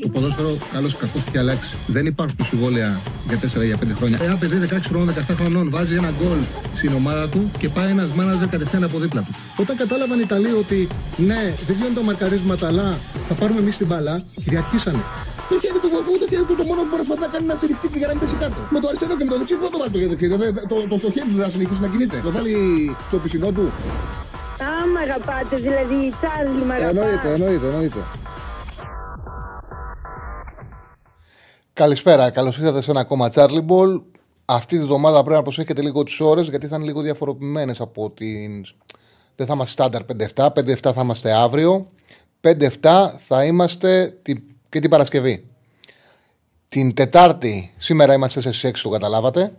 Το ποδόσφαιρο, καλό ή κακό, έχει αλλάξει. Δεν υπάρχουν συμβόλαια για 4 για 5 χρόνια. Ένα παιδί 16 χρόνων, 17 χρονών βάζει ένα γκολ στην ομάδα του και πάει ένας μάναζερ κατευθείαν από δίπλα του. Όταν κατάλαβαν οι Ιταλοί ότι ναι, δεν γίνονται τα μαρκαρίσματα, αλλά θα πάρουμε εμείς την μπαλά, κυριαρχήσανε. Το χέρι του βοηθού, το χέρι του το μόνο που μπορεί να κάνει να στηριχτεί και για να μην πέσει κάτω. Με το αριστερό και με το δεξί δεν το βάλει το χέρι. Το, το, το, το χέρι του δεν θα συνεχίσει να κινείται. Το βάλει στο πισινό του. Α, μ' αγαπάτε, δηλαδή, Τσάρλι, μ' αγαπάτε. Εννοείται, εννοείται, εννοείται. Καλησπέρα, καλώς ήρθατε σε ένα ακόμα Charlie Ball. Αυτή τη βδομάδα πρέπει να προσέχετε λίγο τις ώρες γιατί θα είναι λίγο διαφοροποιημένες από την. Δεν θα είμαστε στάνταρ 5-7. 5-7 θα είμαστε αύριο. 5-7 θα είμαστε την... και την Παρασκευή. Την Τετάρτη, σήμερα είμαστε σε 6, το καταλάβατε.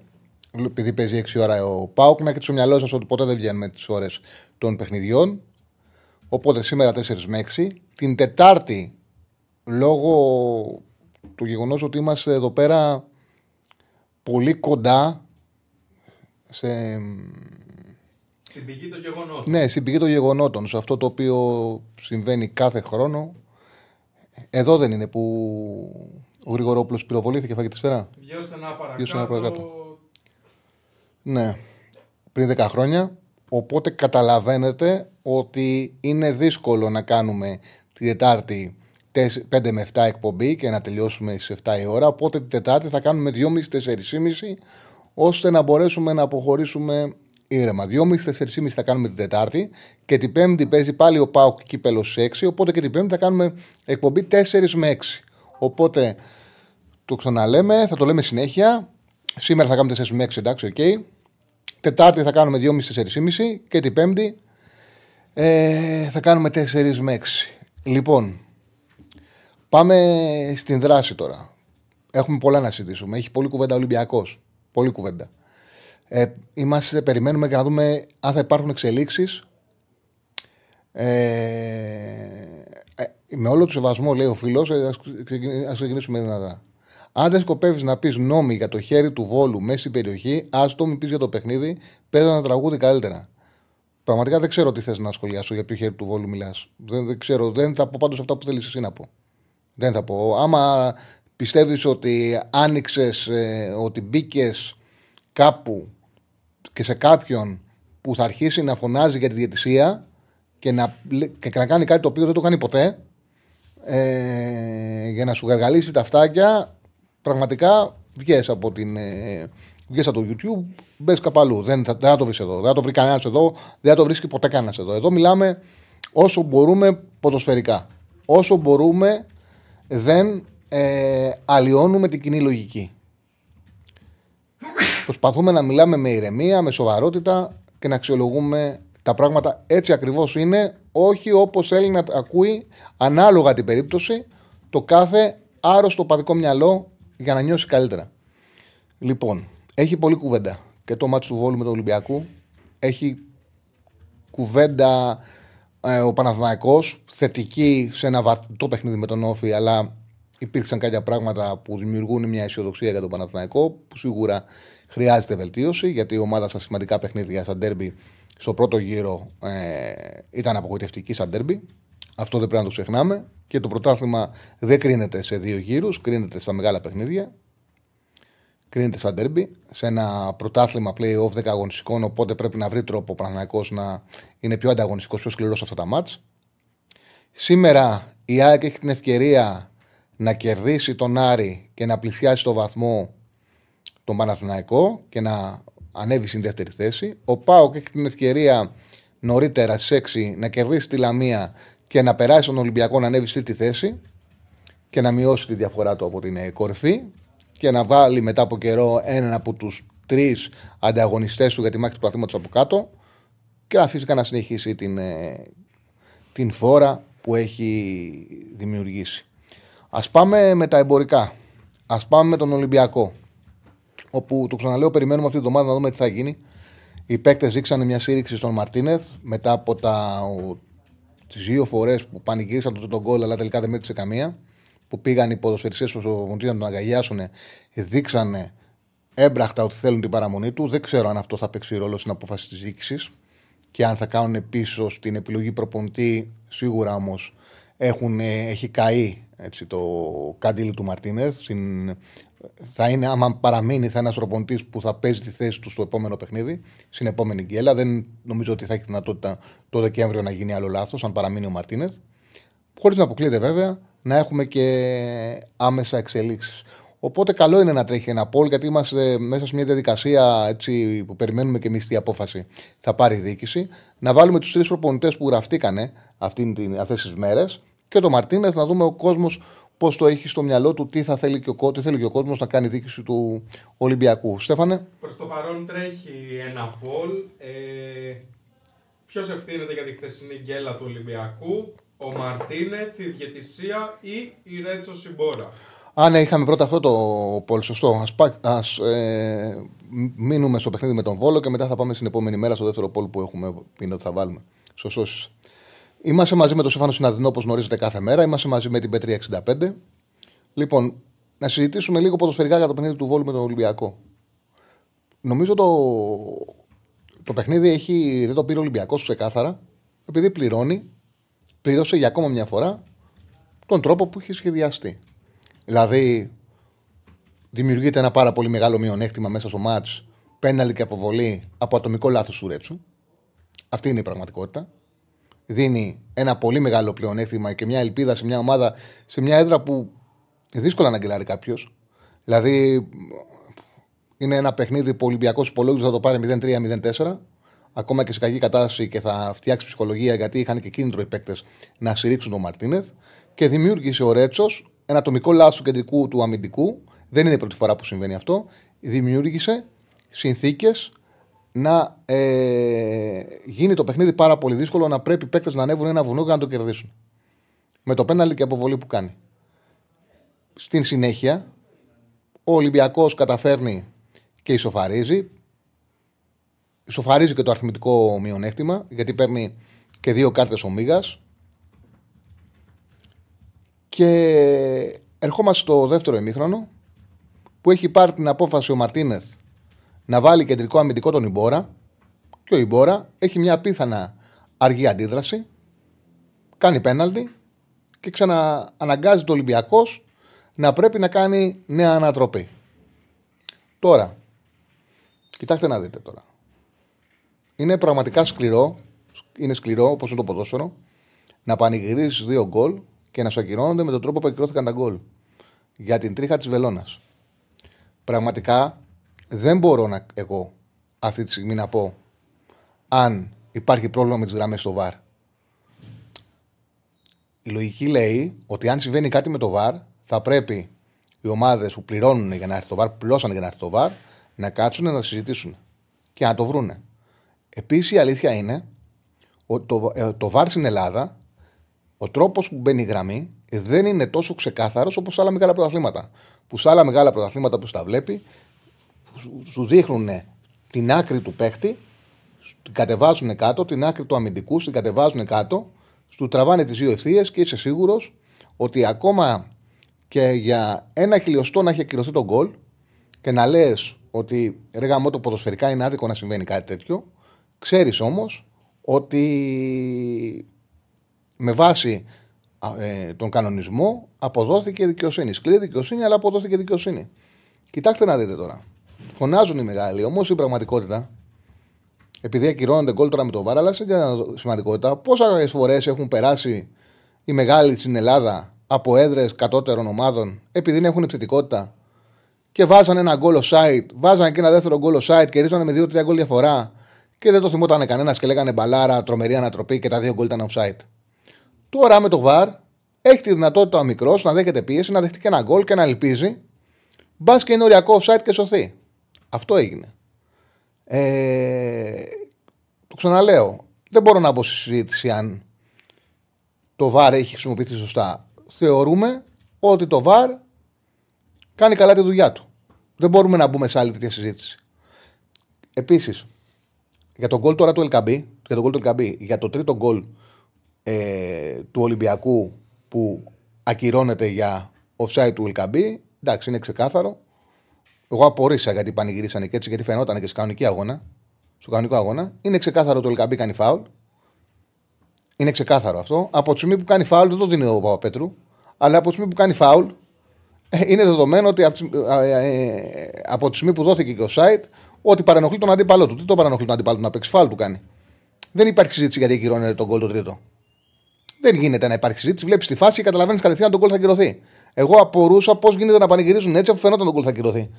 Επειδή παίζει 6 ώρα ο Πάουκ, να έχετε στο μυαλό σας ότι ποτέ δεν βγαίνουμε τις ώρες των παιχνιδιών. Οπότε σήμερα 4 με 6. Την Τετάρτη, λόγω το γεγονός ότι είμαστε εδώ πέρα πολύ κοντά σε... Στην πηγή των γεγονότων. Ναι, στην πηγή των γεγονότων, σε αυτό το οποίο συμβαίνει κάθε χρόνο. Εδώ δεν είναι που ο Γρηγορόπουλος πυροβολήθηκε και φάγε τη σφαίρα. Διώστε ένα Διώστε ένα παρακάτω. παρακάτω. Ναι, πριν 10 χρόνια. Οπότε καταλαβαίνετε ότι είναι δύσκολο να κάνουμε τη Δετάρτη 5 με 7 εκπομπή και να τελειώσουμε στις 7 η ώρα. Οπότε την Τετάρτη θα κάνουμε 2,5-4,5 ώστε να μπορέσουμε να αποχωρήσουμε ήρεμα. 2,5-4,5 θα κάνουμε την Τετάρτη και την Πέμπτη παίζει πάλι ο Πάοκ κύπελος 6. Οπότε και την Πέμπτη θα κάνουμε εκπομπή 4 με 6. Οπότε το ξαναλέμε, θα το λέμε συνέχεια. Σήμερα θα κάνουμε 4 με 6, εντάξει, οκ. Τετάρτη θα κάνουμε 2,5-4,5 και την Πέμπτη ε, θα κάνουμε 4 με 6. Λοιπόν, Πάμε στην δράση τώρα. Έχουμε πολλά να συζητήσουμε. Έχει πολλή κουβέντα Ολυμπιακός. Πολύ κουβέντα. Ε, είμαστε, περιμένουμε και να δούμε αν θα υπάρχουν εξελίξεις. Ε, ε, με όλο το σεβασμό, λέει ο φίλος, ε, ας ξεκινήσουμε δυνατά. Αν δεν σκοπεύεις να πεις νόμι για το χέρι του βόλου μέσα στην περιοχή, α το μην πεις για το παιχνίδι, παίζει ένα τραγούδι καλύτερα. Πραγματικά δεν ξέρω τι θες να σχολιάσω για ποιο χέρι του βόλου μιλάς. Δεν, δεν ξέρω. Δεν θα πω πάντως αυτά που θέλεις εσύ να πω. Δεν θα πω. Άμα πιστεύεις ότι άνοιξες, ε, ότι μπήκες κάπου και σε κάποιον που θα αρχίσει να φωνάζει για τη διαιτησία και να, και να κάνει κάτι το οποίο δεν το κάνει ποτέ ε, για να σου γαργαλίσει τα φτάκια πραγματικά βγες από, την, ε, βγες από το YouTube μπες κάπου αλλού. Δεν θα, δεν θα το βρεις εδώ. Δεν θα το βρει κανένας εδώ. Δεν θα το βρίσκει ποτέ κανένας εδώ. Εδώ μιλάμε όσο μπορούμε ποδοσφαιρικά. Όσο μπορούμε δεν ε, αλλοιώνουμε την κοινή λογική. Προσπαθούμε να μιλάμε με ηρεμία, με σοβαρότητα και να αξιολογούμε τα πράγματα έτσι ακριβώς είναι, όχι όπως θέλει να ακούει ανάλογα την περίπτωση το κάθε άρρωστο παδικό μυαλό για να νιώσει καλύτερα. Λοιπόν, έχει πολλή κουβέντα και το μάτι του Βόλου με τον Ολυμπιακού. Έχει κουβέντα ε, ο Παναθηναϊκός θετική σε ένα βατό παιχνίδι με τον Όφη, αλλά υπήρξαν κάποια πράγματα που δημιουργούν μια αισιοδοξία για τον Παναθηναϊκό, που σίγουρα χρειάζεται βελτίωση, γιατί η ομάδα στα σημαντικά παιχνίδια σαν ντέρμπι στο πρώτο γύρο ε, ήταν απογοητευτική σαν ντέρμπι. Αυτό δεν πρέπει να το ξεχνάμε. Και το πρωτάθλημα δεν κρίνεται σε δύο γύρους, κρίνεται στα μεγάλα παιχνίδια. Κρίνεται σαν ντέρμπι. Σε ένα πρωτάθλημα play-off 10 αγωνιστικών, οπότε πρέπει να βρει τρόπο ο Παναθηναϊκός να είναι πιο ανταγωνιστικός, πιο σκληρός σε αυτά τα μάτς. Σήμερα η ΑΕΚ έχει την ευκαιρία να κερδίσει τον Άρη και να πλησιάσει στο βαθμό τον Παναθηναϊκό και να ανέβει στην δεύτερη θέση. Ο Πάοκ έχει την ευκαιρία νωρίτερα στις 6 να κερδίσει τη Λαμία και να περάσει τον Ολυμπιακό να ανέβει στη τρίτη θέση και να μειώσει τη διαφορά του από την κορυφή και να βάλει μετά από καιρό έναν από τους τρεις ανταγωνιστές του για τη μάχη του πλαθήματο από κάτω και να φυσικά να συνεχίσει την, ε, την φόρα που έχει δημιουργήσει. Α πάμε με τα εμπορικά. Α πάμε με τον Ολυμπιακό. Όπου το ξαναλέω, περιμένουμε αυτή τη βδομάδα να δούμε τι θα γίνει. Οι παίκτες δείξαν μια σύρρηξη στον Μαρτίνεθ μετά από τις δύο φορές που πανηγύρισαν τον, τον γκολ, αλλά τελικά δεν μέτρησε καμία. Που πήγαν οι ποδοσφαιριστές στο Βοντίνο να τον αγκαλιάσουν, δείξανε έμπραχτα ότι θέλουν την παραμονή του. Δεν ξέρω αν αυτό θα παίξει ρόλο στην απόφαση της διοίκησης και αν θα κάνουν πίσω στην επιλογή προπονητή. Σίγουρα όμως έχει καεί έτσι, το καντήλι του Μαρτίνεθ. Συν- Θα είναι, άμα παραμείνει, θα είναι ένας προπονητής που θα παίζει τη θέση του στο επόμενο παιχνίδι, στην επόμενη γκέλα. Δεν νομίζω ότι θα έχει δυνατότητα το Δεκέμβριο να γίνει άλλο λάθος, αν παραμείνει ο Μαρτίνεθ. Χωρίς να αποκλείεται βέβαια να έχουμε και άμεσα εξελίξεις. Οπότε καλό είναι να τρέχει ένα πόλ, γιατί είμαστε μέσα σε μια διαδικασία έτσι, που περιμένουμε και εμείς τι απόφαση θα πάρει η διοίκηση. Να βάλουμε τους τρεις προπονητές που γραφτήκανε αυτές τις μέρες και το Μαρτίνεθ να δούμε ο κόσμος πώς το έχει στο μυαλό του, τι θα θέλει και ο, κο- τι θέλει και ο κόσμος να κάνει η διοίκηση του Ολυμπιακού. Στέφανε; Προς το παρόν τρέχει ένα πολ. Ε, Ποιος ευθύνεται για τη χθεσινή γκέλα του Ολυμπιακού, ο Μαρτίνεθ, η διαιτησία ή η Ρέτσο Σιμπόρα. Α, ναι, είχαμε πρώτα αυτό το πόλ, σωστό. Ας, πά- ας ε, μείνουμε στο παιχνίδι με τον Βόλο και μετά θα πάμε στην επόμενη μέρα στο δεύτερο πόλ που έχουμε πει ότι θα βάλουμε. Σωστός. Είμαστε μαζί με τον Στέφανο Συναδεινό, όπως γνωρίζετε κάθε μέρα. Είμαστε μαζί με την Πέτρια65. Λοιπόν, να συζητήσουμε λίγο ποδοσφαιρικά για το παιχνίδι του Βόλου με τον Ολυμπιακό. Νομίζω το, το παιχνίδι έχει, δεν το πήρε ο Ολυμπιακός ξεκάθαρα, επειδή πληρώνει, πλήρωσε για ακόμα μια φορά τον τρόπο που είχε σχεδιαστεί. Δηλαδή, δημιουργείται ένα πάρα πολύ μεγάλο μειονέκτημα μέσα στο μάτ, πέναλι και αποβολή από ατομικό λάθος του Ρέτσου. Αυτή είναι η πραγματικότητα. Δίνει ένα πολύ μεγάλο πλεονέκτημα και μια ελπίδα σε μια ομάδα, σε μια έδρα που δύσκολα να αγκελάρει κάποιος. Δηλαδή, είναι ένα παιχνίδι που ο Ολυμπιακός υπολόγιζε θα το πάρει 0-3-0-4. Ακόμα και σε κακή κατάσταση και θα φτιάξει ψυχολογία γιατί είχαν και κίνητρο οι παίκτες να στηρίξουν τον Μαρτίνεθ. Και δημιούργησε ο Ρέτσος ένα ατομικό λάθος του κεντρικού του αμυντικού. Δεν είναι η πρώτη φορά που συμβαίνει αυτό. Δημιούργησε συνθήκες να ε, γίνει το παιχνίδι πάρα πολύ δύσκολο να πρέπει οι παίκτες να ανέβουν ένα βουνό για να το κερδίσουν. Με το πέναλι και αποβολή που κάνει. Στην συνέχεια, ο Ολυμπιακός καταφέρνει και ισοφαρίζει. Ισοφαρίζει και το αριθμητικό μειονέκτημα, γιατί παίρνει και δύο κάρτες ο Μίγας. Και ερχόμαστε στο δεύτερο ημίχρονο, που έχει πάρει την απόφαση ο Μαρτίνεθ να βάλει κεντρικό αμυντικό τον Ιμπόρα και ο Ιμπόρα έχει μια απίθανα αργή αντίδραση, κάνει πέναλτι και ξανααναγκάζει το Ολυμπιακός να πρέπει να κάνει νέα ανατροπή. Τώρα, κοιτάξτε να δείτε τώρα. Είναι πραγματικά σκληρό, είναι σκληρό όπως είναι το ποδόσφαιρο, να πανηγυρίσει δύο γκολ και να σου ακυρώνονται με τον τρόπο που ακυρώθηκαν τα γκολ. Για την τρίχα της βελόνας. Πραγματικά δεν μπορώ να, εγώ αυτή τη στιγμή να πω αν υπάρχει πρόβλημα με τις γραμμές στο ΒΑΡ. Η λογική λέει ότι αν συμβαίνει κάτι με το ΒΑΡ, θα πρέπει οι ομάδες που πληρώνουν για να έρθει το ΒΑΡ, που πληρώσαν για να έρθει το ΒΑΡ, να κάτσουν να συζητήσουν και να το βρούνε. Επίσης η αλήθεια είναι ότι το, ε, το ΒΑΡ στην Ελλάδα, ο τρόπος που μπαίνει η γραμμή δεν είναι τόσο ξεκάθαρος όπως σε άλλα μεγάλα πρωταθλήματα. Που σε άλλα μεγάλα πρωταθλήματα που τα βλέπει, σου- σου δείχνουν την άκρη του παίχτη, την κατεβάζουν κάτω, την άκρη του αμυντικού, την κατεβάζουν κάτω, σου τραβάνε τις δύο ευθείες και είσαι σίγουρος ότι ακόμα και για ένα χιλιοστό να έχει ακυρωθεί το γκολ και να λες ότι ρε γαμώ το ποδοσφαιρικά είναι άδικο να συμβαίνει κάτι τέτοιο, ξέρεις όμως ότι με βάση α, ε, τον κανονισμό αποδόθηκε δικαιοσύνη. Σκληρή δικαιοσύνη, αλλά αποδόθηκε δικαιοσύνη. Κοιτάξτε να δείτε τώρα. Φωνάζουν οι μεγάλοι, όμως η πραγματικότητα επειδή ακυρώνονται γκολ τώρα με το βάρα, αλλά σε μια σημαντικότητα, πόσε φορές έχουν περάσει οι μεγάλοι στην Ελλάδα από έδρες κατώτερων ομάδων επειδή δεν έχουν επιθετικότητα και βάζανε ένα γκολ site, βάζανε και ένα δεύτερο γκολ site και ρίζανε με 2-3 γκολ διαφορά και δεν το θυμόταν κανένας και λέγανε μπαλάρα, τρομερή ανατροπή και τα δύο γκολ ήταν offside. Τώρα με το VAR έχει τη δυνατότητα ο μικρός να δέχεται πίεση, να δεχτεί και ένα γκολ και να ελπίζει. Μπας και είναι οριακό offside και σωθεί. Αυτό έγινε. Ε, το ξαναλέω. Δεν μπορώ να μπω στη συζήτηση αν το VAR έχει χρησιμοποιηθεί σωστά. Θεωρούμε ότι το VAR κάνει καλά τη δουλειά του. Δεν μπορούμε να μπούμε σε άλλη τέτοια συζήτηση. Επίσης, για τον γκολ τώρα του LKB, για τον γκολ του LKB, για το τρίτο γκολ ε, του Ολυμπιακού που ακυρώνεται για offside του LKB, εντάξει, είναι ξεκάθαρο. Εγώ απορρίσα γιατί πανηγυρίσανε και έτσι, γιατί φαινόταν και στο κανονικό αγώνα. Στο κανονικό αγώνα. Είναι ξεκάθαρο ότι ο LKB κάνει φάουλ. Είναι ξεκάθαρο αυτό. Από τη στιγμή που κάνει φάουλ δεν το δίνει ο Παπαπέτρου. Αλλά από τη στιγμή που κάνει φάουλ, ε, είναι δεδομένο ότι από τη, ε, ε, από τη στιγμή που δόθηκε και ο site, ότι παρενοχλεί τον αντίπαλό του. Τι το παρενοχλεί τον αντίπαλο του να παίξει φάουλ του κάνει. Δεν υπάρχει συζήτηση γιατί ακυρώνεται τον γκολ το τρίτο. Δεν γίνεται να υπάρχει συζήτηση. Βλέπεις τη φάση και καταλαβαίνεις κατευθείαν τον γκολ θα ακυρωθεί. Εγώ απορούσα πώς γίνεται να πανηγυρίζουν έτσι αφού φαινόταν τον γκολ θα ακυρωθεί.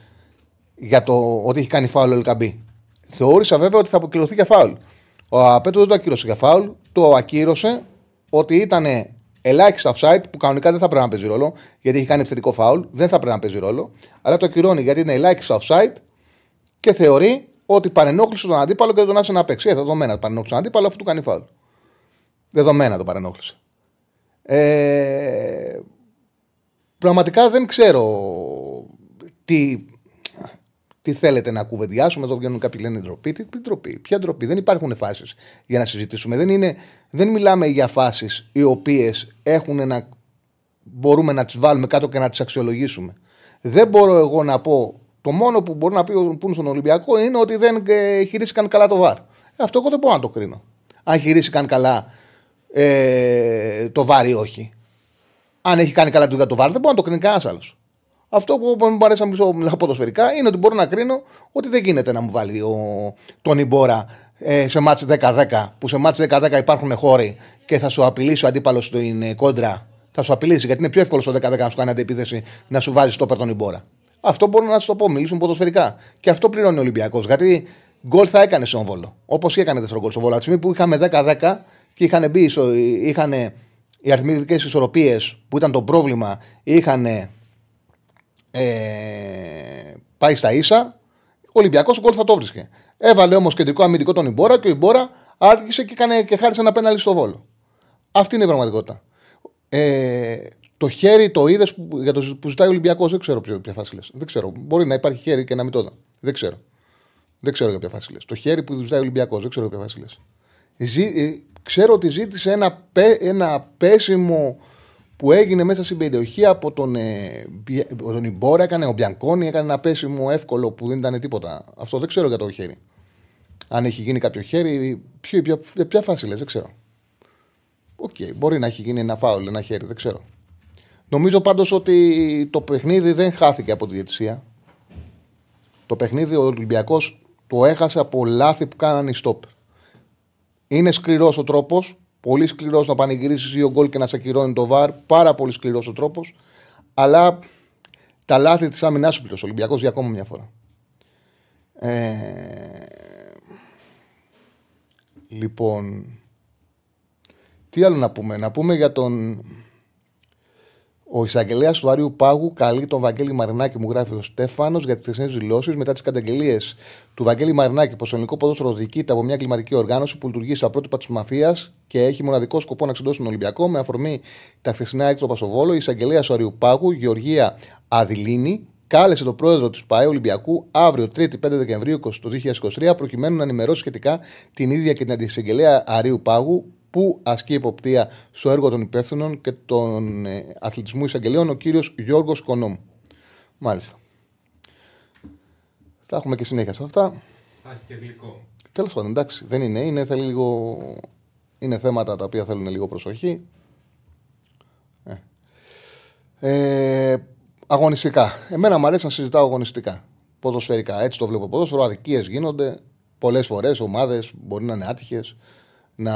Για το ότι έχει κάνει φάουλ ο Ελκαμπή. Θεώρησα βέβαια ότι θα ακυρωθεί για φάουλ. Ο Απέτο δεν το ακύρωσε για φάουλ. Το ακύρωσε ότι ήταν ελάχιστα offside που κανονικά δεν θα πρέπει να παίζει ρόλο γιατί έχει κάνει επιθετικό φάουλ. Δεν θα πρέπει να παίζει ρόλο. Αλλά το ακυρώνει γιατί είναι ελάχιστα offside και θεωρεί ότι παρενόχλησε τον αντίπαλο και δεν τον άσε να παίξει. Ε, δεδομένα παρενόχλησε τον αντίπαλο αφού του κάνει φάουλ. Δεδομένα το παρενόχλησε. Ε, πραγματικά δεν ξέρω τι, τι θέλετε να κουβεντιάσουμε. Εδώ βγαίνουν κάποιοι λένε ντροπή. Τι, τι ντροπή, ποια ντροπή; Δεν υπάρχουν φάσεις για να συζητήσουμε. Δεν, είναι, δεν μιλάμε για φάσεις οι οποίες έχουν να μπορούμε να τις βάλουμε κάτω και να τις αξιολογήσουμε. Δεν μπορώ εγώ να πω. Το μόνο που μπορεί να πει που στον Ολυμπιακό είναι ότι δεν ε, χειρίστηκαν καλά το βαρ. Ε, αυτό εγώ δεν μπορώ να το κρίνω. Αν χειρίστηκαν καλά ε, το βάρ ή όχι. Αν έχει κάνει καλά δουλειά το βάρ, δεν μπορεί να το κρίνει κανένας άλλος. Αυτό που μου αρέσει να μιλήσω ποδοσφαιρικά είναι ότι μπορώ να κρίνω ότι δεν γίνεται να μου βάλει ο, τον Ιμπόρα ε, σε μάτς 10-10, που σε μάτς 10-10 υπάρχουν χώροι και θα σου απειλήσει ο αντίπαλος στην κόντρα. Θα σου απειλήσει γιατί είναι πιο εύκολο στο 10-10 να σου κάνει αντεπίθεση να σου βάζει το τον Ιμπόρα. Αυτό μπορώ να σου το πω, μιλήσουμε ποδοσφαιρικά. Και αυτό πληρώνει ο Ολυμπιακός. Γιατί γκολ θα έκανε στον Βόλο. Όπω έκανε 4 γκολ στον Βόλο. Από τη στιγμή που είχαμε 10-10 και είχαν μπει, είχαν οι αριθμητικές ισορροπίες που ήταν το πρόβλημα, είχαν ε, πάει στα ίσα, ο Ολυμπιακός γκολ θα το βρίσκε. Έβαλε όμως κεντρικό αμυντικό τον Ιμπόρα και ο Ιμπόρα άρχισε και, έκανε, και χάρισε ένα πέναλι στο βόλο. Αυτή είναι η πραγματικότητα. Ε, το χέρι το είδες που, για το, που ζητάει ο Ολυμπιακός, δεν ξέρω ποια φάση λες. Δεν ξέρω. Μπορεί να υπάρχει χέρι και να μην το δω. Δεν ξέρω. Δεν ξέρω για ποια φάση λες. Το χέρι που ζητάει ο Ολυμπιακός, δεν ξέρω για ποια φάση λες. Ε, ξέρω ότι ζήτησε ένα, ένα πέσιμο που έγινε μέσα στην περιοχή από τον, ε, τον Ιμπόρα, έκανε ο Μπιανκόνη, έκανε ένα πέσιμο εύκολο που δεν ήταν τίποτα. Αυτό δεν ξέρω για το χέρι. Αν έχει γίνει κάποιο χέρι, ποιο, ποια, ποια φάση λες, δεν ξέρω. OK, okay, μπορεί να έχει γίνει ένα φάουλ, ένα χέρι, δεν ξέρω. Νομίζω πάντως ότι το παιχνίδι δεν χάθηκε από τη διαιτησία. Το παιχνίδι ο Ολυμπιακός το έχασε από λάθη που κάνανε οι στόπερ. Είναι σκληρός ο τρόπος. Πολύ σκληρός να πανηγυρίσει δύο γκολ και να σε ακυρώνει το VAR. Πάρα πολύ σκληρός ο τρόπος. Αλλά τα λάθη της άμυνάς σου πλήρωσε ο Ολυμπιακός για ακόμα μια φορά. Ε... Λοιπόν, τι άλλο να πούμε; Να πούμε για τον ο εισαγγελέας του Άριου Πάγου καλεί τον Βαγγέλη Μαρινάκη, μου γράφει ο Στέφανος, για τις χθεσινέ δηλώσεις μετά τις καταγγελίες του Βαγγέλη Μαρινάκη πω το ελληνικό ποδόσφαιρο διοικείται από μια κλιματική οργάνωση που λειτουργεί στα πρότυπα της μαφίας και έχει μοναδικό σκοπό να ξεντώσει τον Ολυμπιακό. Με αφορμή τα χθεσινά έκτοπα στο Βόλο, η εισαγγελέα του Άριου Πάγου, Γεωργία Αδηλίνη, κάλεσε τον πρόεδρο του ΠΑΕ Ολυμπιακού αύριο 3η 5 Δεκεμβρίου του 2023 προκειμένου να ενημερώσει σχετικά την ίδια και την αντισαγγελέα Αρίου Πάγου που ασκεί υποπτία στο έργο των υπεύθυνων και των ε, αθλητισμού εισαγγελίων ο κύριος Γιώργος Κονόμ. Μάλιστα. Θα έχουμε και συνέχεια σε αυτά. Θα έχει και γλυκό. Τέλος πάντων, εντάξει, δεν είναι. Είναι, θέλει λίγο... είναι θέματα τα οποία θέλουν λίγο προσοχή. Ε. Ε, αγωνιστικά. Εμένα μου αρέσει να συζητάω αγωνιστικά. Ποδοσφαιρικά. Έτσι το βλέπω. Ποδόσφαιρο αδικίες γίνονται. Πολλές φορές ομάδες μπορεί να είναι άτυχες να.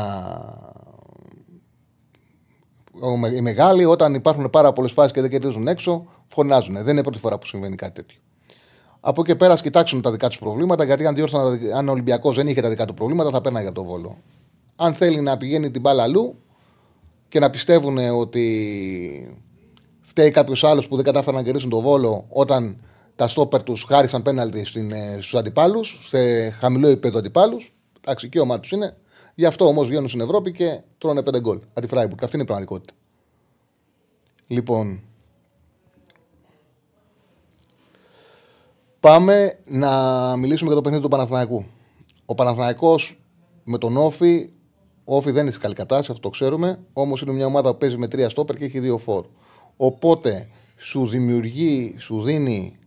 Οι μεγάλοι, όταν υπάρχουν πάρα πολλές φάσεις και δεν κερδίζουν έξω, φωνάζουν. Δεν είναι πρώτη φορά που συμβαίνει κάτι τέτοιο. Από εκεί πέρα, κοιτάξουν τα δικά τους προβλήματα, γιατί αν, αν ο Ολυμπιακός δεν είχε τα δικά του προβλήματα, θα παίρναγε το βόλο. Αν θέλει να πηγαίνει την μπάλα αλλού και να πιστεύουν ότι φταίει κάποιος άλλος που δεν κατάφεραν να κερδίσουν το βόλο όταν τα στόπερ τους χάρισαν πέναλτι ε, στους αντιπάλους, σε χαμηλό επίπεδο αντιπάλους. Εντάξει, και ο του είναι. Γι' αυτό όμως βγαίνουν στην Ευρώπη και τρώνε πέντε γκολ. Αντι Φράιμπουργκ. Αυτή είναι η πραγματικότητα. Λοιπόν. Πάμε να μιλήσουμε για το παιχνίδι του Παναθηναϊκού. Ο Παναθηναϊκός με τον Όφη, ο Όφη δεν είναι σε καλή κατάσταση, αυτό το ξέρουμε. Όμως είναι μια ομάδα που παίζει με τρία στόπερ και έχει δύο φόρ. Οπότε σου δημιουργεί, σου δίνει,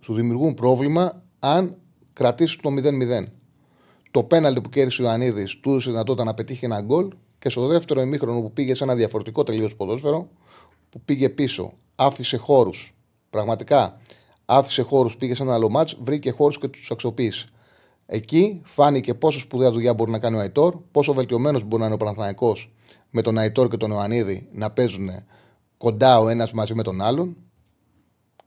σου δημιουργούν πρόβλημα αν κρατήσεις το 0-0 το πέναλτι που κέρδισε ο Ιωαννίδης του έδωσε δυνατότητα να πετύχει ένα γκολ και στο δεύτερο ημίχρονο που πήγε σε ένα διαφορετικό τελείως ποδόσφαιρο, που πήγε πίσω, άφησε χώρους. Πραγματικά άφησε χώρους, πήγε σε ένα άλλο μάτς, βρήκε χώρους και τους αξιοποίησε. Εκεί φάνηκε πόσο σπουδαία δουλειά μπορεί να κάνει ο Αϊτόρ, πόσο βελτιωμένος μπορεί να είναι ο Παναθανικό με τον Αϊτόρ και τον Ιωαννίδη να παίζουν κοντά ο ένας μαζί με τον άλλον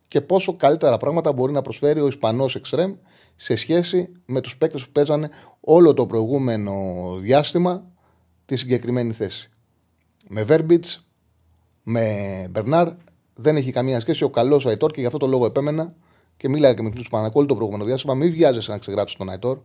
και πόσο καλύτερα πράγματα μπορεί να προσφέρει ο Ισπανός Εξτρέμ σε σχέση με τους παίκτες που παίζανε όλο το προηγούμενο διάστημα τη συγκεκριμένη θέση. Με Βέρμπιτς, με Μπερνάρ δεν έχει καμία σχέση. Ο καλός ο Αϊτόρ και γι' αυτό το λόγο επέμενα και μίλαγα και με φίλου τους Πανακόλου το προηγούμενο διάστημα. Μην βιάζεσαι να ξεγράψεις τον Αϊτόρ.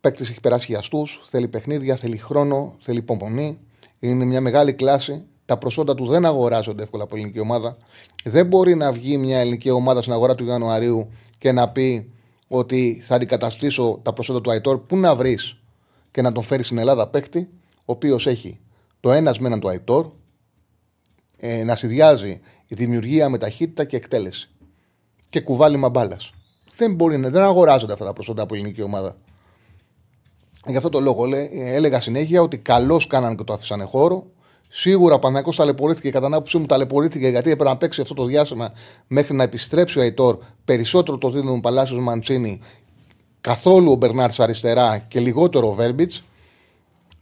Παίκτης έχει περάσει χιαστού, θέλει παιχνίδια, θέλει χρόνο, θέλει υπομονή. Είναι μια μεγάλη κλάση. Τα προσόντα του δεν αγοράζονται εύκολα από ελληνική ομάδα. Δεν μπορεί να βγει μια ελληνική ομάδα στην αγορά του Ιανουαρίου και να πει ότι θα αντικαταστήσω τα προσόντα του Αϊτόρ. Πού να βρεις και να τον φέρεις στην Ελλάδα παίκτη, ο οποίος έχει το ένας με έναν του Αϊτόρ, ε, να συνδυάζει η δημιουργία με ταχύτητα και εκτέλεση. Και κουβάλιμα μπάλας. Δεν μπορεί να δεν αγοράζονται αυτά τα προσόντα από ελληνική ομάδα. Γι' αυτό το λόγο λέ, έλεγα συνέχεια ότι καλώς κάναν και το άφησαν χώρο. Σίγουρα ο Παναγιώ ταλαιπωρήθηκε, κατά την άποψή μου ταλαιπωρήθηκε γιατί έπρεπε να παίξει αυτό το διάστημα μέχρι να επιστρέψει ο Αϊτόρ. Περισσότερο το δίνουν Παλάσιος Μαντσίνη, καθόλου ο Μπερνάρτ αριστερά και λιγότερο ο Βέρμπιτς.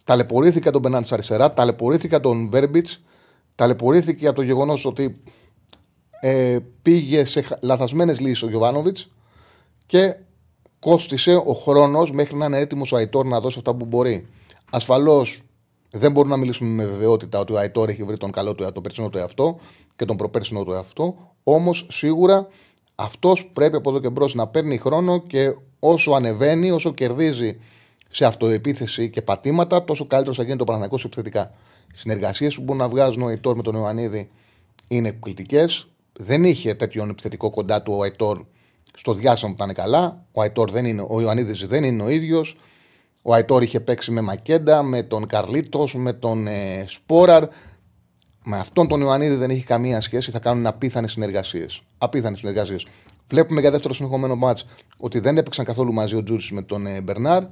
Ταλαιπωρήθηκα τον Μπερνάρτ αριστερά, ταλαιπωρήθηκα τον Βέρμπιτς, ταλαιπωρήθηκε από το γεγονός ότι ε, πήγε σε λαθασμένες λύσεις ο Γιωβάνοβιτς και κόστησε ο χρόνος μέχρι να είναι έτοιμος ο Αϊτόρ να δώσει αυτά που μπορεί. Ασφαλώς δεν μπορούμε να μιλήσουμε με βεβαιότητα ότι ο Αϊτόρ έχει βρει τον καλό του, τον περσινό του εαυτό και τον προπέρσινό του εαυτό. Όμως σίγουρα αυτός πρέπει από εδώ και μπρος να παίρνει χρόνο και όσο ανεβαίνει, όσο κερδίζει σε αυτοεπίθεση και πατήματα, τόσο καλύτερος θα γίνει το Παναγιακό επιθετικά. Οι συνεργασίες που μπορούν να βγάζουν ο Αϊτόρ με τον Ιωαννίδη είναι εκπληκτικές. Δεν είχε τέτοιον επιθετικό κοντά του ο Αϊτόρ στο διάστημα που ήταν καλά. Ο, Αϊτόρ δεν είναι, ο Ιωαννίδης δεν είναι ο ίδιος. Ο Αϊτόρ είχε παίξει με Μακέντα, με τον Καρλίτος, με τον ε, Σπόραρ. Με αυτόν τον Ιωαννίδη δεν έχει καμία σχέση. Θα κάνουν απίθανες συνεργασίες. Απίθανες συνεργασίες. Βλέπουμε για δεύτερο συνεχόμενο μάτς ότι δεν έπαιξαν καθόλου μαζί ο Τζούτσης με τον ε, Μπερνάρ.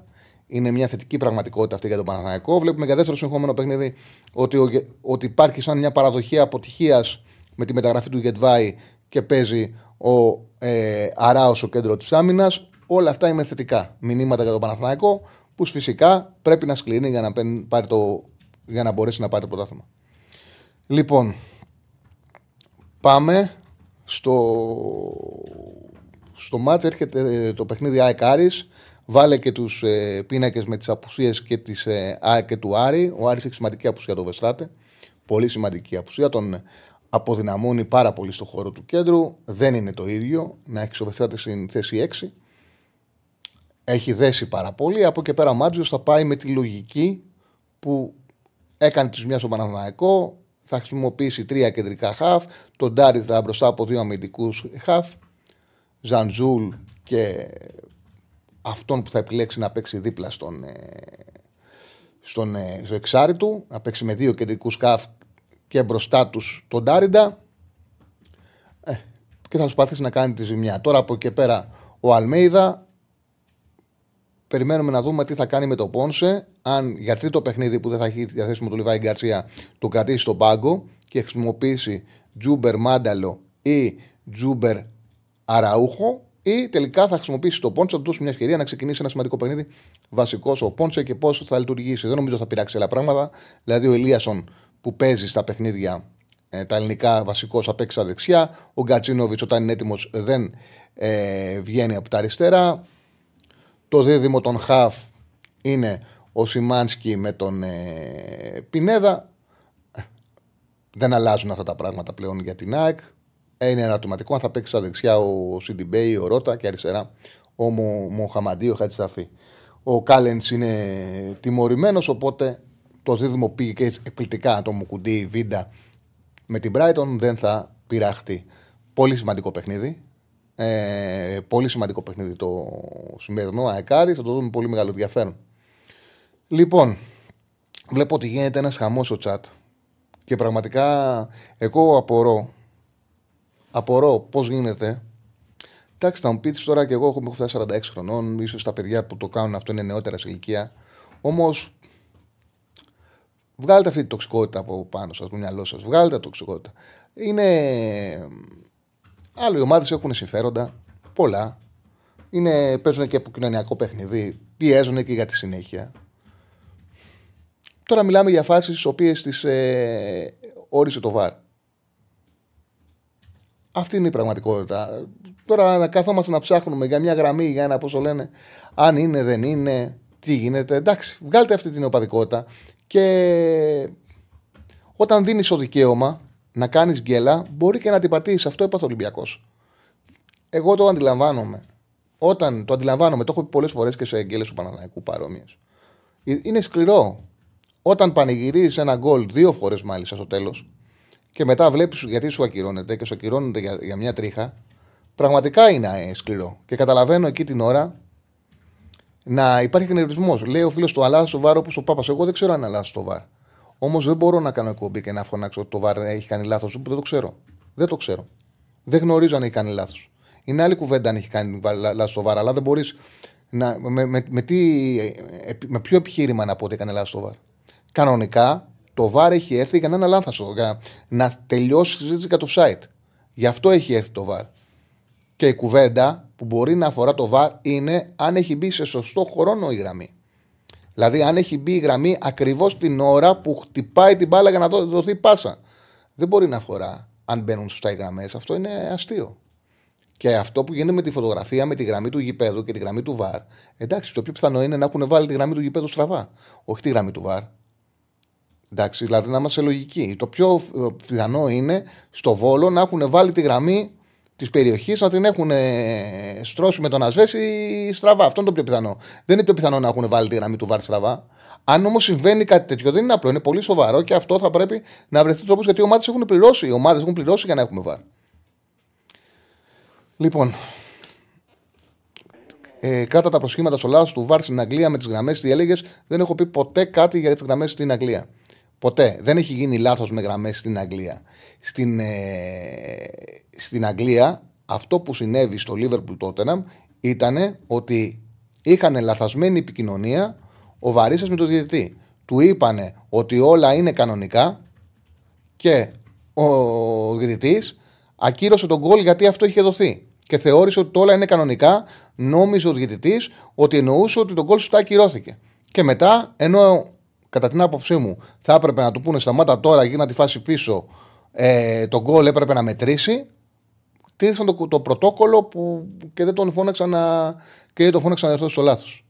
Είναι μια θετική πραγματικότητα αυτή για τον Παναθηναϊκό. Βλέπουμε για δεύτερο συνεχόμενο παιχνίδι ότι, ο, ότι υπάρχει σαν μια παραδοχή αποτυχίας με τη μεταγραφή του Γετβάη και παίζει ο ε, Αράος στο κέντρο της άμυνας. Όλα αυτά είναι θετικά μηνύματα για τον Παναθηναϊκό που φυσικά πρέπει να σκληρύνει για να, πάρει το, για να μπορέσει να πάρει το πρωτάθλημα. Λοιπόν, πάμε στο, στο μάτς έρχεται το παιχνίδι ΑΕΚ Άρης. Βάλε και τους ε, πίνακες με τις απουσίες και της ε, ΑΕΚ και του Άρη. Ο Άρης έχει σημαντική απουσία το Βεστράτε. Πολύ σημαντική απουσία. Τον αποδυναμώνει πάρα πολύ στο χώρο του κέντρου. Δεν είναι το ίδιο να έχεις ο Βεστράτε στην θέση 6 έχει δέσει πάρα πολύ. Από και πέρα ο Μάτζιος θα πάει με τη λογική που έκανε τη μιας στο Παναθηναϊκό. Θα χρησιμοποιήσει τρία κεντρικά χαφ. Τον Ντάρι θα μπροστά από δύο αμυντικούς χαφ. Ζαντζούλ και αυτόν που θα επιλέξει να παίξει δίπλα στον, ε, στον, ε, στο εξάρι του. Να παίξει με δύο κεντρικούς χαφ και μπροστά τους τον Ντάριντα. Ε, και θα προσπαθήσει να κάνει τη ζημιά. Τώρα από εκεί πέρα ο Αλμέιδα Περιμένουμε να δούμε τι θα κάνει με το Πόνσε. Αν για τρίτο παιχνίδι που δεν θα έχει διαθέσιμο το Λιβάι Γκαρσία το κρατήσει στον πάγκο και χρησιμοποιήσει Τζούμπερ Μάνταλο ή Τζούμπερ Αραούχο ή τελικά θα χρησιμοποιήσει το Πόνσε, θα του δώσει μια ευκαιρία να ξεκινήσει ένα σημαντικό παιχνίδι βασικός ο Πόνσε και πώς θα λειτουργήσει. Δεν νομίζω θα πειράξει άλλα πράγματα. Δηλαδή ο Ελίασον που παίζει στα παιχνίδια ε, τα ελληνικά βασικός θα παίξει στα δεξιά. Ο Γκατσίνοβιτς όταν είναι έτοιμος δεν ε, βγαίνει από τα αριστερά. Το δίδυμο των Χαφ είναι ο Σιμάνσκι με τον ε, Πινέδα. Ε, δεν αλλάζουν αυτά τα πράγματα πλέον για την ΑΕΚ. Ε, είναι ερωτηματικό αν θα παίξει στα δεξιά ο Σιντιμπέη, ο Ρότα και αριστερά ο Μοχαμαντή, ο Χατζησαφή. Ο Κάλεντς είναι τιμωρημένος, οπότε το δίδυμο πήγε και εκπληκτικά το Μουκουντή Βίντα με την Brighton δεν θα πειραχτεί. Πολύ σημαντικό παιχνίδι. Ε, πολύ σημαντικό παιχνίδι το σημερινό αεκάρι. Θα το δούμε πολύ μεγάλο ενδιαφέρον. Λοιπόν, βλέπω ότι γίνεται ένας χαμός στο chat. Και πραγματικά εγώ απορώ. Απορώ πώς γίνεται. Εντάξει, θα μου πείτε τώρα και εγώ έχω φτάσει 46 χρονών. σω τα παιδιά που το κάνουν αυτό είναι νεότερα σε ηλικία. Όμως Βγάλετε αυτή τη τοξικότητα από πάνω σας, το μυαλό σας. Βγάλετε τη τοξικότητα. Είναι. Άλλοι ομάδες έχουν συμφέροντα. Πολλά. Είναι, παίζουν και από κοινωνιακό παιχνίδι. Πιέζουν και για τη συνέχεια. Τώρα μιλάμε για φάσεις τι οποίες τις ε, όρισε το ΒΑΡ. Αυτή είναι η πραγματικότητα. Τώρα να καθόμαστε να ψάχνουμε για μια γραμμή, για ένα πόσο λένε, αν είναι, δεν είναι, τι γίνεται. Εντάξει, βγάλτε αυτή την οπαδικότητα και όταν δίνεις το δικαίωμα να κάνεις γκέλα, μπορεί και να την πατήσεις. Αυτό έπαθε ο Ολυμπιακός. Εγώ το αντιλαμβάνομαι. Όταν το αντιλαμβάνομαι, το έχω πει πολλές φορές και σε γκέλες του Παναναναϊκού παρόμοιες. Ε, είναι σκληρό. Όταν πανηγυρίζεις ένα γκολ δύο φορές μάλιστα στο τέλος και μετά βλέπεις γιατί σου ακυρώνεται και σου ακυρώνεται για, για μια τρίχα, πραγματικά είναι ε, σκληρό. Και καταλαβαίνω εκεί την ώρα να υπάρχει νευρισμό. Λέει ο φίλος του Αλλάζ στο βάρο που ο Πάπας. Εγώ δεν ξέρω αν αλλάζει το βάρ. Όμως δεν μπορώ να κάνω εκπομπή και να φωνάξω ότι το βάρ έχει κάνει λάθος. Δεν το ξέρω. Δεν το ξέρω. Δεν γνωρίζω αν έχει κάνει λάθος. Είναι άλλη κουβέντα αν έχει κάνει λάθος το βάρ, αλλά δεν μπορείς να. Με, με, με, τι, με ποιο επιχείρημα να πω ότι έκανε λάθος το βάρ. Κανονικά το βάρ έχει έρθει για να είναι λάθο. Για να τελειώσει η συζήτηση για το site. Γι' αυτό έχει έρθει το βάρ. Και η κουβέντα που μπορεί να αφορά το βάρ είναι αν έχει μπει σε σωστό χρόνο η γραμμή. Δηλαδή, αν έχει μπει η γραμμή ακριβώς την ώρα που χτυπάει την μπάλα για να δοθεί πάσα. Δεν μπορεί να αφορά αν μπαίνουν σωστά οι γραμμές. Αυτό είναι αστείο. Και αυτό που γίνεται με τη φωτογραφία, με τη γραμμή του γηπέδου και τη γραμμή του βαρ. Εντάξει, το πιο πιθανό είναι να έχουν βάλει τη γραμμή του γηπέδου στραβά. Όχι τη γραμμή του βαρ. Εντάξει, δηλαδή να είμαστε λογικοί. Το πιο πιθανό είναι στο βόλο να έχουν βάλει τη γραμμή της περιοχής να την έχουν στρώσει με τον Ασβέση στραβά. Αυτό είναι το πιο πιθανό. Δεν είναι πιο πιθανό να έχουν βάλει τη γραμμή του βάρ στραβά. Αν όμως συμβαίνει κάτι τέτοιο, δεν είναι απλό, είναι πολύ σοβαρό και αυτό θα πρέπει να βρεθεί τρόπος γιατί οι ομάδες έχουν πληρώσει. Οι ομάδες έχουν πληρώσει για να έχουμε βάρ. Λοιπόν, ε, κράτα τα προσχήματα στο λάθος του βάρ στην Αγγλία με τις γραμμές. Τι έλεγες, δεν έχω πει ποτέ κάτι για τις γραμμές στην Αγγλία. Ποτέ. Δεν έχει γίνει λάθος με γραμμές στην Αγγλία. Στην, ε, στην Αγγλία, αυτό που συνέβη στο Liverpool Tottenham ήταν ότι είχαν λαθασμένη επικοινωνία ο Βαρίσας με τον διαιτητή. Του είπανε ότι όλα είναι κανονικά και ο διαιτητής ακύρωσε τον γκολ γιατί αυτό είχε δοθεί. Και θεώρησε ότι όλα είναι κανονικά. Νόμιζε ο διαιτητής ότι εννοούσε ότι τον γκολ σου τα ακυρώθηκε. Και μετά, ενώ κατά την άποψή μου θα έπρεπε να του πούνε σταμάτα τώρα να τη φάση πίσω, ε, τον γκολ έπρεπε να μετρήσει, τήρησαν το, το πρωτόκολλο που και δεν τον φώναξαν να, και δεν τον φώναξαν να έρθει στο λάθος.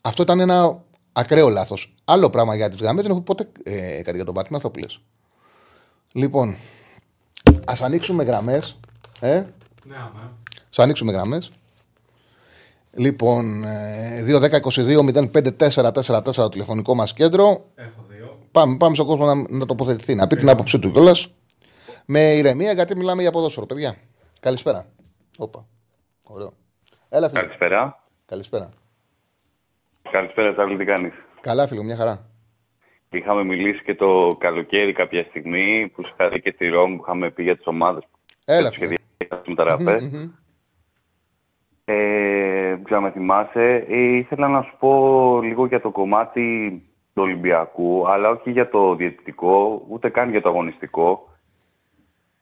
Αυτό ήταν ένα ακραίο λάθος. Άλλο πράγμα για τις γραμμές δεν έχω ποτέ ε, κάτι για τον Πάρτι. Αυτό που λες. Λοιπόν, ας ανοίξουμε γραμμές. Ε; Ναι, αμέ. Α ανοίξουμε γραμμές. Λοιπόν, 2-10-22-05-4-4-4 το τηλεφωνικό μας κέντρο. Έχω δύο. Πάμε, πάμε στον κόσμο να, να τοποθετηθεί, να πει την άποψή του κιόλας. Με ηρεμία, γιατί μιλάμε για ποδόσφαιρο, παιδιά. Καλησπέρα. Όπα. Ωραίο. Έλα, φίλε. Καλησπέρα. Καλησπέρα. Καλησπέρα, Τσάρλι, τι κάνεις; Καλά, φίλο, μια χαρά. Είχαμε μιλήσει και το καλοκαίρι κάποια στιγμή που σου είχα δει και στη Ρώμη που είχαμε πει για τις ομάδες που Έλα, φίλε. σχεδιάσουμε μεταγραφές. Μμμ, μμμ. Ε, δεν ξέρω αν με θυμάσαι. Ε, ήθελα να σου πω λίγο για το κομμάτι του Ολυμπιακού, αλλά όχι για το διαιτητικό, ούτε καν για το αγωνιστικό.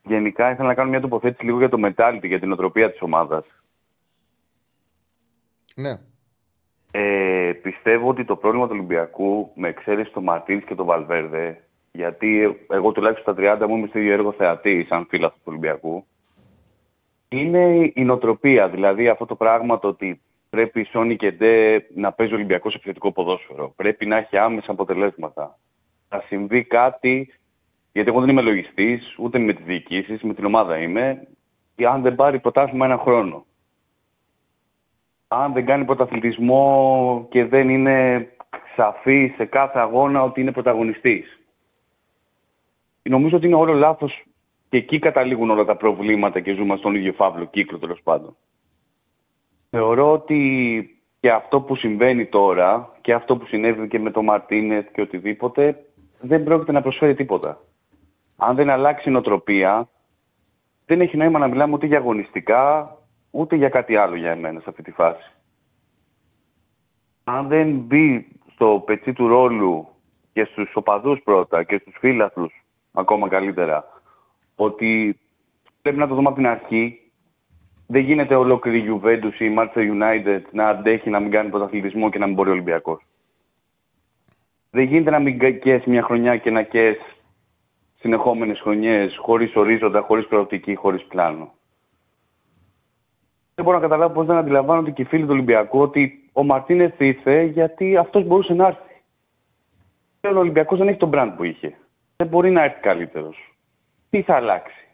Γενικά ήθελα να κάνω μια τοποθέτηση λίγο για το mentality, για την οτροπία της ομάδας. Ναι. Ε, πιστεύω ότι το πρόβλημα του Ολυμπιακού, με εξαίρεση το Μαρτίνς και το Βαλβέρδε, γιατί εγώ τουλάχιστον στα 30 μου είμαι στο ίδιο έργο θεατή, σαν φίλαθλος του Ολυμπιακού, είναι η νοοτροπία. Δηλαδή αυτό το πράγμα το ότι πρέπει η Σόνι και Ντε να παίζει ο Ολυμπιακό επιθετικό ποδόσφαιρο. Πρέπει να έχει άμεσα αποτελέσματα. Θα συμβεί κάτι, γιατί εγώ δεν είμαι λογιστής, ούτε με τις διοικήσεις, με την ομάδα είμαι, αν δεν πάρει πρωτάθλημα ένα χρόνο. Αν δεν κάνει πρωταθλητισμό και δεν είναι σαφή σε κάθε αγώνα ότι είναι πρωταγωνιστής. Νομίζω ότι είναι όλο λάθος και εκεί καταλήγουν όλα τα προβλήματα και ζούμε στον ίδιο φαύλο κύκλο τέλος πάντων. Θεωρώ ότι και αυτό που συμβαίνει τώρα και αυτό που συνέβη και με τον Μαρτίνεθ και οτιδήποτε δεν πρόκειται να προσφέρει τίποτα. Αν δεν αλλάξει η νοοτροπία, δεν έχει νόημα να μιλάμε ούτε για αγωνιστικά, ούτε για κάτι άλλο για εμένα σε αυτή τη φάση. Αν δεν μπει στο πετσί του ρόλου και στους οπαδούς πρώτα και στους φίλαθλους ακόμα καλύτερα ότι πρέπει να το δούμε από την αρχή. Δεν γίνεται ολόκληρη η Juventus ή η Manchester United να αντέχει να μην κάνει πρωταθλητισμό και να μην μπορεί ο Ολυμπιακός. Δεν γίνεται να μην καίς μια χρονιά και να καίς συνεχόμενες χρονιές χωρίς ορίζοντα, χωρίς προοπτική, χωρίς πλάνο. Δεν μπορώ να καταλάβω πώς δεν αντιλαμβάνονται και οι φίλοι του Ολυμπιακού ότι ο Μαρτίνεθ ήρθε γιατί αυτός μπορούσε να έρθει. Ο Ολυμπιακός δεν έχει τον brand που είχε. Δεν μπορεί να έρθει καλύτερος. Τι θα αλλάξει.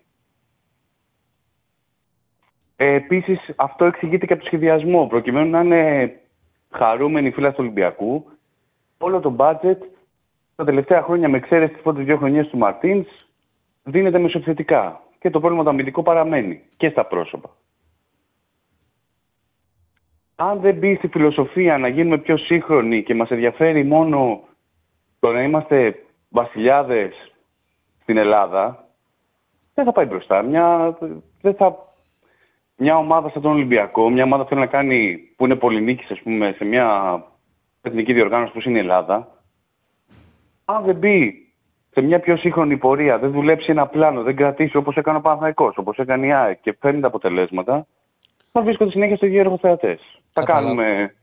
Ε, Επίσης, αυτό εξηγείται και από το σχεδιασμό. Προκειμένου να είναι χαρούμενοι φίλοι του Ολυμπιακού, όλο το budget τα τελευταία χρόνια, με εξαίρεση τις πρώτες δύο χρονιές του Μαρτίνς, δίνεται μεσοεπιθετικά. Και το πρόβλημα το αμυντικό παραμένει και στα πρόσωπα. Αν δεν μπει στη φιλοσοφία να γίνουμε πιο σύγχρονοι και μας ενδιαφέρει μόνο το να είμαστε βασιλιάδες στην Ελλάδα, δεν θα πάει μπροστά. Μια, δεν θα, μια ομάδα σαν τον Ολυμπιακό, μια ομάδα που θέλει να κάνει, που είναι πολυνίκης, ας πούμε, σε μια εθνική διοργάνωση που είναι η Ελλάδα, αν δεν μπει σε μια πιο σύγχρονη πορεία, δεν δουλέψει ένα πλάνο, δεν κρατήσει όπως έκανε ο Παναθαϊκός, όπως έκανε η ΑΕΚ και φέρνει τα αποτελέσματα, θα βρίσκονται συνέχεια στο γύρο θεατέ. Θα κάνουμε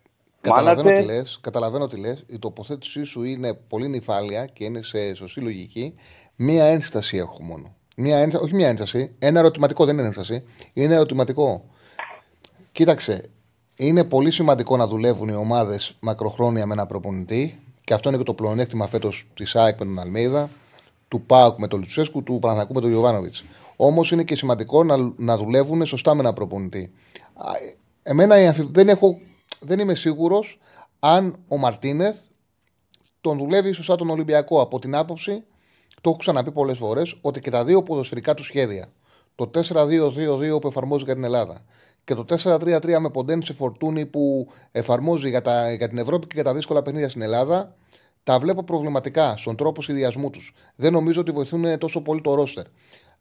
Καταλαβαίνω μάνατζερ. τι λες, καταλαβαίνω τι λες. Η τοποθέτησή σου είναι πολύ νυφάλια και είναι σε σωστή λογική. Μία ένσταση έχω μόνο. Μία ένσταση, όχι μία ένσταση, ένα ερωτηματικό, δεν είναι ένσταση. Είναι ερωτηματικό. Κοίταξε, είναι πολύ σημαντικό να δουλεύουν οι ομάδες μακροχρόνια με ένα προπονητή και αυτό είναι και το πλεονέκτημα φέτος της ΑΕΚ με τον Αλμίδα, του ΠΑΟΚ με τον Λουτσέσκου, του Παναγού με τον Γιωβάνοβιτς. Όμως είναι και σημαντικό να, να δουλεύουν σωστά με ένα προπονητή. Α, Εμένα η αμφιβ- δεν, έχω, δεν είμαι σίγουρος αν ο Μαρτίνεθ τον δουλεύει σωστά τον Ολυμπιακό. Από την άποψη, το έχω ξαναπεί πολλές φορές, ότι και τα δύο ποδοσφαιρικά του σχέδια, το 4-2-2-2 που εφαρμόζει για την Ελλάδα και το 4-3-3 με ποντένση φορτούνη που εφαρμόζει για, τα, για την Ευρώπη και για τα δύσκολα παιχνίδια στην Ελλάδα, τα βλέπω προβληματικά στον τρόπο σχεδιασμού τους. Δεν νομίζω ότι βοηθούν τόσο πολύ το ρόστερ.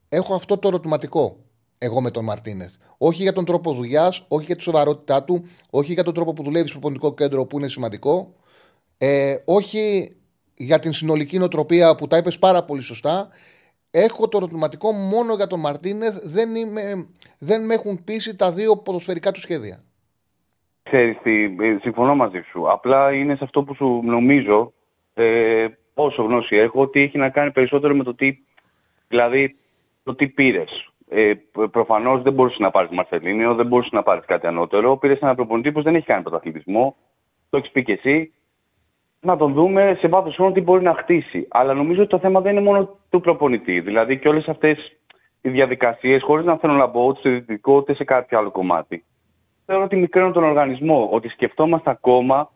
Έχω αυτό το ερωτηματικό εγώ με τον Μαρτίνεθ. Όχι για τον τρόπο δουλειάς, όχι για τη σοβαρότητά του, όχι για τον τρόπο που δουλεύεις στο ποντικό κέντρο που είναι σημαντικό, ε, όχι για την συνολική νοοτροπία που τα είπες πάρα πολύ σωστά. Έχω το ερωτηματικό μόνο για τον Μαρτίνεθ. Δεν, είμαι, δεν με έχουν πείσει τα δύο ποδοσφαιρικά του σχέδια. Ξέρεις τι, ε, συμφωνώ μαζί σου. Απλά είναι σε αυτό που σου νομίζω, ε, όσο γνώση έχω, ότι έχει να κάνει περισσότερο με το τι, δηλαδή, το τι πήρες. Ε, Προφανώς δεν μπορούσες να πάρεις Μαρσελίνιο, δεν μπορούσες να πάρεις κάτι ανώτερο. Πήρες ένα προπονητή που δεν έχει κάνει πρωταθλητισμό. Το έχεις πει και εσύ. Να τον δούμε σε βάθος χρόνου τι μπορεί να χτίσει. Αλλά νομίζω ότι το θέμα δεν είναι μόνο του προπονητή. Δηλαδή και όλες αυτές οι διαδικασίες, χωρίς να θέλω να πω ούτε σε δυτικό ούτε σε κάποιο άλλο κομμάτι. Θεωρώ ότι μικραίνουν τον οργανισμό. Ότι σκεφτόμαστε ακόμα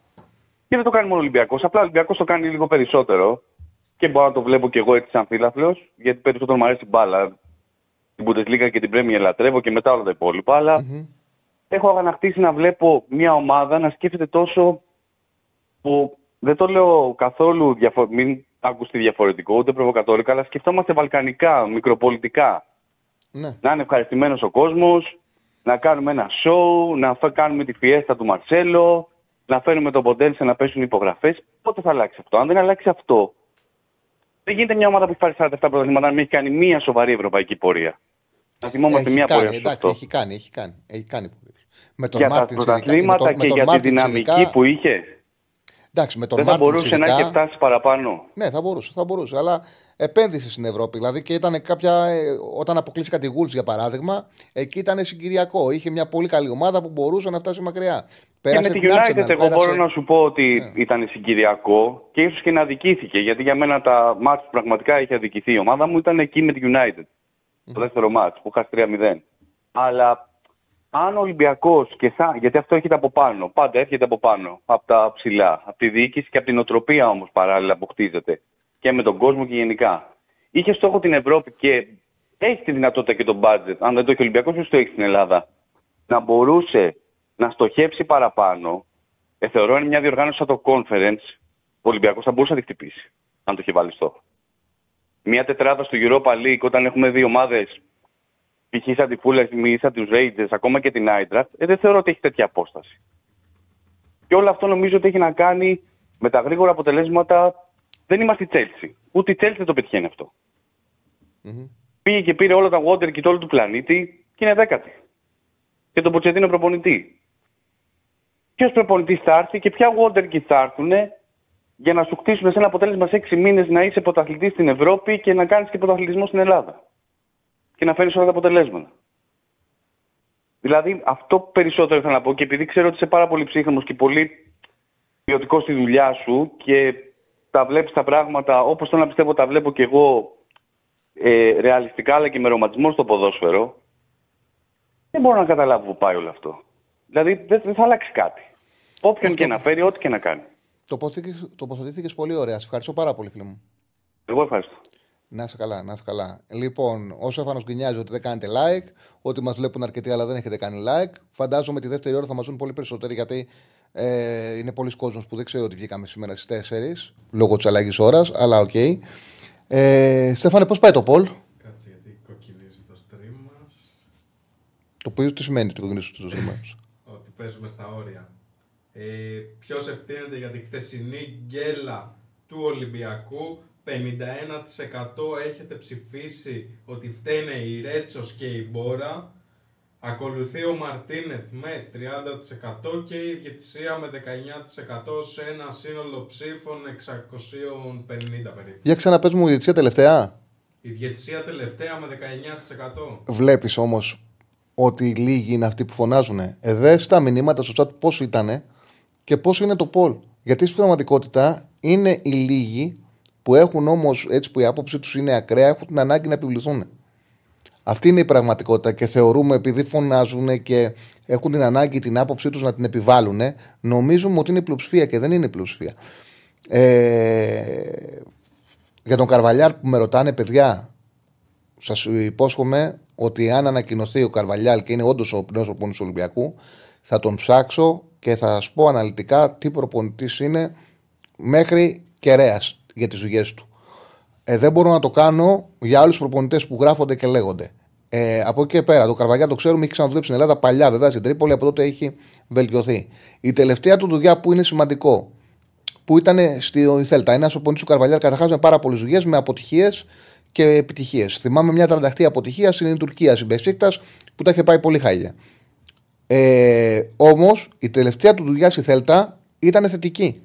και δεν το κάνει μόνο ο Ολυμπιακός. Απλά ο Ολυμπιακός το κάνει λίγο περισσότερο. Και μπορώ να το βλέπω κι εγώ έτσι σαν φίλαθλο, γιατί περισσότερο μου αρέσει η μπάλα. Την Bundesliga και την Premier λατρεύω και μετά όλα τα υπόλοιπα. Αλλά έχω αγανακτήσει να βλέπω μια ομάδα να σκέφτεται τόσο που δεν το λέω καθόλου διαφο... μην ακουστεί διαφορετικό ούτε προβοκατόρικα, αλλά σκεφτόμαστε βαλκανικά, μικροπολιτικά. Ναι. Να είναι ευχαριστημένος ο κόσμος, να κάνουμε ένα show, να φε- κάνουμε τη φιέστα του Μαρσέλο, να φέρουμε τον Ποντένσε να πέσουν υπογραφές. Πότε θα αλλάξει αυτό; Αν δεν αλλάξει αυτό, δεν γίνεται μια ομάδα που έχει πάρει 47 πρωταθλήματα να μην έχει κάνει μια σοβαρή ευρωπαϊκή πορεία. Να θυμόμαστε Έχει μια κάνει, πορεία στο εντάξει, αυτό. έχει κάνει, έχει κάνει. Έχει κάνει πορείες. με τον Για τα Μάρτινς ειδικά- με πρωταθλήματα τον- με και τον για τη Μάρτινς δυναμική ειδικά- που είχε, Εντάξει, με τον δεν θα Μάρτινς μπορούσε να ειδικά- έχει φτάσει παραπάνω. Ναι, θα μπορούσε, θα μπορούσε. Αλλά επένδυσε στην Ευρώπη. Δηλαδή και ήταν κάποια. ε, Όταν αποκλείστηκαν τη Γούλτ, για παράδειγμα, εκεί ήταν συγκυριακό. Είχε μια πολύ καλή ομάδα που μπορούσε να φτάσει μακριά. Και με τη την United, Arsenal, εγώ πέρασε- μπορώ να σου πω ότι Ναι. ήταν συγκυριακό και ίσως και να αδικήθηκε. Γιατί για μένα τα μάτς που πραγματικά είχε αδικηθεί η ομάδα μου ήταν εκεί με τη United. Το δεύτερο μάτς που είχα 3-0. Αλλά αν ο Ολυμπιακός και σαν. Γιατί αυτό έρχεται από πάνω. Πάντα έρχεται από πάνω. Από τα ψηλά. Από τη διοίκηση και από την οτροπία όμως παράλληλα που χτίζεται. Και με τον κόσμο και γενικά. Είχε στόχο την Ευρώπη και έχει τη δυνατότητα και τον budget. Αν δεν το έχει ο Ολυμπιακός, ποιος το έχει στην Ελλάδα. Να μπορούσε να στοχεύσει παραπάνω. Ε, θεωρώ είναι μια διοργάνωση σαν το conference. Ο Ολυμπιακός θα μπορούσε να τη χτυπήσει. Αν το είχε βάλει στόχο. Μια τετράδα στο Europa League όταν έχουμε δύο ομάδες π.χ. σαν τη Fulham ή σαν τους Rangers, ακόμα και την Eintracht, ε, δεν θεωρώ ότι έχει τέτοια απόσταση. Και όλο αυτό νομίζω ότι έχει να κάνει με τα γρήγορα αποτελέσματα Δεν είμαστε η Chelsea. Ούτε η Chelsea δεν το πετυχαίνει αυτό. Πήγε και πήρε όλα τα water και το όλο του πλανήτη και είναι δέκατη. Και τον Ποτσετίνο προπονητή. Ποιος προπονητής θα έρθει και ποια water θα έρθουν για να σου χτίσουν σε ένα αποτέλεσμα σε έξι μήνες να είσαι πρωταθλητής στην Ευρώπη και να κάνεις και πρωταθλητισμό στην Ελλάδα. Και να φέρεις όλα τα αποτελέσματα. Δηλαδή, αυτό περισσότερο ήθελα να πω και επειδή ξέρω ότι είσαι πάρα πολύ ψύχρεμος και πολύ ποιοτικό στη δουλειά σου και τα βλέπεις τα πράγματα όπως θέλω να πιστεύω τα βλέπω και εγώ ε, ρεαλιστικά αλλά και με ρομαντισμό στο ποδόσφαιρο, δεν μπορώ να καταλάβω που πάει όλο αυτό. Δηλαδή δεν, δεν θα αλλάξει κάτι. Όποιον και να φέρει, ό,τι και να κάνει. Τοποθετήθηκες πολύ ωραία. Σε ευχαριστώ πάρα πολύ, φίλε μου. Εγώ ευχαριστώ. Να είσαι καλά, να είσαι καλά. Λοιπόν, ο Στέφανος γκρινιάζει ότι δεν κάνετε like, ότι μας βλέπουν αρκετοί αλλά δεν έχετε κάνει like. Φαντάζομαι τη δεύτερη ώρα θα μας δουν πολύ περισσότεροι γιατί ε, είναι πολύς κόσμος που δεν ξέρει ότι βγήκαμε σήμερα στις 4 λόγω της αλλαγής ώρας, αλλά OK. Okay. Ε, Στέφανε, πώς πάει το poll. Κάτσε γιατί κοκκινίζει το stream μας. Το οποίο τι σημαίνει το κοκκινίζεις το stream μας; ότι παίζουμε στα όρια. Ε, Ποιος ευθύνεται για τη χθεσινή γκέλα του Ολυμπιακού; 51% έχετε ψηφίσει ότι φταίνε η Ρέτσος και η Μπόρα. Ακολουθεί ο Μαρτίνεθ με 30% και η Διετησία με 19% σε ένα σύνολο ψήφων 650 περίπου. Για ξαναπες μου η διετησία τελευταία. Η Διετησία τελευταία με 19%. Βλέπεις όμως ότι οι λίγοι είναι αυτοί που φωνάζουν. Ε, τα μηνύματα στο chat πώς ήταν και πώς είναι το Πολ. Γιατί στην πραγματικότητα είναι οι λίγοι που έχουν όμως έτσι που η άποψη τους είναι ακραία έχουν την ανάγκη να επιβληθούν. Αυτή είναι η πραγματικότητα και θεωρούμε επειδή φωνάζουν και έχουν την ανάγκη την άποψή τους να την επιβάλλουν, νομίζουμε ότι είναι η πλειοψηφία και δεν είναι η πλειοψηφία. Ε, για τον Καρβαλιάρ που με ρωτάνε, παιδιά, σας υπόσχομαι ότι αν ανακοινωθεί ο Καρβαλιάλ και είναι όντως ο νέος προπονητής του Ολυμπιακού, θα τον ψάξω και θα σας πω αναλυτικά τι προπονητής είναι μέχρι κεραίας για τις δουλειές του. Ε, δεν μπορώ να το κάνω για άλλους προπονητές που γράφονται και λέγονται. Ε, από εκεί και πέρα, το Καρβαγιά το ξέρουμε, έχει ξαναδουλέψει στην Ελλάδα παλιά, βέβαια στην Τρίπολη, από τότε έχει βελτιωθεί. Η τελευταία του δουλειά που είναι σημαντικό, που ήταν στη Θέλτα, ένας προπονητής του Καρβαλιά, καταρχάς με πάρα πολλές δουλειές, με αποτυχίες και επιτυχίες. Θυμάμαι μια τρανταχτή αποτυχία στην Τουρκία, στην Μπεσίκτας, που τα είχε πάει πολύ χάλια. Ε, Όμως η τελευταία του δουλειά στη Θέλτα ήταν θετική.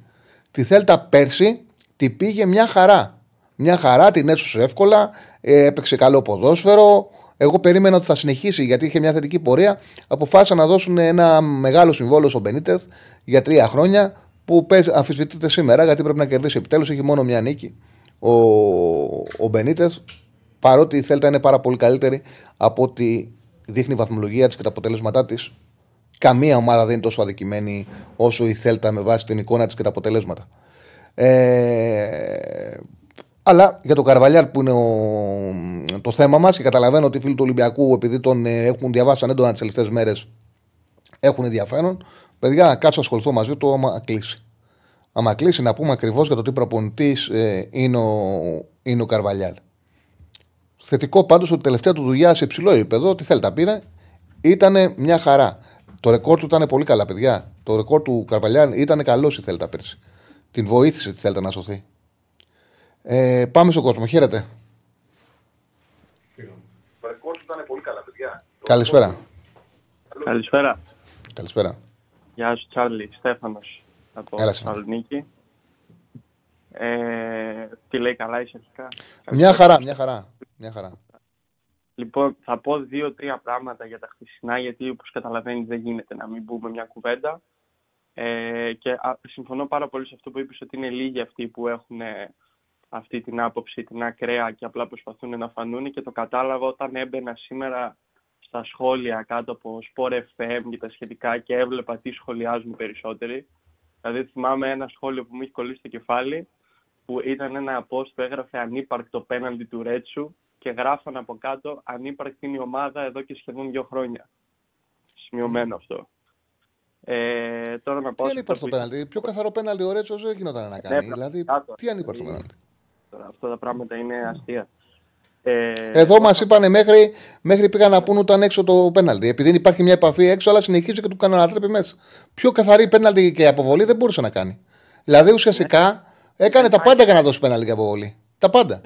Τη Θέλτα πέρσι τη πήγε μια χαρά. Μια χαρά, την έσωσε εύκολα, ε, έπαιξε καλό ποδόσφαιρο. Εγώ περίμενα ότι θα συνεχίσει γιατί είχε μια θετική πορεία. Αποφάσισαν να δώσουν ένα μεγάλο συμβόλαιο στον Μπενίτεθ για τρία χρόνια που αμφισβητείται σήμερα γιατί πρέπει να κερδίσει επιτέλους. Έχει μόνο μια νίκη. Ο, ο Μπενίτεθ, παρότι η Θέλτα είναι πάρα πολύ καλύτερη από ότι δείχνει η βαθμολογία της και τα αποτελέσματά της, καμία ομάδα δεν είναι τόσο αδικημένη όσο η Θέλτα με βάση την εικόνα της και τα αποτελέσματα. Ε, αλλά για τον Καρβαλιάρ που είναι ο, το θέμα μας και καταλαβαίνω ότι οι φίλοι του Ολυμπιακού, επειδή τον ε, έχουν διαβάσει έντονα τι τελευταίε μέρες, έχουν ενδιαφέρον. Παιδιά, κάτσω ασχοληθώ μαζί του άμα κλείσει. Άμα κλείσει, να πούμε ακριβώς για το τι προπονητής ε, είναι, ο, είναι ο Καρβαλιάρ. Θετικό πάντως ότι τελευταία του δουλειά σε υψηλό επίπεδο, τι θέλει τα πήρε, ήταν μια χαρά. Το ρεκόρ του ήταν πολύ καλά, παιδιά. Το ρεκόρ του Καρβαλιάρ ήταν καλός η Θέλτα πέρσι. Την βοήθησε τη Θέλτα να σωθεί. Ε, πάμε στον κόσμο. Χαίρετε. ήταν πολύ καλά, παιδιά. Καλησπέρα. Καλησπέρα. Καλησπέρα. Γεια σου, Τσάρλι. Στέφανος από Έλα, Θεσσαλονίκη. Ε, τι λέει, καλά είσαι αρχικά; Μια χαρά, μια χαρά. Μια χαρά. Λοιπόν, θα πω δύο-τρία πράγματα για τα χθεσινά, γιατί όπως καταλαβαίνεις δεν γίνεται να μην πούμε μια κουβέντα. Ε, και α, συμφωνώ πάρα πολύ σε αυτό που είπες ότι είναι λίγοι αυτοί που έχουν αυτή την άποψη, την ακραία και απλά προσπαθούν να φανούν και το κατάλαβα όταν έμπαινα σήμερα στα σχόλια κάτω από Sport FM και τα σχετικά και έβλεπα τι σχολιάζουν περισσότεροι. Δηλαδή θυμάμαι ένα σχόλιο που μου είχε κολλήσει στο κεφάλι που ήταν ένα post που έγραφε ανύπαρκτο πέναντι του Ρέτσου και γράφαν από κάτω ανύπαρκτη είναι η ομάδα εδώ και σχεδόν δύο χρόνια. Σημειωμένο αυτό. Ε, τώρα να τι ανύπαρκτο πέναλτι, πιο καθαρό πέναλτι ο Ρέτσος δεν γινόταν να κάνει; Ναι, δηλαδή, τι ανύπαρκτο πέναλτι; Αυτά τα πράγματα είναι αστεία. Ε, Εδώ μας είπαν μέχρι, μέχρι πήγαν να πούν όταν έξω το πέναλτι. Επειδή υπάρχει μια επαφή έξω, αλλά συνεχίζει και του κάνουν ανατρέπει μέσα. Πιο καθαρή πέναλτι και αποβολή δεν μπορούσε να κάνει. Δηλαδή ουσιαστικά Έκανε τα πάντα για να δώσει πέναλτι και αποβολή. Τα πάντα.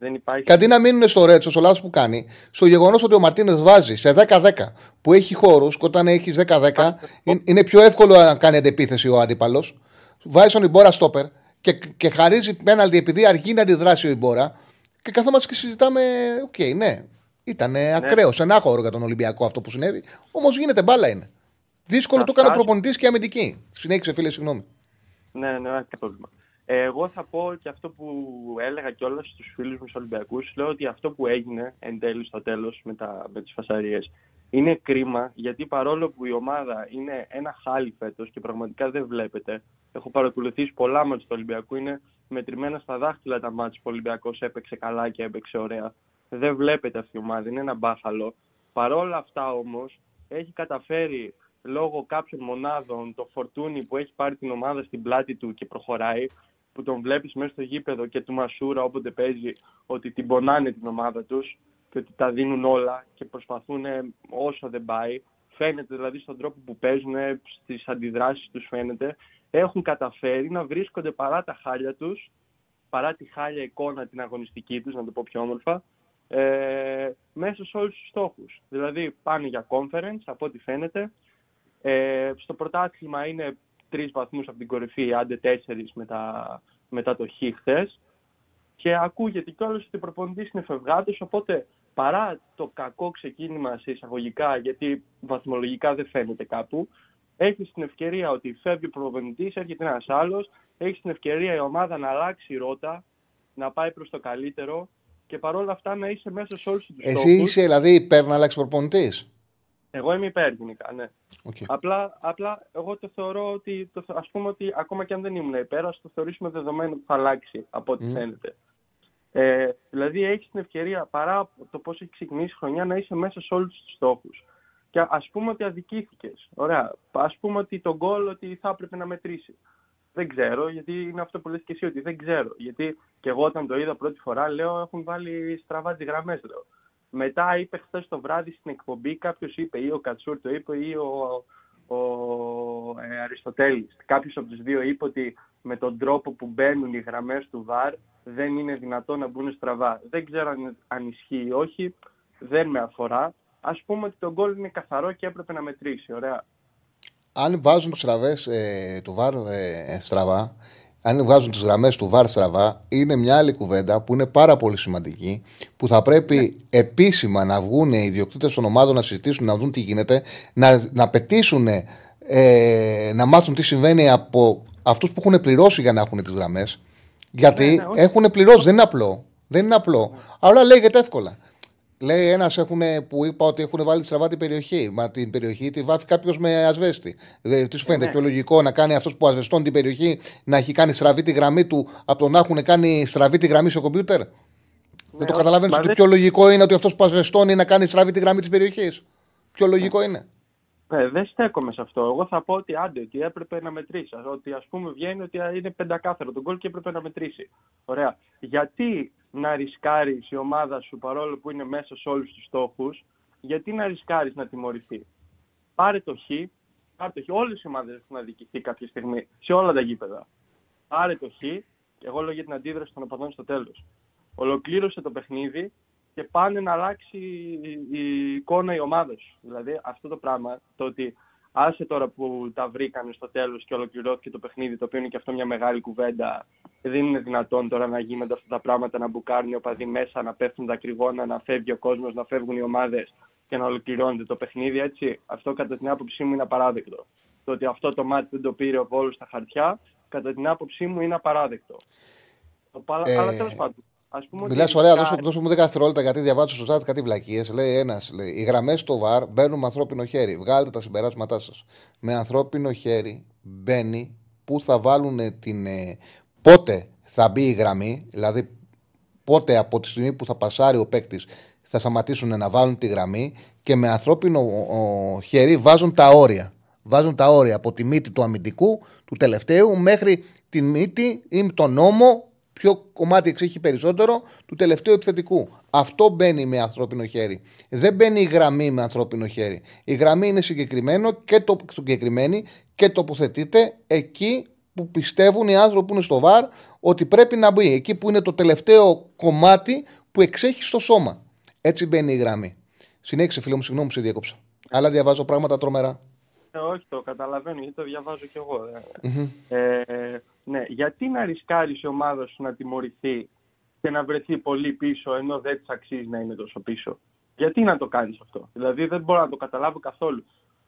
Ε, δεν- δεν υπάρχει. Και αντί να μείνουν στο Ρέτσο, στο λάθος που κάνει, στο γεγονός ότι ο Μαρτίνες βάζει σε 10-10 που έχει χώρους και όταν έχεις 10-10 είναι- είναι πιο εύκολο να κάνει αντεπίθεση ο αντίπαλος. Βάζει τον Ιμπόρρα στόπερ και, και χαρίζει πέναλτι επειδή αργεί να αντιδράσει ο Ιμπόρρα. Και καθόμαστε και συζητάμε, οκ, ναι. Ήταν ακραίος, στενάχωρο για τον Ολυμπιακό αυτό που συνέβη. Όμως γίνεται μπάλα είναι. Δύσκολο το Αυτά- έκανε ο προπονητής και αμυντική. Συνέχισε, φίλε, συγγνώμη. Ναι, ναι, όχι πρόβλημα. Ε, εγώ θα πω και αυτό που έλεγα κιόλας στους φίλους μου στους Ολυμπιακούς. Λέω ότι αυτό που έγινε εν τέλει στο τέλος με, τα- με τις φασαρίες είναι κρίμα γιατί παρόλο που η ομάδα είναι ένα χάλι φέτος και πραγματικά δεν βλέπετε. Έχω παρακολουθήσει πολλά μάτια του Ολυμπιακού. Είναι μετρημένα στα δάχτυλα τα μάτια που ο Ολυμπιακός έπαιξε καλά και έπαιξε ωραία. Δεν βλέπετε αυτή η ομάδα. Είναι ένα μπάχαλο. Παρόλα αυτά όμως έχει καταφέρει λόγω κάποιων μονάδων το φορτούνι που έχει πάρει την ομάδα στην πλάτη του και προχωράει που τον βλέπεις μέσα στο γήπεδο και του Μασούρα όποτε παίζει ότι την πονάνε την ομάδα τους και ότι τα δίνουν όλα και προσπαθούν όσο δεν πάει. Φαίνεται δηλαδή στον τρόπο που παίζουν, στις αντιδράσεις τους φαίνεται. Έχουν καταφέρει να βρίσκονται παρά τα χάλια τους, παρά τη χάλια εικόνα την αγωνιστική τους, να το πω πιο όμορφα, ε, μέσα σε όλους τους στόχους. Δηλαδή πάνε για conference, από ό,τι φαίνεται. Ε, στο πρωτάθλημα είναι τρεις βαθμούς από την κορυφή, άντε τέσσερις μετά, μετά το χ χθες. Και ακούγεται κιόλας ότι ο προπονητής είναι φευγάτος, οπότε παρά το κακό ξεκίνημα σε εισαγωγικά, γιατί βαθμολογικά δεν φαίνεται κάπου, έχει την ευκαιρία ότι φεύγει ο προπονητής, έρχεται ένας άλλος, έχει την ευκαιρία η ομάδα να αλλάξει ρότα, να πάει προς το καλύτερο και παρόλα αυτά να είσαι μέσα σε όλους τους Εσύ στόχους. είσαι δηλαδή υπέρ να αλλάξει προπονητής; Εγώ είμαι υπέρ γενικά, ναι. Okay. Απλά, απλά εγώ το θεωρώ ότι, το, ας πούμε ότι ακόμα και αν δεν ήμουν υπέρ, ας το θεωρήσουμε δεδομένο που θα αλλάξει από ό,τι Μμ. φαίνεται. Ε, δηλαδή έχεις την ευκαιρία παρά από το πώς έχει ξεκινήσει η χρονιά να είσαι μέσα σε όλους τους στόχους. Και ας πούμε ότι αδικήθηκες. Ωραία. Ας πούμε ότι τον γκολ ότι θα έπρεπε να μετρήσει. Δεν ξέρω, γιατί είναι αυτό που λες και εσύ, ότι δεν ξέρω. Γιατί και εγώ όταν το είδα πρώτη φορά, λέω, έχουν βάλει στραβά τις γραμμές, λέω. Μετά είπε χθες το βράδυ στην εκπομπή, κάποιος είπε, ή ο Κατσούρ το είπε, ή ο, ο ε, Αριστοτέλης. Κάποιος από τους δύο είπε ότι με τον τρόπο που μπαίνουν οι γραμμές του ΒΑΡ δεν είναι δυνατό να μπουν στραβά. Δεν ξέρω αν, αν ισχύει ή όχι, δεν με αφορά. Ας πούμε ότι το γκολ είναι καθαρό και έπρεπε να μετρήσει, ωραία. αν βάζουν τι στραβές ε, του βάρ ε, στραβά, αν βγάζουν τις γραμμές του βάρ στραβά, είναι μια άλλη κουβέντα που είναι πάρα πολύ σημαντική. Που θα πρέπει επίσημα να βγουν οι ιδιοκτήτες των ομάδων να συζητήσουν, να δουν τι γίνεται, να, να πετήσουν, ε, να μάθουν τι συμβαίνει από αυτούς που έχουν πληρώσει για να έχουν τις γραμμές. Γιατί Ναι, ναι, όχι. έχουν πληρώσει, δεν είναι απλό. Δεν είναι απλό. Αλλά λέγεται εύκολα. Λέει ένας που είπα ότι έχουν βάλει στραβά την περιοχή. Μα την περιοχή τη βάφει κάποιος με ασβέστη. Δεν, τι σου φαίνεται Ναι. πιο λογικό να κάνει αυτός που ασβεστώνει την περιοχή να έχει κάνει στραβή τη γραμμή του από το να έχουν κάνει στραβή τη γραμμή στο κομπιούτερ; δεν το όχι, καταλαβαίνει μα ότι δεν- πιο λογικό είναι ότι αυτός που ασβεστώνει να κάνει στραβή τη γραμμή της περιοχής; Πιο λογικό είναι; Ε, δεν στέκομαι σε αυτό. Εγώ θα πω ότι άντε, ότι έπρεπε να μετρήσεις. Ότι ας πούμε βγαίνει ότι είναι πεντακάθαρο τον γκολ και έπρεπε να μετρήσει. Ωραία. Γιατί να ρισκάρεις η ομάδα σου παρόλο που είναι μέσα σε όλους τους στόχους, γιατί να ρισκάρεις να τιμωρηθεί; Πάρε το χ, πάρε το χ. Όλες οι ομάδες έχουν αδικηθεί κάποια στιγμή σε όλα τα γήπεδα. Πάρε το χ, και εγώ λέω για την αντίδραση των οπαδών στο τέλος. Ολοκλήρωσε το παιχνίδι και πάνε να αλλάξει η- η εικόνα η ομάδα σου. Δηλαδή αυτό το πράγμα, το ότι άσε τώρα που τα βρήκανε στο τέλος και ολοκληρώθηκε το παιχνίδι, το οποίο είναι και αυτό μια μεγάλη κουβέντα, δεν είναι δυνατόν τώρα να γίνονται αυτά τα πράγματα, να μπουκάρουν οι οπαδοί μέσα, να πέφτουν τα κρυγόνα, να φεύγει ο κόσμος, να φεύγουν οι ομάδες και να ολοκληρώνεται το παιχνίδι, έτσι. Αυτό κατά την άποψή μου είναι απαράδεκτο. Το ότι αυτό το μάτι δεν το πήρε ο Βόλος στα χαρτιά, κατά την άποψή μου είναι απαράδεκτο. Το πα- Ε, Αλλά τέλος πάντων. Ας πούμε ότι Μιλάς ωραία, ρισκάρει- δώσω, δώσω μου 10 δευτερόλεπτα γιατί διαβάζω στο chat κάτι βλακίε. Λέει ένας, λέει, οι γραμμές στο βαρ μπαίνουν με ανθρώπινο χέρι. Βγάλετε τα συμπεράσματά σας. Με ανθρώπινο χέρι μπαίνει πού θα βάλουν την. ε, πότε θα μπει η γραμμή, δηλαδή πότε από τη στιγμή που θα πασάρει ο παίκτης θα σταματήσουν να βάλουν τη γραμμή και με ανθρώπινο ο, χέρι βάζουν τα όρια. Βάζουν τα όρια από τη μύτη του αμυντικού, του τελευταίου, μέχρι τη μύτη ή τον νόμο, ποιο κομμάτι εξέχει περισσότερο, του τελευταίου επιθετικού. Αυτό μπαίνει με ανθρώπινο χέρι. Δεν μπαίνει η γραμμή με ανθρώπινο χέρι. Η γραμμή είναι συγκεκριμένο και το, συγκεκριμένη και τοποθετείται εκεί που πιστεύουν οι άνθρωποι που είναι στο βαρ ότι πρέπει να μπει εκεί που είναι το τελευταίο κομμάτι που εξέχει στο σώμα. Έτσι μπαίνει η γραμμή. Συνέχισε, φίλο μου, συγγνώμη που σε διέκοψα. Αλλά διαβάζω πράγματα τρομερά. Ε, όχι, το καταλαβαίνω γιατί το διαβάζω κι εγώ. ε. Ε, ναι, γιατί να ρισκάρεις η ομάδα σου να τιμωρηθεί και να βρεθεί πολύ πίσω ενώ δεν της αξίζει να είναι τόσο πίσω; Γιατί να το κάνεις αυτό; Δηλαδή δεν μπορώ να το καταλάβω καθόλου.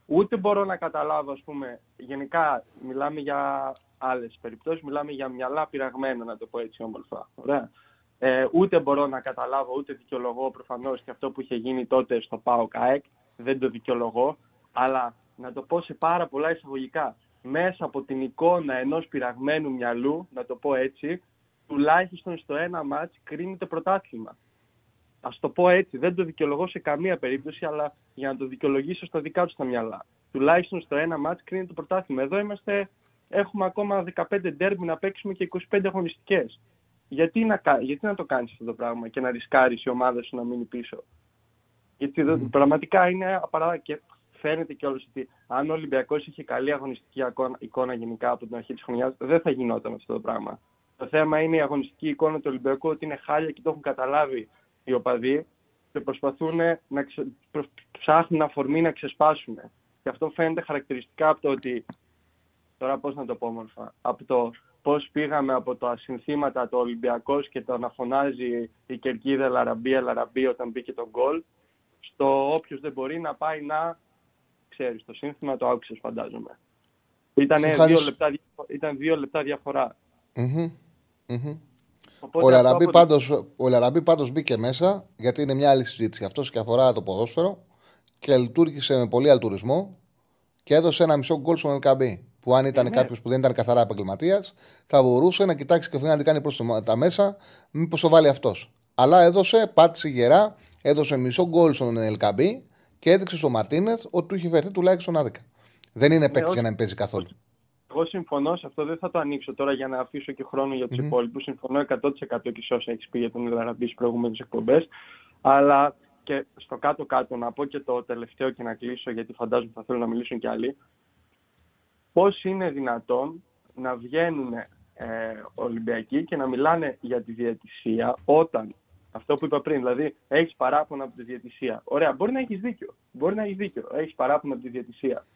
Ούτε μπορώ να καταλάβω, ας πούμε, γενικά μιλάμε για άλλες περιπτώσεις, μιλάμε για μυαλά πειραγμένα, να το πω έτσι όμορφα. Ωραία. Ε, ούτε μπορώ να καταλάβω, ούτε δικαιολογώ προφανώς και αυτό που είχε γίνει τότε στο ΠΑΟ ΚΑΕΚ, δεν το δικαιολογώ, αλλά να το πω σε πάρα πολλά εισαγωγικά, μέσα από την εικόνα ενός πειραγμένου μυαλού, να το πω έτσι, τουλάχιστον στο ένα μάτς κρίνεται πρωτάθλημα. Α το πω έτσι, δεν το δικαιολογώ σε καμία περίπτωση, αλλά για να το δικαιολογήσω στα δικά του τα μυαλά. Τουλάχιστον στο ένα μάτς κρίνεται το πρωτάθλημα. Εδώ είμαστε, έχουμε ακόμα 15 ντέρμπι να παίξουμε και 25 αγωνιστικές. Γιατί να, γιατί να το κάνεις αυτό το πράγμα και να ρισκάρεις η ομάδα σου να μείνει πίσω; Γιατί mm. πραγματικά είναι απαράδεκτο και φαίνεται κιόλας ότι αν ο Ολυμπιακός είχε καλή αγωνιστική εικόνα γενικά από την αρχή της χρονιάς, δεν θα γινόταν αυτό το πράγμα. Το θέμα είναι η αγωνιστική εικόνα του Ολυμπιακού ότι είναι χάλια και το έχουν καταλάβει οι οπαδοί και προσπαθούν να ξε... ψάχνουν αφορμή να ξεσπάσουν. Και αυτό φαίνεται χαρακτηριστικά από το ότι. Τώρα πώς να το πω όμορφα. Από το πώς πήγαμε από τα συνθήματα του Ολυμπιακός και το να φωνάζει η κερκίδα Λαραμπία, Λαραμπία όταν μπήκε τον γκολ. Στο όποιος δεν μπορεί να πάει να ξέρεις το σύνθημα, το άκουσες φαντάζομαι. Ήταν δύο, λεπτά, ήταν δύο λεπτά διαφορά. Mm-hmm. Mm-hmm. Ο Λαραμπή, πάντως, ο Λαραμπή πάντως μπήκε μέσα γιατί είναι μια άλλη συζήτηση. Αυτός και αφορά το ποδόσφαιρο και λειτουργήσε με πολύ αλτουρισμό και έδωσε ένα μισό γκολ στον Ελκαμπή. Που αν ήταν ε, ναι. κάποιος που δεν ήταν καθαρά επαγγελματίας, θα μπορούσε να κοιτάξει και να την κάνει προς τα μέσα, μήπως το βάλει αυτός. Αλλά έδωσε, πάτησε γερά, έδωσε μισό γκολ στον Ελκαμπή και έδειξε στο Μαρτίνε ότι του είχε φερθεί τουλάχιστον άδικα. Δεν είναι παίκτης ναι, για να μην παίζει καθόλου. Εγώ συμφωνώ σε αυτό, δεν θα το ανοίξω τώρα για να αφήσω και χρόνο για τους mm-hmm. υπόλοιπους. Συμφωνώ 100% και σε όσα έχεις πει για τον Ελαραμπή στις προηγούμενες εκπομπές. Αλλά και στο κάτω-κάτω να πω και το τελευταίο και να κλείσω, γιατί φαντάζομαι θα θέλω να μιλήσουν κι άλλοι. Πώς είναι δυνατόν να βγαίνουν ε, Ολυμπιακοί και να μιλάνε για τη διαιτησία όταν αυτό που είπα πριν, δηλαδή έχεις παράπονο από τη διαιτησία. Ωραία, μπορεί να έχεις δίκιο. Μπορεί να έχεις δίκιο. Έχεις παράπονο από τη διαιτησία.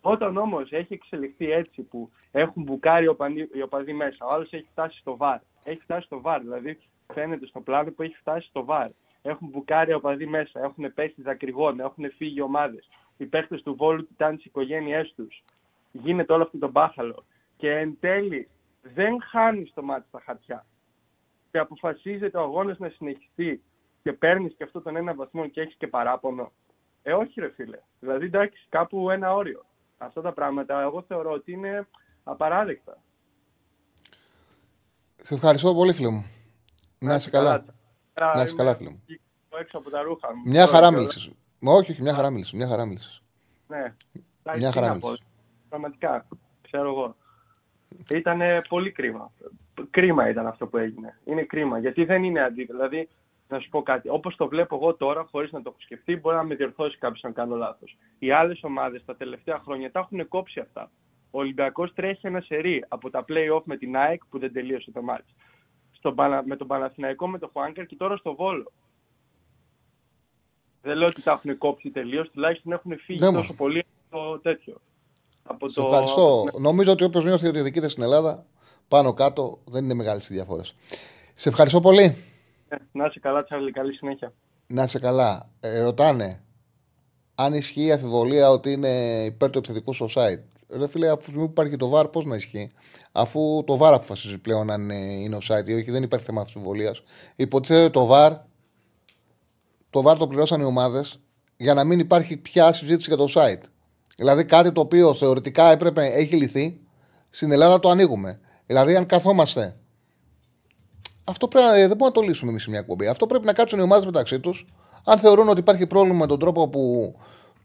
Όταν όμως έχει εξελιχθεί έτσι που έχουν μπουκάρει οι οπαδοί μέσα, ο άλλος έχει φτάσει στο βαρ. Έχει φτάσει στο βαρ, δηλαδή φαίνεται στο πλάνο που έχει φτάσει στο βαρ. Έχουν μπουκάρει οι οπαδοί μέσα, έχουν πέσει δακρυγόνα, έχουν φύγει ομάδες. Οι παίχτες του Βόλου κοιτάνε τις οικογένειές τους. Γίνεται όλο αυτό το μπάχαλο. Και εν τέλει δεν χάνεις το μάτι στα χαρτιά. Και αποφασίζεται ο αγώνας να συνεχιστεί και παίρνεις και αυτό τον ένα βαθμό και έχεις και παράπονο. Ε, όχι, ρε φίλε. Δηλαδή, εντάξει, κάπου ένα όριο αυτά τα πράγματα εγώ θεωρώ ότι είναι απαράδεκτα. Σε ευχαριστώ πολύ φίλε μου. Να είσαι καλά. Να είσαι καλά φίλε μου. Έξω από τα ρούχα μου. Μια χαρά μίλησες. Όχι, όχι, μια χαρά μίλησες. Μια χαρά μίλησες. Ναι. Μια χαρά μίλησες. Πραγματικά, ξέρω εγώ. Ήταν πολύ κρίμα. Κρίμα ήταν αυτό που έγινε. Είναι κρίμα. Γιατί δεν είναι αντίθετο. Δηλαδή, να σου πω κάτι. Όπως το βλέπω εγώ τώρα, χωρίς να το έχω σκεφτεί, μπορεί να με διορθώσει κάποιος αν κάνω λάθος. Οι άλλες ομάδες τα τελευταία χρόνια τα έχουν κόψει αυτά. Ο Ολυμπιακός τρέχει ένα σερί από τα play-off με την ΑΕΚ που δεν τελείωσε το μάτι. με τον Παναθηναϊκό με τον Χουάνκερ και τώρα στο Βόλο. Δεν λέω ότι τα έχουν κόψει τελείως, τουλάχιστον έχουν φύγει ναι, τόσο πολύ από το τέτοιο. Από το... Ευχαριστώ. Νομίζω ότι όποιος νιώθει ότι διοικείται στην Ελλάδα, πάνω κάτω δεν είναι μεγάλες οι διαφορές. Σε ευχαριστώ πολύ. Ε, να είσαι καλά, Τσάρλι. Καλή συνέχεια. Να είσαι καλά. Ε, ρωτάνε αν ισχύει η αφιβολία ότι είναι υπέρ του επιθετικού στο site; Ρε φίλε, αφού υπάρχει το VAR, πώς να ισχύει; Αφού το VAR αποφασίζει πλέον αν είναι site ή όχι, δεν υπάρχει θέμα αμφιβολία. Υποτίθεται το VAR, το VAR το πληρώσαν οι ομάδες για να μην υπάρχει πια συζήτηση για το site. Δηλαδή κάτι το οποίο θεωρητικά έπρεπε, έχει λυθεί, στην Ελλάδα το ανοίγουμε. Δηλαδή, αν καθόμαστε αυτό πρέπει, δεν μπορούμε να το λύσουμε εμείς σε μια εκπομπή. Αυτό πρέπει να κάτσουν οι ομάδες μεταξύ τους, αν θεωρούν ότι υπάρχει πρόβλημα με τον τρόπο που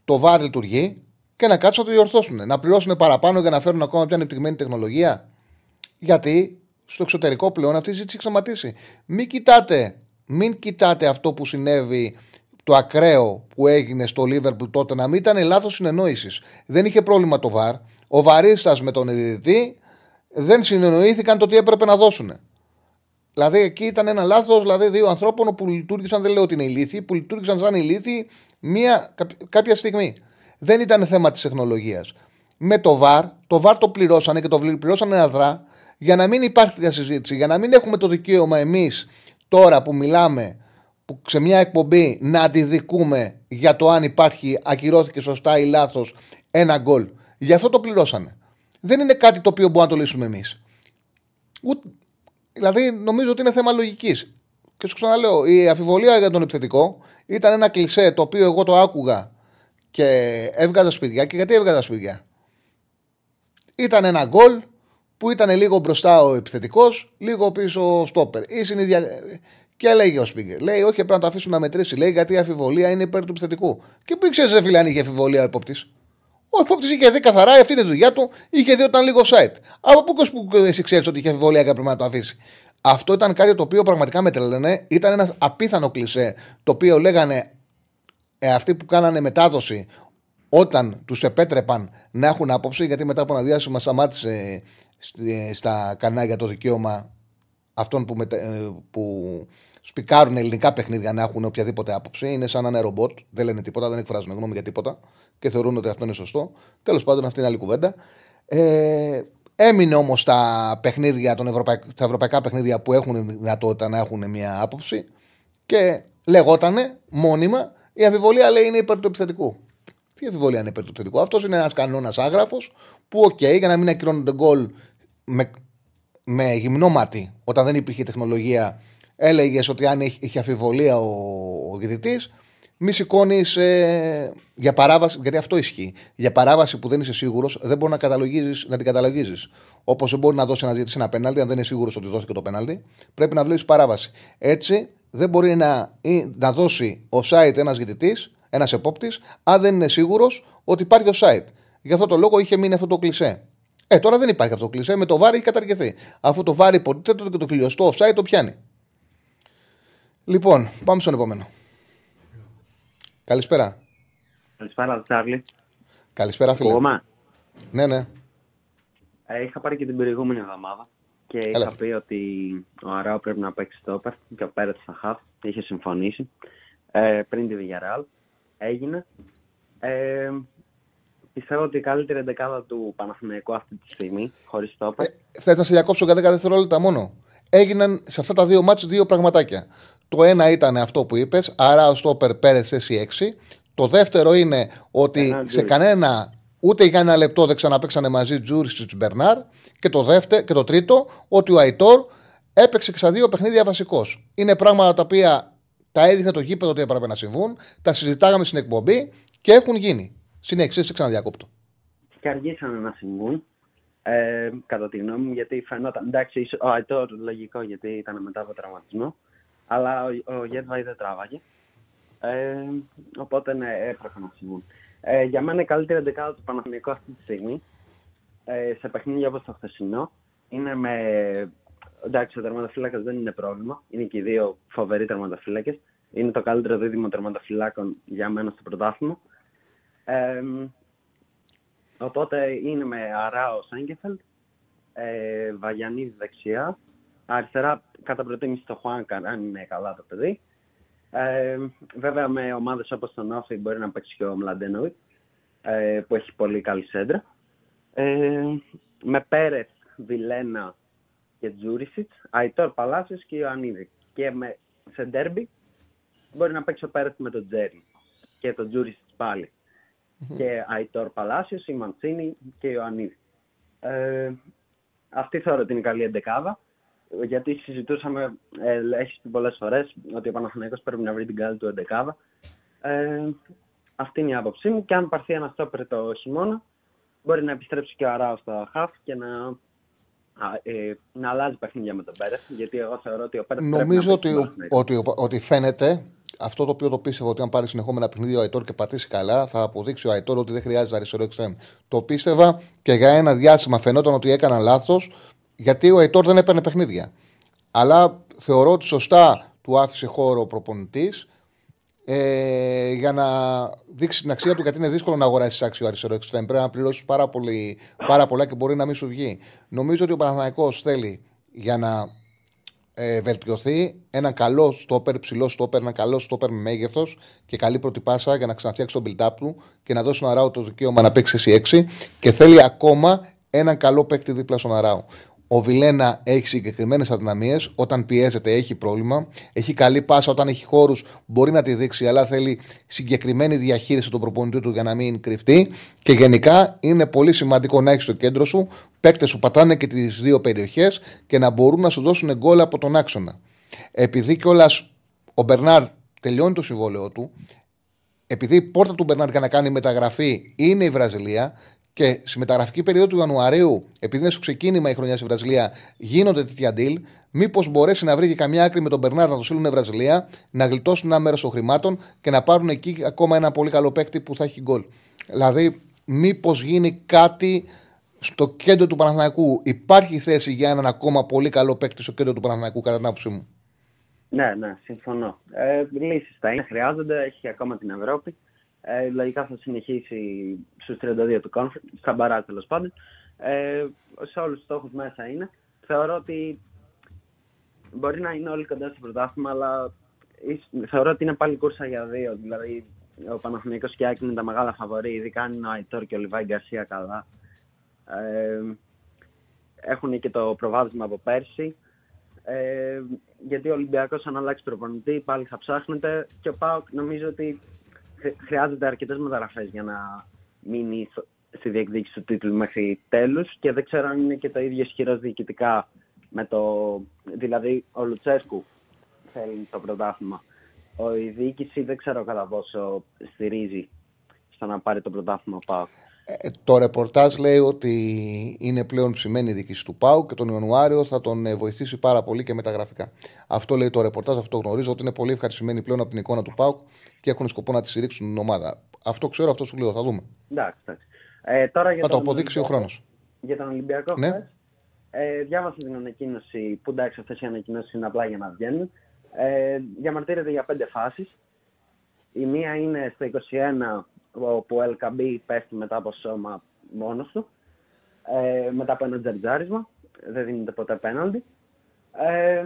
το βάρ λειτουργεί, και να κάτσουν να το διορθώσουν. Να πληρώσουν παραπάνω για να φέρουν ακόμα πιο ανεπτυγμένη τεχνολογία. Γιατί στο εξωτερικό πλέον αυτή η ζήτηση έχει σταματήσει. Μην κοιτάτε, μην κοιτάτε αυτό που συνέβη το ακραίο που έγινε στο Λίβερπουλ τότε να μην ήταν λάθος συνεννόησης. Δεν είχε πρόβλημα το βαρ. Ο βαρίστας με τον ειδητή δεν συνεννοήθηκαν το τι έπρεπε να δώσουν. Δηλαδή εκεί ήταν ένα λάθος δηλαδή δύο ανθρώπων που λειτουργήσαν, δεν λέω ότι είναι ηλίθιοι, που λειτουργήσαν σαν ηλίθιοι μία, κάποια στιγμή. Δεν ήταν θέμα της τεχνολογίας. Με το VAR, το VAR το πληρώσανε και το πληρώσανε αδρά για να μην υπάρχει τέτοια συζήτηση, για να μην έχουμε το δικαίωμα εμείς τώρα που μιλάμε που σε μια εκπομπή να αντιδικούμε για το αν υπάρχει, ακυρώθηκε σωστά ή λάθος ένα γκολ. Γι' αυτό το πληρώσανε. Δεν είναι κάτι το οποίο μπορούμε να το λύσουμε εμείς. Δηλαδή, νομίζω ότι είναι θέμα λογικής. Και σου ξαναλέω, η αφιβολία για τον επιθετικό ήταν ένα κλισέ το οποίο εγώ το άκουγα και έβγαζα σπίτια. Και γιατί έβγαζα σπίτια. Ήταν ένα γκολ που ήταν λίγο μπροστά ο επιθετικός, λίγο πίσω ο στόπερ. Ή συνειδια... Και έλεγε ο Σπίγκερ, λέει: Όχι, πρέπει να το αφήσουμε να μετρήσει. Λέει: Γιατί η αφιβολία είναι υπέρ του επιθετικού. Και που ήξερες, φίλε, αν είχε αφιβολία ο υπόπτης; Ο υπόπτης είχε δει καθαρά, αυτή είναι η δουλειά του, είχε δει όταν λίγο site. Από πού που εσύ ξέρεις ότι είχε αφιβολία και πρέπει να το αφήσει. Αυτό ήταν κάτι το οποίο πραγματικά με τρελαινε. Ήταν ένας απίθανο κλισέ το οποίο λέγανε ε, αυτοί που κάνανε μετάδοση όταν τους επέτρεπαν να έχουν άποψη, γιατί μετά από ένα διάστημα σταμάτησε στα κανάλια το δικαίωμα αυτών που, μετε, ε, που σπικάρουν ελληνικά παιχνίδια να έχουν οποιαδήποτε άποψη. Είναι σαν να είναι ρομπότ, δεν λένε τίποτα, δεν εκφράζουν γνώμη για τίποτα και θεωρούν ότι αυτό είναι σωστό. Τέλος πάντων, αυτή είναι άλλη κουβέντα. Ε, έμεινε όμως τα παιχνίδια, τον ευρωπαϊκ, τα ευρωπαϊκά παιχνίδια που έχουν δυνατότητα να έχουν μια άποψη και λεγότανε μόνιμα η αμφιβολία λέει είναι υπέρ του επιθετικού. Τι αμφιβολία είναι υπέρ του επιθετικού; Αυτός είναι ένας κανόνας άγραφος που, OK, okay, για να μην ακυρώνονται γκολ με, με γυμνό μάτι, όταν δεν υπήρχε τεχνολογία, έλεγες ότι αν είχε αμφιβολία ο, ο διαιτητής, μη σηκώνεις ε, για παράβαση, γιατί αυτό ισχύει. Για παράβαση που δεν είσαι σίγουρος, δεν μπορεί να, καταλογίζεις, να την καταλογίζεις. Όπως δεν μπορεί να δώσει ένα διαιτητή ένα πέναλτι, αν δεν είναι σίγουρος ότι δόθηκε το πέναλτι, πρέπει να βλέπεις παράβαση. Έτσι, δεν μπορεί να, να δώσει offside ένας διαιτητής, ένας επόπτης, αν δεν είναι σίγουρος ότι υπάρχει offside. Γι' αυτό το λόγο είχε μείνει αυτό το κλισέ. Ε, τώρα δεν υπάρχει αυτό το κλεισέ. Με το βάρη έχει καταργηθεί. Αφού το βάρη υποτίθεται και το κλειωστό offside το πιάνει. Λοιπόν, πάμε στον επόμενο. Καλησπέρα. Καλησπέρα, Τσάρλι. Καλησπέρα, φίλε. Κόμμα. Ναι, ναι. Ε, είχα πάρει και την προηγούμενη εβδομάδα και Έλα. είχα πει ότι ο Αράου πρέπει να παίξει το όπερ και ο Πέρετς θα χαφ. Είχε συμφωνήσει ε, πριν τη Villarreal. Έγινε. Ε, Πιστεύω ότι η καλύτερη εντεκάδα του Παναθηναϊκού αυτή τη στιγμή, χωρίς το Ε, Θες να σε διακόψω για 10 δευτερόλεπτα μόνο. Έγιναν σε αυτά τα δύο μάτια δύο πραγματάκια. Το ένα ήταν αυτό που είπες, άρα ο Στόπερ πέρασε εσύ 6. Το δεύτερο είναι ότι ένα σε κανένα ούτε για ένα λεπτό δεν ξαναπέξανε μαζί Τζούρισιτ Μπερνάρ. Και το, δεύτερο, και το τρίτο, ότι ο Αϊτόρ έπαιξε και στα δύο παιχνίδια βασικός. Είναι πράγματα τα οποία τα έδειχνε το γήπεδο ότι έπρεπε να συμβούν, τα συζητάγαμε στην εκπομπή και έχουν γίνει. Συνέχισε, σε ξαναδιακόπτω. Και αργήσανε να συμβούν. Ε, κατά τη γνώμη μου, γιατί φαινόταν. Εντάξει, ο Αϊτόρ λογικό γιατί ήταν μετά από τραυματισμό. Αλλά ο, ο Γέτβαϊ δεν τράβαγε. Ε, οπότε ναι, έπρεπε να συμβούν. Ε, για μένα η καλύτερη δεκάδα του Παναθηναϊκού αυτή τη στιγμή ε, σε παιχνίδια όπως το χθεσινό είναι με. Εντάξει, ο τερματοφύλακας δεν είναι πρόβλημα. Είναι και οι δύο φοβεροί τερματοφύλακες. Είναι το καλύτερο δίδυμο τερματοφυλάκων για μένα στο πρωτάθλημα. Ε, οπότε είναι με Αράο Σάγκεφελτ, ε, Βαγιανίδη δεξιά, αριστερά κατά προτίμηση το Χουάνκα, αν είναι καλά το παιδί. Ε, βέβαια με ομάδες όπως τον Όφη μπορεί να παίξει και ο Μλαντένοβιτς, ε, που έχει πολύ καλή σέντρα. Ε, με Πέρεθ, Βιλένα και Τζούρισιτς, Αϊτόρ Παλάσιος και Ιωαννίδη. Και με, σε ντέρμπι μπορεί να παίξει ο Πέρεθ με τον Τζέρι και τον Τζούρισιτς πάλι και Αϊτόρ Παλάσιος, η Μαντσίνη και Ιωαννίδη. Ε, αυτή θεωρώ ότι είναι καλή εντεκάδα. Γιατί συζητούσαμε, ε, έχει πει πολλές φορές, ότι ο Παναθηναϊκός πρέπει να βρει την καλή του εντεκάδα. Ε, αυτή είναι η άποψή μου. Και αν πάρθει ένας στόπερ το χειμώνα, μπορεί να επιστρέψει και ο Αράος στο χαφ και να, ε, να αλλάζει παιχνίδια με τον Πέρεθ. Γιατί εγώ θεωρώ ότι ο Πέρεθ. Νομίζω ότι, ότι, ότι φαίνεται αυτό το οποίο το πίστευα ότι αν πάρει συνεχόμενα παιχνίδια ο Αϊτόρ και πατήσει καλά, θα αποδείξει ο Αϊτόρ ότι δεν χρειάζεται αριστερό εξτρέμ. Το πίστευα και για ένα διάστημα φαινόταν ότι έκανα λάθος, γιατί ο Αϊτόρ δεν έπαιρνε παιχνίδια. Αλλά θεωρώ ότι σωστά του άφησε χώρο ο προπονητής ε, για να δείξει την αξία του, γιατί είναι δύσκολο να αγοράσει άξιο αριστερό εξτρέμ. Πρέπει να πληρώσεις πάρα, πάρα πολλά και μπορεί να μην σου βγει. Νομίζω ότι ο Παναθηναϊκός θέλει για να ε, βελτιωθεί ένα καλό στόπερ, ψηλό στόπερ, ένα καλό στόπερ με μέγεθος και καλή πρώτη πάσα για να ξαναφτιάξει τον build-up του και να δώσει στον Αράου το δικαίωμα να παίξει εσύ 6 και θέλει ακόμα έναν καλό παίκτη δίπλα στον Αράου. Ο Βιλένα έχει συγκεκριμένες αδυναμίες. Όταν πιέζεται, έχει πρόβλημα. Έχει καλή πάσα όταν έχει χώρους, μπορεί να τη δείξει, αλλά θέλει συγκεκριμένη διαχείριση του προπονητή του για να μην κρυφτεί. Και γενικά είναι πολύ σημαντικό να έχεις στο κέντρο σου παίκτες που πατάνε και τις δύο περιοχές και να μπορούν να σου δώσουν γκολ από τον άξονα. Επειδή κιόλας ο Μπερνάρ τελειώνει το συμβόλαιό του, επειδή η πόρτα του Μπερνάρ για να κάνει μεταγραφή είναι η Βραζιλία, και στη μεταγραφική περίοδο του Ιανουαρίου, επειδή είναι στο ξεκίνημα η χρονιά στη Βραζιλία, γίνονται τέτοια deal, μήπως μπορέσει να βρει και καμιά άκρη με τον Μπερνάρ να το στείλουν Βραζιλία, να γλιτώσουν ένα μέρος των χρημάτων και να πάρουν εκεί ακόμα ένα πολύ καλό παίκτη που θα έχει γκολ. Δηλαδή, μήπως γίνει κάτι στο κέντρο του Παναθηναϊκού. Υπάρχει θέση για έναν ακόμα πολύ καλό παίκτη στο κέντρο του Παναθηναϊκού, κατά την άποψή μου; Ναι, ναι, συμφωνώ. Ε, Λύσεις θα είναι, χρειάζονται, έχει ακόμα την Ευρώπη. Ε, λογικά θα συνεχίσει στους 32 του conference, στα μπαρά τέλος πάντων. Ε, σε όλους τους στόχους μέσα είναι. Θεωρώ ότι μπορεί να είναι όλοι κοντά στο πρωτάθλημα, αλλά θεωρώ ότι είναι πάλι κούρσα για δύο. Δηλαδή, ο Παναθηναϊκός και Άκη είναι τα μεγάλα φαβορή, ειδικά αν είναι ο Αϊτόρ και ο Λιβάη Γκαρσία καλά. Ε, έχουν και το προβάδισμα από πέρσι. Ε, γιατί ο Ολυμπιακός αν αλλάξει προπονητή πάλι θα ψάχνεται και ο Πάοκ νομίζω ότι χρειάζεται αρκετές μεταγραφές για να μείνει στη διεκδίκηση του τίτλου μέχρι τέλους και δεν ξέρω αν είναι και το ίδιο ισχυρό διοικητικά με το. Δηλαδή, ο Λουτσέσκου θέλει το πρωτάθλημα. Ο, η διοίκηση δεν ξέρω κατά πόσο στηρίζει στο να πάρει το πρωτάθλημα ΠΑΟΚ. Ε, το ρεπορτάζ λέει ότι είναι πλέον ψημένη η διοίκηση του ΠΑΟΚ και τον Ιανουάριο θα τον ε, βοηθήσει πάρα πολύ και μεταγραφικά. Αυτό λέει το ρεπορτάζ, αυτό γνωρίζω ότι είναι πολύ ευχαριστημένοι πλέον από την εικόνα του ΠΑΟΚ και έχουν σκοπό να τη στηρίξουν την ομάδα. Αυτό ξέρω, αυτό σου λέω, θα δούμε. Εντάξει, εντάξει. Ε, τώρα για θα το αποδείξει ο χρόνος. Για τον Ολυμπιακό, ναι. ε, διάβασα την ανακοίνωση που εντάξει, αυτές οι ανακοινώσεις είναι απλά για να βγαίνουν. Ε, διαμαρτύρεται για πέντε φάσεις. Η μία είναι στο 21 όπου ο LKB πέφτει μετά από σώμα μόνος του, ε, μετά από ένα τζαρτζάρισμα, δεν δίνεται ποτέ πέναλτι. Ε,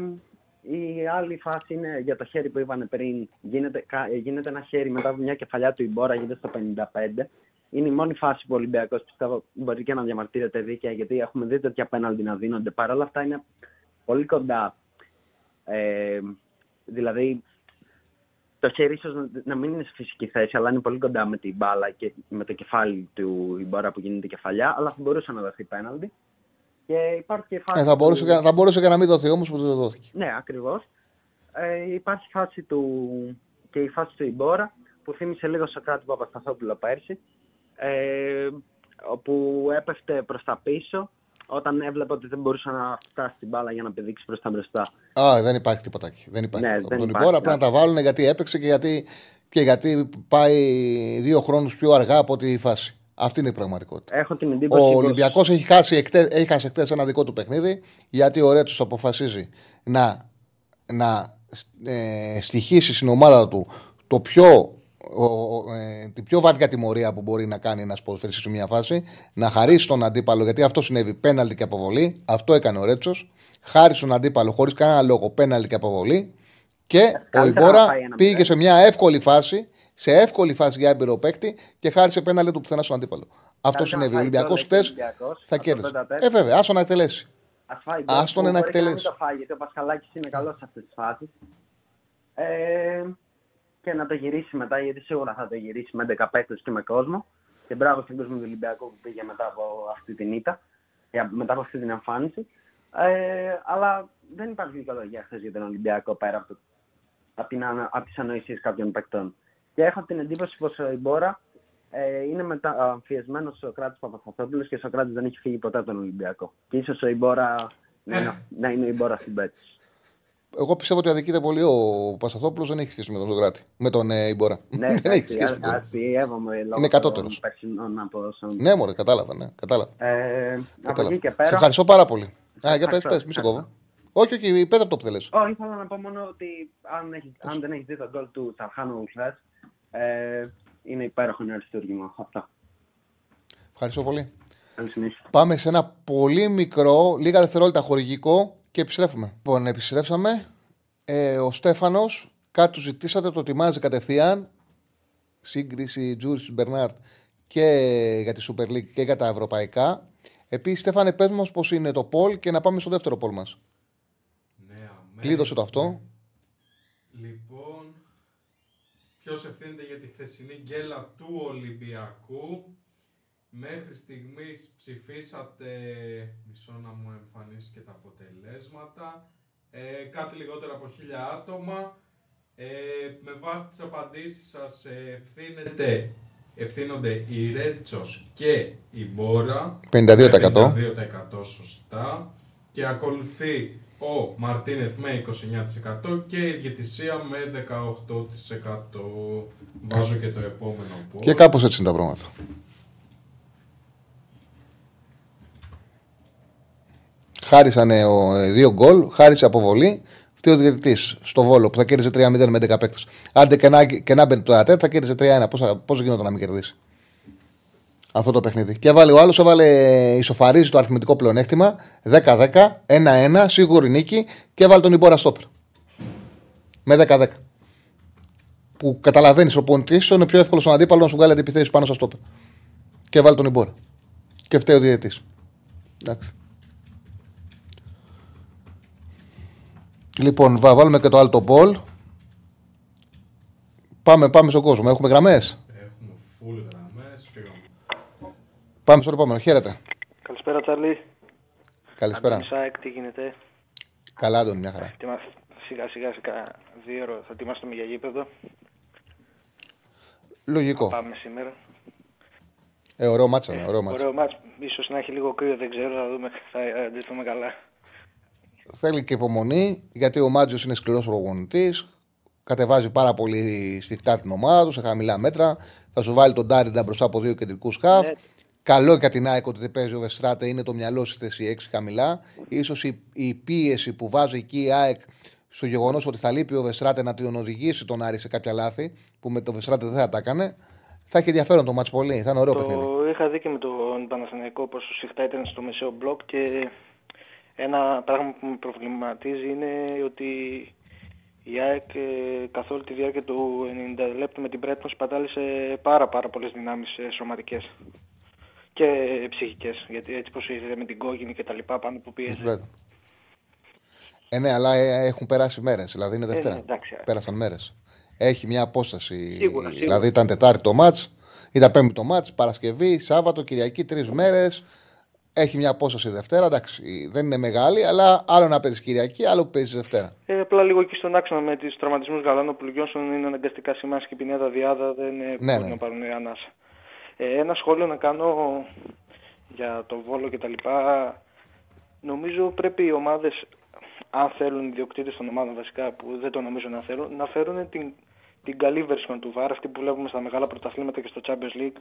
η άλλη φάση είναι για το χέρι που είπανε πριν. Γίνεται, γίνεται ένα χέρι μετά από μια κεφαλιά του Ιμπόρα, γίνεται στο 55. Είναι η μόνη φάση που ο Ολυμπιακός πιστεύω μπορεί και να διαμαρτύρεται δίκαια, γιατί έχουμε δει τέτοια πέναλτι να δίνονται. Παρ' όλα αυτά είναι πολύ κοντά. Ε, δηλαδή το χέρι ίσως να μην είναι σε φυσική θέση, αλλά είναι πολύ κοντά με την μπάλα και με το κεφάλι του η μπόρα που γίνεται κεφαλιά, αλλά θα μπορούσε να δοθεί πέναλτι. Και υπάρχει και φάση. Ε, θα, μπορούσε, του... θα μπορούσε και να μην δοθεί όμως που δεν δόθηκε. Ναι, ακριβώς. Ε, υπάρχει φάση του και η φάση του Ιμπόρα που θύμισε λίγο στο κράτη του Παπασταθόπουλο πέρσι. Ε, όπου έπεφτε προς τα πίσω όταν έβλεπε ότι δεν μπορούσε να φτάσει την μπάλα για να πηδήξει προς τα μπροστά. Α, δεν υπάρχει τίποτα εκεί. Δεν υπάρχει ναι, τίποτα. τον Ιμπόρα πρέπει να τα βάλουν γιατί έπαιξε και γιατί, και γιατί πάει δύο χρόνους πιο αργά από τη φάση. Αυτή είναι η πραγματικότητα. Έχω την εντύπωση ο Ολυμπιακός έχει χάσει εκτέ ένα δικό του παιχνίδι γιατί ο Ρέτσος αποφασίζει να, να ε, στοιχήσει στην ομάδα του το πιο ο, ε, την πιο βαριά τιμωρία που μπορεί να κάνει ένας ποδοσφαιριστής σε μια φάση, να χαρίσει τον αντίπαλο, γιατί αυτό συνέβη πέναλτι και αποβολή. Αυτό έκανε ο Ρέτσος. Χάρισε τον αντίπαλο χωρίς κανένα λόγο πέναλτι και αποβολή. Και ο Ιμπόρα πήγε σε μια εύκολη φάση, σε εύκολη φάση για έμπειρο παίκτη και χάρισε πέναλτι του πουθενά στον αντίπαλο. Αυτό συνέβη. Ο Ολυμπιακός χτες θα κέρδισε. Ε, βέβαια, άσο να εκτελέσει. Α τον να εκτελέσει. Το φάει, γιατί ο Πασχαλάκης είναι καλός σε αυτές τις φάσεις. Ε, και να το γυρίσει μετά, γιατί σίγουρα θα το γυρίσει με 11 παίκτες και με κόσμο. Και μπράβο στον κόσμο του Ολυμπιακού που πήγε μετά από αυτή την ήττα, μετά από αυτή την εμφάνιση. Ε, αλλά δεν υπάρχει δικαιολογία χθες για τον Ολυμπιακό πέρα από, από, από τις ανοησίες κάποιων παικτών. Και έχω την εντύπωση πως η Μπόρα ε, είναι μεταμφιεσμένο ο Κράτη Παπαθαθόπουλο και ο Κράτη δεν έχει φύγει ποτέ από τον Ολυμπιακό. Και ίσως ο Ιμπόρα να, να είναι η Μπόρα στην πέτση. Εγώ πιστεύω ότι αδικείται πολύ ο Πασαθόπουλος, δεν έχει σχέση με τον Ζωγράτη. Με τον ε, Ιμπόρα. Ναι, δεν έχει σχέση. Είναι κατώτερος. Ναι, μωρέ, κατάλαβα. Ναι, κατάλαβα. Ε, κατάλαβα. και πέρα... Σε ευχαριστώ πάρα πολύ. Α, για πες, πες, μη σε κόβω. Όχι, όχι, πες αυτό που θέλεις. Όχι, ήθελα να πω μόνο ότι αν, έχει, αν δεν έχεις δει τον γκολ του Τσαρχάνου χθε, ε, είναι υπέροχο αριστούργημα. Αυτά. Ευχαριστώ πολύ. Πάμε σε ένα πολύ μικρό, λίγα δευτερόλεπτα χορηγικό Και επιστρέφουμε. Λοιπόν, επιστρέψαμε. Ε, ο Στέφανος, κάτι του ζητήσατε, το ετοιμάζει κατευθείαν. Σύγκριση Τζούρις Μπερνάρτ και για τη Super League και για τα ευρωπαϊκά. Επίσης, Στέφανε, πες μας πώς είναι το Πολ και να πάμε στο δεύτερο Πολ μας. Ναι, αμέ. Κλείδωσε το αυτό. Λοιπόν, ποιος ευθύνεται για τη χθεσινή γκέλα του Ολυμπιακού; Μέχρι στιγμής ψηφίσατε, μισό να μου εμφανίσει και τα αποτελέσματα, ε, κάτι λιγότερο από χίλια άτομα. Ε, με βάση τις απαντήσεις σας ε, ευθύνεται, ευθύνονται η Ρέτσος και η Μπόρα. 52%. 52% σωστά. Και ακολουθεί ο Μαρτίνεθ με 29% και η Διαιτησία με 18%. Βάζω και το επόμενο poll. Και κάπως έτσι είναι τα πράγματα. Χάρισανε ο, ε, δύο γκολ, χάρισε αποβολή. Φταίει ο διαιτητής στο βόλο που θα κέρδισε 3-0 με 11 παίκτες. Άντε και να, και να μπαίνει το ΑΤΕ, θα κέρδισε 3-1. Πώς γινόταν να μην κερδίσει αυτό το παιχνίδι. Και έβαλε ο άλλος, έβαλε ισοφαρίζει το αριθμητικό πλεονέκτημα 10-10, 1-1, σίγουρη νίκη και έβαλε τον Ιμπόρα Στόπερ. Με 10-10. Που καταλαβαίνεις ο πονητή είναι πιο εύκολος στον αντίπαλο να σου βγάλει αντιπιθέσεις πάνω στο Στόπερ. Και έβαλε τον Ιμπόρα. Και φταίει ο διαιτητής. Εντάξει. Λοιπόν, βα, βάλουμε και το άλλο το πόλ. Πάμε, πάμε στον κόσμο. Έχουμε γραμμές; Έχουμε full γραμμές. Πήγαμε. Πάμε στο επόμενο. Χαίρετε. Καλησπέρα, Τσάρλι. Καλησπέρα. Αντώνης ΑΕΚ, τι γίνεται; Καλά, Αντώνη, μια χαρά. Ετοιμα- Σιγά σιγά σε κάνα δύο ώρα θα ετοιμάσουμε για γήπεδο. Λογικό. Πάμε σήμερα. Ε, ωραίο μάτσα, ναι, ωραίο μάτσα. Ωραίο μάτς. Ίσως να έχει λίγο κρύο, δεν ξέρω, θα δούμε. Θα ε, αντιληφθούμε καλά. Θέλει και υπομονή, γιατί ο Μάτζιος είναι σκληρός προπονητής. Κατεβάζει πάρα πολύ σφιχτά την ομάδα του σε χαμηλά μέτρα. Θα σου βάλει τον Ντάριντα μπροστά από δύο κεντρικούς σκάφ. Ναι. Καλό για την ΑΕΚ ότι δεν παίζει ο Βεστράτε, είναι το μυαλό στη θέση 6 χαμηλά. σω η, η πίεση που βάζει εκεί η ΑΕΚ στο γεγονός ότι θα λείπει ο Βεστράτε να τον οδηγήσει τον Άρη σε κάποια λάθη, που με τον Βεστράτε δεν θα τα έκανε, θα έχει ενδιαφέρον το μάτς πολύ. Θα είναι ωραίο παιχνίδι. Το είχα δει και με τον Παναθηναϊκό πόσο σφιχτά ήταν στο μεσαίο μπλοκ και ένα πράγμα που με προβληματίζει είναι ότι η ΑΕΚ ε, καθ' όλη τη διάρκεια του 90 λεπτού με την Πρέτμο σπατάλησε πάρα πάρα πολλές δυνάμεις ε, σωματικές και ε, ψυχικές γιατί έτσι πως ήρθε με την κόκκινη και τα λοιπά πάνω που πίεζε. Βέβαια. Ε, ναι, αλλά ε, έχουν περάσει μέρες. Δηλαδή είναι Δευτέρα. ναι, εντάξει. Πέρασαν μέρες. Έχει μια απόσταση. Σίγουρα, σίγουρα. Δηλαδή ήταν Τετάρτη το μάτς, ήταν Πέμπτη το μάτς, Παρασκευή, Σάββατο, Κυριακή, τρεις μέρες. Έχει μια απόσταση Δευτέρα. Εντάξει, δεν είναι μεγάλη, αλλά άλλο να παίζεις Κυριακή, άλλο που παίζεις Δευτέρα. Ε, απλά λίγο εκεί στον άξονα με του τραυματισμούς Γαλάνοπουλου Γιόνσον είναι αναγκαστικά σημάδια και η Πινέδα Διάδα δεν ε, Ναι, μπορούν ναι. να πάρουν ανάσα. Ε, ένα σχόλιο να κάνω για το Βόλο και τα λοιπά. Νομίζω πρέπει οι ομάδες, αν θέλουν οι ιδιοκτήτες των ομάδων βασικά, που δεν το νομίζω να θέλουν, να φέρουν την, την καλή version του VAR, αυτή που βλέπουμε στα μεγάλα πρωταθλήματα και στο Champions League,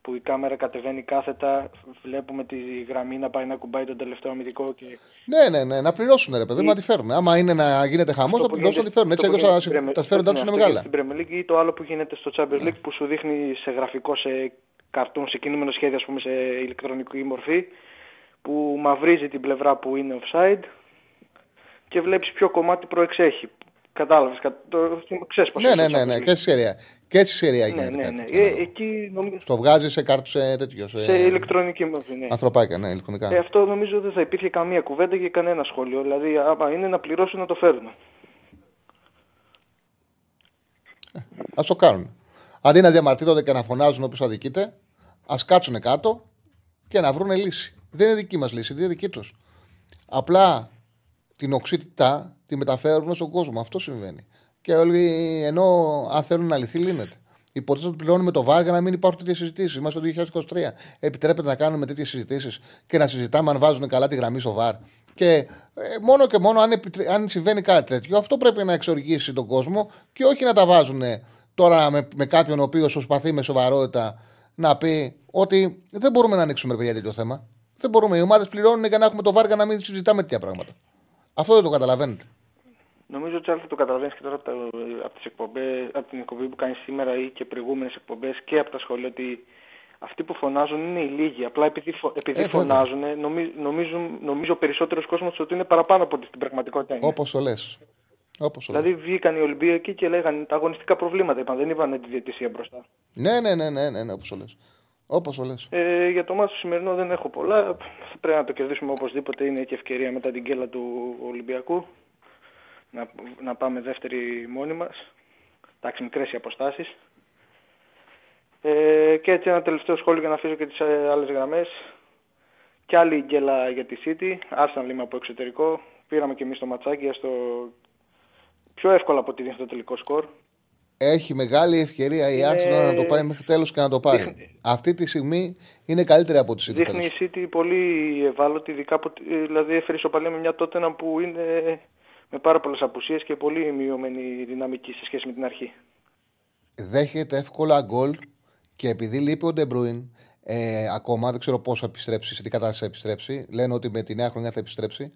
που η κάμερα κατεβαίνει κάθετα, βλέπουμε τη γραμμή να πάει να κουμπάει τον τελευταίο αμυντικό και Ναι, ναι, ναι, να πληρώσουν ρε παιδί μου, Ή- να τη φέρουν. Άμα είναι να γίνεται χαμός, Αυτό θα που πληρώσουν να τη γίνεται- φέρουν. Έτσι αυτό που αλλιώς γίνεται στην Premier- τα συμφέροντά του ναι, είναι αυτό μεγάλα. γίνεται Στην Premier League ή το άλλο που γίνεται στο Champions League που σου δείχνει σε γραφικό, σε καρτούν, σε κινούμενο σχέδιο, ας πούμε, σε ηλεκτρονική μορφή, που μαυρίζει την πλευρά που είναι offside και βλέπεις ποιο κομμάτι προεξέχει. Κατάλαβες, κα... το... ξέρεις πώς Ναι, είναι ναι, το ναι, Champions ναι, League. και στη σειρά. Και στη σειρά Ναι, γίνεται ναι, κάτι ναι. τέτοιο, Ε, ναι. εκεί νομίζω Το βγάζεις σε κάρτους σε τέτοιος. Σε, σε ηλεκτρονική μορφή, ναι. ανθρωπάκια, ναι, ηλεκτρονικά. Ε, αυτό νομίζω δεν θα υπήρχε καμία κουβέντα και κανένα σχόλιο. Δηλαδή, άμα είναι να πληρώσουν να το φέρουν. Α το κάνουν. Αντί να διαμαρτύρονται και να φωνάζουν όποιο αδικείται, ας κάτσουν κάτω και να βρουν λύση. Δεν είναι δική μας λύση, δεν είναι δική τους. Απλά την οξύτητα τη μεταφέρουν στον κόσμο. Αυτό συμβαίνει. Και όλοι, ενώ αν θέλουν να λυθεί, λύνεται. Υποτίθεται ότι πληρώνουμε το βάρ για να μην υπάρχουν τέτοιες συζητήσεις. Είμαστε το 2023. Επιτρέπεται να κάνουμε τέτοιες συζητήσεις και να συζητάμε αν βάζουν καλά τη γραμμή στο βάρ. Και ε, μόνο και μόνο αν, επιτρέ- αν συμβαίνει κάτι τέτοιο, αυτό πρέπει να εξοργήσει τον κόσμο και όχι να τα βάζουν τώρα με, με κάποιον ο οποίος προσπαθεί με σοβαρότητα να πει ότι δεν μπορούμε να ανοίξουμε ρε παιδιά τέτοιο θέμα. Δεν μπορούμε. Οι ομάδες πληρώνουν για να έχουμε το βάρ για να μην συζητάμε τέτοια πράγματα. Αυτό δεν το καταλαβαίνετε. Νομίζω ότι θα το καταλαβαίνεις και τώρα από, τα, από, τις εκπομπές, από την εκπομπή που κάνεις σήμερα ή και προηγούμενες εκπομπές και από τα σχόλια ότι αυτοί που φωνάζουν είναι οι λίγοι. Απλά επειδή, φω- επειδή Ε, βέβαια. φωνάζουν, νομι, νομίζουν, νομίζω ο περισσότερος κόσμος ότι είναι παραπάνω από ό,τι στην πραγματικότητα είναι. Όπως το λες. Όπως το λες. Δηλαδή βγήκαν οι Ολυμπιακοί και λέγανε τα αγωνιστικά προβλήματα. Είπαν, δεν είπαν τη διαιτησία μπροστά. Ναι, ναι, ναι, ναι, ναι, ναι όπως το λες. Όπως το λες. Ε, για το μάτι το σημερινό δεν έχω πολλά. Πρέπει να το κερδίσουμε οπωσδήποτε. Είναι και ευκαιρία μετά την γκέλα του Ολυμπιακού. Να, να πάμε δεύτερη μόνοι μας. Εντάξει, μικρές οι αποστάσεις. Ε, και έτσι ένα τελευταίο σχόλιο για να αφήσω και τις άλλες γραμμές. Κι άλλη γκέλα για τη City. Άρσαν είμαι από εξωτερικό. Πήραμε και εμείς το ματσάκι στο πιο εύκολα από ό,τι δίνει το τελικό σκορ. Έχει μεγάλη ευκαιρία η Είναι- Arsenal να το πάει μέχρι τέλος και να το πάρει. Δείχνει- Αυτή τη στιγμή είναι καλύτερη από τη City. Δείχνει φέτος. η City πολύ ευάλωτη, ειδικά από, τη- δηλαδή έφερε ισοπαλία με μια Τότεναμ που είναι με πάρα πολλές απουσίες και πολύ μειωμένη δυναμική σε σχέση με την αρχή. Δέχεται εύκολα γκολ και επειδή λείπει ο Ντεμπρούιν ε, ακόμα, δεν ξέρω πώς θα επιστρέψει, σε τι κατάσταση θα επιστρέψει. Λένε ότι με τη νέα χρονιά θα επιστρέψει.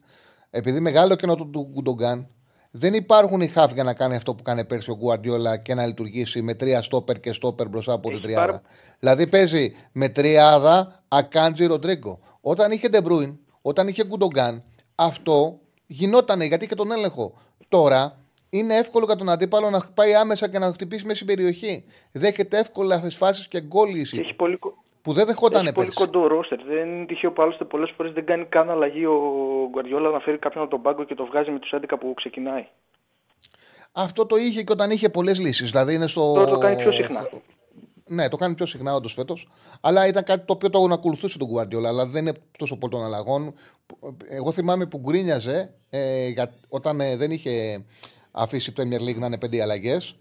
Επειδή μεγάλο κενό του, του Γκουντογκάν, δεν υπάρχουν οι χαφ για να κάνει αυτό που κάνει πέρσι ο Γκουαρντιόλα και να λειτουργήσει με τρία στόπερ και στόπερ μπροστά από την Έχει τριάδα. πάρα- Δηλαδή παίζει με τριάδα Ακάντζι Ροντρίγκο. Όταν είχε Ντε Μπρόινε, όταν είχε Γκουντογκάν, αυτό γινότανε γιατί είχε τον έλεγχο. Τώρα είναι εύκολο για τον αντίπαλο να πάει άμεσα και να χτυπήσει μέσα στην περιοχή. Δέχεται εύκολα φάσεις και γκολ η Και City, έχει πολύ, κο- που δεν δεχόταν έχει πολύ πέρσι. κοντό ρόστερ. Δεν είναι τυχαίο που άλλωστε πολλές φορές δεν κάνει καν αλλαγή ο Γκουαρδιόλα να φέρει κάποιον από τον πάγκο και το βγάζει με τους 11 που ξεκινάει. Αυτό το είχε και όταν είχε πολλές λύσεις. Δηλαδή είναι στο. Τώρα το κάνει πιο συχνά. Ναι, το κάνει πιο συχνά όντως φέτος. Αλλά ήταν κάτι το οποίο το ακολουθούσε τον Guardiola. Αλλά δεν είναι τόσο πολύ των αλλαγών. Εγώ θυμάμαι που γκρίνιαζε ε, για, όταν ε, δεν είχε αφήσει η Premier League να είναι πέντε αλλαγές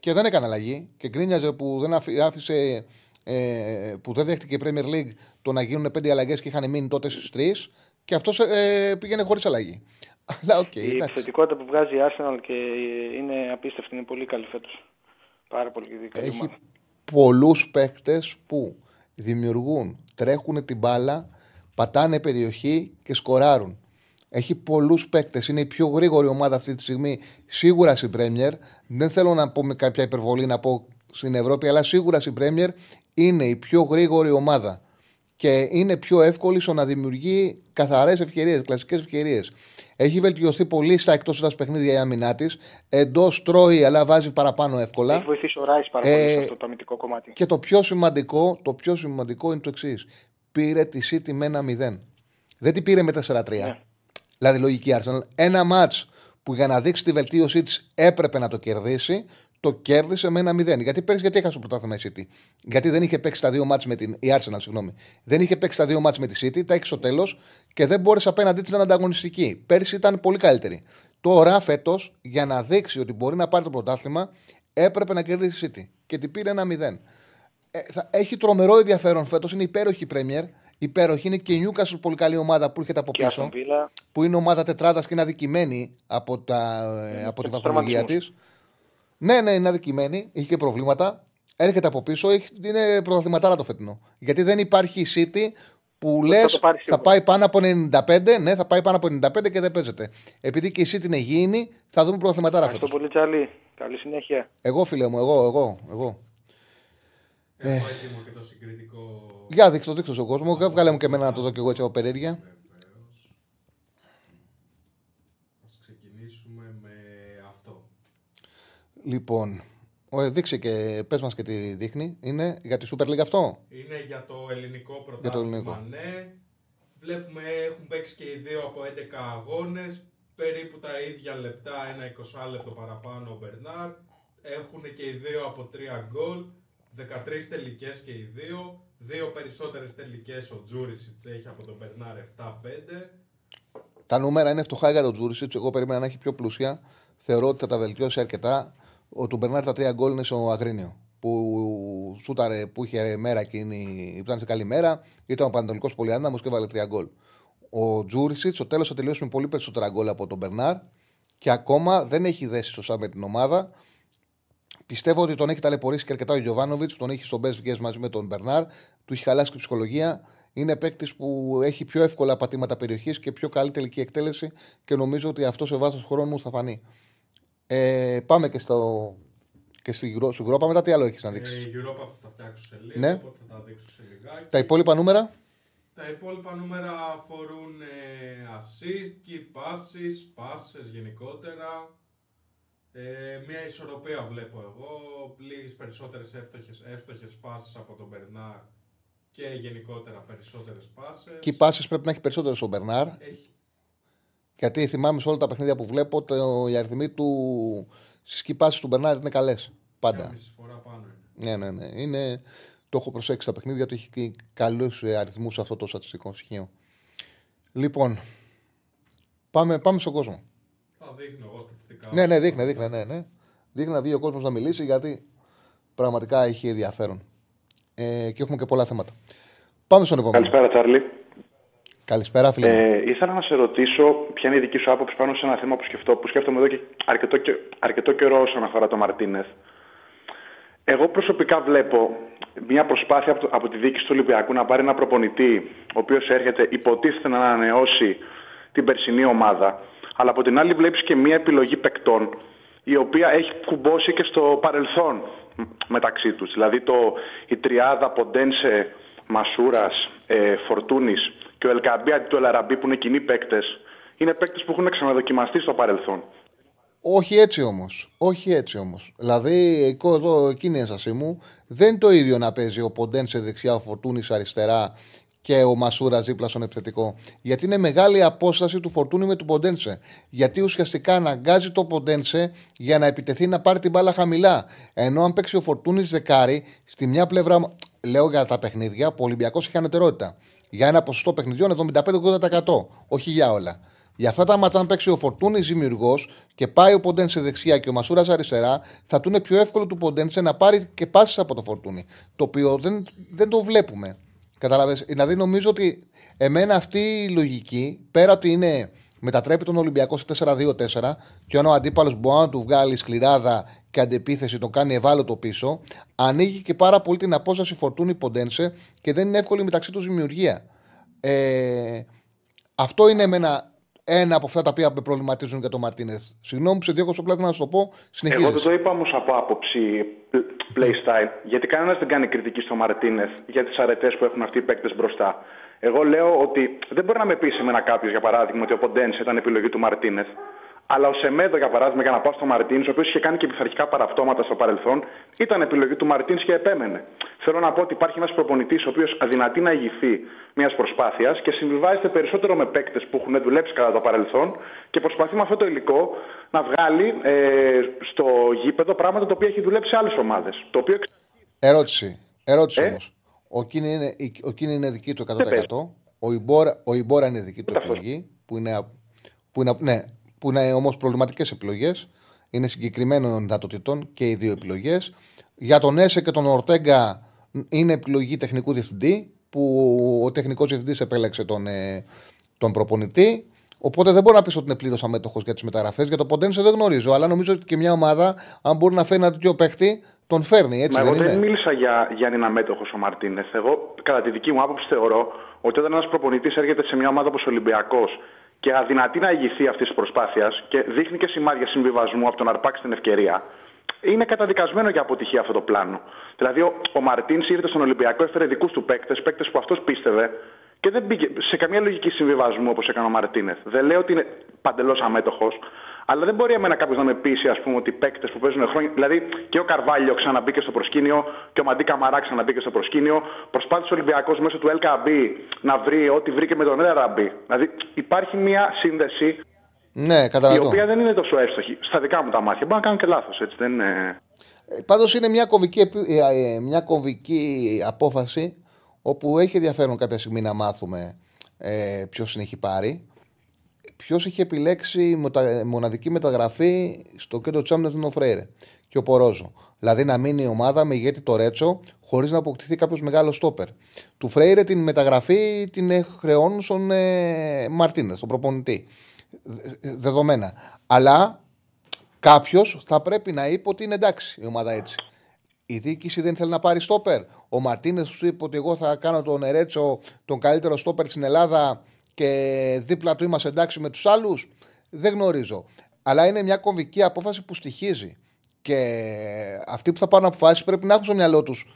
και δεν έκανε αλλαγή. Και γκρίνιαζε που δεν αφή- άφησε. Ε, που δεν δέχτηκε η Premier League το να γίνουν πέντε αλλαγές και είχαν μείνει τότε στις τρεις. Και αυτός ε, πήγαινε χωρίς αλλαγή. Αλλά οκ, η εντάξει. επιθετικότητα που βγάζει η Arsenal και είναι απίστευτη, είναι πολύ καλή φέτος. Πάρα πολύ καλή έχει ομάδα. πολλούς παίκτες που δημιουργούν, τρέχουν την μπάλα, πατάνε περιοχή και σκοράρουν. Έχει πολλούς παίκτες, είναι η πιο γρήγορη ομάδα αυτή τη στιγμή, σίγουρα στην Πρέμιερ. Δεν θέλω να πω με κάποια υπερβολή να πω στην Ευρώπη, αλλά σίγουρα στην Πρέμιερ είναι η πιο γρήγορη ομάδα. Και είναι πιο εύκολη στο να δημιουργεί καθαρές ευκαιρίες, κλασικές ευκαιρίες. Έχει βελτιωθεί πολύ στα εκτός έδρα παιχνίδια η άμυνά της. Εντός τρώει, αλλά βάζει παραπάνω εύκολα. Έχει βοηθήσει ο Ράις πάρα πολύ Ε, σε αυτό το αμυντικό κομμάτι. Και το πιο σημαντικό, το πιο σημαντικό είναι το εξής. Πήρε τη City με ένα 0. Δεν την πήρε με 4-3. Ναι. Δηλαδή λογική Arsenal. Ένα ματ που για να δείξει τη βελτίωσή της έπρεπε να το κερδίσει, το κέρδισε με ένα 0. Γιατί πέρυσι γιατί έχασε το πρωτάθλημα η City; Γιατί δεν είχε παίξει τα δύο μάτς με την. Η Arsenal, συγγνώμη. Δεν είχε παίξει τα δύο μάτς με τη City, τα έχει στο τέλος και δεν μπόρεσε απέναντί της να είναι ανταγωνιστική. Πέρυσι ήταν πολύ καλύτερη. Τώρα φέτος, για να δείξει ότι μπορεί να πάρει το πρωτάθλημα, έπρεπε να κερδίσει η City. Και την πήρε ένα 0. Ε, θα, έχει τρομερό ενδιαφέρον φέτος. Είναι υπέροχη η Premier. Υπέροχη είναι και η Newcastle πολύ καλή ομάδα που έρχεται από Και πίσω. Aston Villa. Που είναι ομάδα τετράδας και είναι αδικημένη από, τα, ε, από τη τους βαθμολογία της. τραυματισμούς. Ναι, ναι, είναι αδικημένη. Είχε και προβλήματα. Έρχεται από πίσω. Έχει, είναι πρωταθληματάρα το φετινό. Γιατί δεν υπάρχει η City που λες το πάρει θα σίγουρα. πάει πάνω από 95. Ναι, θα πάει πάνω από 95 και δεν παίζεται. Επειδή και η City είναι γήινη, θα δούμε πρωταθληματάρα Ευχαριστώ φέτος. πολύ, Τσάλι. Καλή συνέχεια. Εγώ, φίλε μου, εγώ, εγώ. εγώ. Έχω έτοιμο και το συγκριτικό. Για δείξτε το, δείξτε το στον κόσμο. Βγάλε μου και εμένα να το δω κι εγώ έτσι από περίεργεια. Βεβαίως. Ας ξεκινήσουμε με αυτό. Λοιπόν, ο, δείξε και πες μας και τι δείχνει. Είναι για τη Super League αυτό; Είναι για το ελληνικό Για το πρωτάθλημα, ελληνικό. ναι. Βλέπουμε έχουν παίξει και οι δύο από 11 αγώνες, περίπου τα ίδια λεπτά, ένα 20 λεπτό παραπάνω ο Μπερνάρ. Έχουν και οι δύο από 3 γκολ, 13 τελικές και οι δύο. Δύο περισσότερες τελικές ο Τζούρισιτς έχει από τον Μπερνάρ 7-5. Τα νούμερα είναι φτωχά για τον Τζούρισιτς. Εγώ περίμενα να έχει πιο πλούσια. Θεωρώ ότι θα τα βελτιώσει αρκετά. Ο του Μπερνάρ τα τρία γκολ είναι στο Αγρίνιο. Που σούταρε, που είχε μέρα εκείνη, ήταν σε καλή μέρα. Ήταν ο Πανατολικό Πολυάνδαμος και έβαλε τρία γκολ. Ο Τζούρισιτς στο τέλος θα τελειώσει με πολύ περισσότερα γκολ από τον Μπερνάρ και ακόμα δεν έχει δέσει σωστά με την ομάδα. Πιστεύω ότι τον έχει ταλαιπωρήσει και αρκετά ο Γιωβάνοβιτς, που τον έχει στο best guess μαζί με τον Μπερνάρ. Του έχει χαλάσει και η ψυχολογία. Είναι παίκτης που έχει πιο εύκολα πατήματα περιοχής και πιο καλή τελική εκτέλεση και νομίζω ότι αυτό σε βάθος χρόνου θα φανεί. Ε, πάμε και στο, Και στη Euro- στην Europa μετά τι άλλο έχεις να Ε, δείξεις; η Europa θα τα φτιάξω σε λίγο, Ναι. οπότε θα τα δείξω σε λιγάκι. Τα υπόλοιπα νούμερα; Τα υπόλοιπα νούμερα αφορούν ε, assist, key passes, passes γενικότερα. Ε, μια ισορροπία βλέπω εγώ, λίγες περισσότερες εύστοχες, εύστοχες passes από τον Μπερνάρ και γενικότερα περισσότερες passes. Και οι πάσει πρέπει να έχει περισσότερο ο Μπερνάρ. Έχει, Γιατί θυμάμαι σε όλα τα παιχνίδια που βλέπω, το, οι αριθμοί του στις κυπάσει του Μπερνάρ είναι καλές. μια Πάντα. μισή φορά πάνω είναι. Ναι, ναι, ναι. Είναι, το έχω προσέξει στα παιχνίδια του, έχει καλούς αριθμούς αυτό το στατιστικό στοιχείο. Λοιπόν, πάμε, πάμε στον κόσμο. Θα δείχνω εγώ στατιστικά. Ναι, ναι, δείχνε, δείχνε, ναι, ναι. Δείχνε να βγει ο κόσμος να μιλήσει γιατί πραγματικά έχει ενδιαφέρον. Ε, και έχουμε και πολλά θέματα. Πάμε στον επόμενο. Καλησπέρα, Τσάρλι. Καλησπέρα, φίλε. μου. Ε, ήθελα να σε ρωτήσω ποια είναι η δική σου άποψη πάνω σε ένα θέμα που, σκεφτώ, που σκέφτομαι εδώ και αρκετό, και αρκετό καιρό όσον αφορά το Μαρτίνεθ. Εγώ προσωπικά βλέπω μια προσπάθεια από, το- από τη διοίκηση του Ολυμπιακού να πάρει ένα προπονητή, ο οποίος έρχεται, υποτίθεται να ανανεώσει την περσινή ομάδα. Αλλά από την άλλη, βλέπεις και μια επιλογή παικτών, η οποία έχει κουμπώσει και στο παρελθόν μ, μεταξύ τους. Δηλαδή το, η τριάδα Ποντένσε, Μασούρας, ε, Φορτούνης και ο Ελκαμπή αντί του Ελαραμπή, που είναι κοινοί παίκτες, είναι παίκτες που έχουν ξαναδοκιμαστεί στο παρελθόν. Όχι έτσι όμως. Όχι έτσι όμως. Δηλαδή, εγώ εδώ, εκείνη η ένστασή μου, δεν είναι το ίδιο να παίζει ο Ποντέν σε δεξιά, ο Φορτούνης αριστερά και ο Μασούρα δίπλα στον επιθετικό. Γιατί είναι μεγάλη η απόσταση του Φορτούνη με του Ποντένσε. Γιατί ουσιαστικά αναγκάζει το Ποντένσε για να επιτεθεί να πάρει την μπάλα χαμηλά. Ενώ αν παίξει ο Φορτούνης δεκάρι, στη μια πλευρά, λέω για τα παιχνίδια, που ο Ολυμπιακός έχει ανωτερότητα. Για ένα ποσοστό παιχνιδιών 75-80%. Όχι για όλα. Για αυτά τα μάτια, αν παίξει ο Φορτούνης δημιουργός και πάει ο Ποντένσε δεξιά και ο Μασούρας αριστερά, θα του είναι πιο εύκολο του Ποντένσε να πάρει και πάσεις από το Φορτούνη. Το οποίο δεν, δεν το βλέπουμε. Κατάλαβες; Δηλαδή, νομίζω ότι εμένα αυτή η λογική, πέρα ότι είναι μετατρέπει τον Ολυμπιακό σε 4-2-4 και αν ο αντίπαλος μπορεί να του βγάλει σκληράδα και αντεπίθεση, τον κάνει ευάλωτο πίσω, ανοίγει και πάρα πολύ την απόσταση Φορτούνη Ποντένσε και δεν είναι εύκολη μεταξύ τους δημιουργία. Ε, αυτό είναι εμένα ένα από αυτά τα οποία με προβληματίζουν για τον Μαρτίνεθ. Συγγνώμη που σε διώκω στο πλάτη να σου το πω. Εγώ Συνεχίζει. δεν το είπα όμως από άποψη playstyle, γιατί κανένας δεν κάνει κριτική στο Μαρτίνεθ για τις αρετές που έχουν αυτοί οι παίκτες μπροστά. Εγώ λέω ότι δεν μπορεί να με πει εμένα κάποιος, για παράδειγμα, ότι ο Ποντένσε ήταν επιλογή του Μαρτίνεθ. Αλλά ο Σεμέδο, για παράδειγμα, για να πάω στο Μαρτίνε, ο οποίος είχε κάνει και πειθαρχικά παραπτώματα στο παρελθόν, ήταν επιλογή του Μαρτίνε και επέμενε. Θέλω να πω ότι υπάρχει ένας προπονητής ο οποίος αδυνατεί να ηγηθεί μιας προσπάθειας και συμβιβάζεται περισσότερο με παίκτες που έχουν δουλέψει κατά το παρελθόν και προσπαθεί με αυτό το υλικό να βγάλει ε, στο γήπεδο πράγματα τα οποία έχει δουλέψει σε άλλες ομάδες. Το οποίο Ερώτηση. Ερώτηση Ε; όμως. Ο Κίνη είναι, ο Κίνη είναι δική του 100%. Δεν παίζει. Ο Ιμπόρα, ο Ιμπόρα είναι δική του Ούτε αυτός. επιλογή. Που είναι, που είναι, ναι, που είναι όμως προβληματικές επιλογές. Είναι συγκεκριμένων δυνατοτήτων και οι δύο επιλογές. Για τον Έσε και τον Ορτέγκα είναι επιλογή τεχνικού διευθυντή. Που ο τεχνικός διευθυντής επέλεξε τον, ε, τον προπονητή. Οπότε δεν μπορώ να πει ότι είναι πλήρως αμέτωχος για τις μεταγραφές. Για το Ποντένσε δεν γνωρίζω. Αλλά νομίζω ότι και μια ομάδα, αν μπορεί να φέρει ένα τέτοιο παίχτη, τον φέρνει. Έτσι Μα δεν εγώ είναι; δεν μίλησα για, για να είναι αμέτωχος ο Μαρτίνεθ. Εγώ, κατά τη δική μου άποψη, θεωρώ ότι όταν ένας προπονητής έρχεται σε μια ομάδα όπως ο Ολυμπιακός και αδυνατεί να ηγηθεί αυτής της προσπάθειας και δείχνει και σημάδια συμβιβασμού από το να αρπάξει την ευκαιρία, είναι καταδικασμένο για αποτυχία αυτό το πλάνο. Δηλαδή, ο, ο Μαρτίνς ήρθε στον Ολυμπιακό, έφερε δικούς του παίκτες, παίκτες που αυτός πίστευε και δεν μπήκε σε καμία λογική συμβιβασμού όπως έκανε ο Μαρτίνεθ. Δεν λέω ότι είναι παντελώς αμέτωχος, αλλά δεν μπορεί εμένα κάποιος να με πείσει ας πούμε, ότι παίκτες που παίζουν χρόνια. Δηλαδή και ο Καρβάλιο ξαναμπήκε στο προσκήνιο και ο Μαντί Καμαρά ξαναμπήκε στο προσκήνιο. Προσπάθησε ο Ολυμπιακός μέσω του LKB να βρει ό,τι βρήκε με τον Ραμπή. Δηλαδή υπάρχει μια σύνδεση Ναι, η καταλαβαίνω. οποία δεν είναι τόσο εύστοχη. Στα δικά μου τα μάτια. Μπορεί να κάνω και λάθος έτσι. Δεν είναι. Πάντως είναι μια κομβική, επι- ε, ε, μια κομβική απόφαση όπου έχει ενδιαφέρον κάποια στιγμή να μάθουμε ε, ποιος την έχει πάρει. Ποιος είχε επιλέξει μετα- μοναδική μεταγραφή στο κέντρο της άμυνας τον Φρέιρε και ο Πορόζο. Δηλαδή να μείνει η ομάδα με ηγέτη το Ρέτσο χωρίς να αποκτηθεί κάποιος μεγάλος στόπερ. Του Φρέιρε την μεταγραφή την ε, χρεώνουν στον ε, Μαρτίνες, τον προπονητή. Δε- ε, Δεδομένα. Αλλά κάποιος θα πρέπει να είπε ότι είναι εντάξει η ομάδα έτσι. Η διοίκηση δεν θέλει να πάρει στόπερ. Ο Μαρτίνες του είπε ότι εγώ θα κάνω τον Ερέτσο τον καλύτερο στόπερ στην Ελλάδα και δίπλα του είμαστε εντάξει με τους άλλους. Δεν γνωρίζω. Αλλά είναι μια κομβική απόφαση που στοιχίζει. Και αυτοί που θα πάρουν αποφάσεις πρέπει να έχουν στο μυαλό τους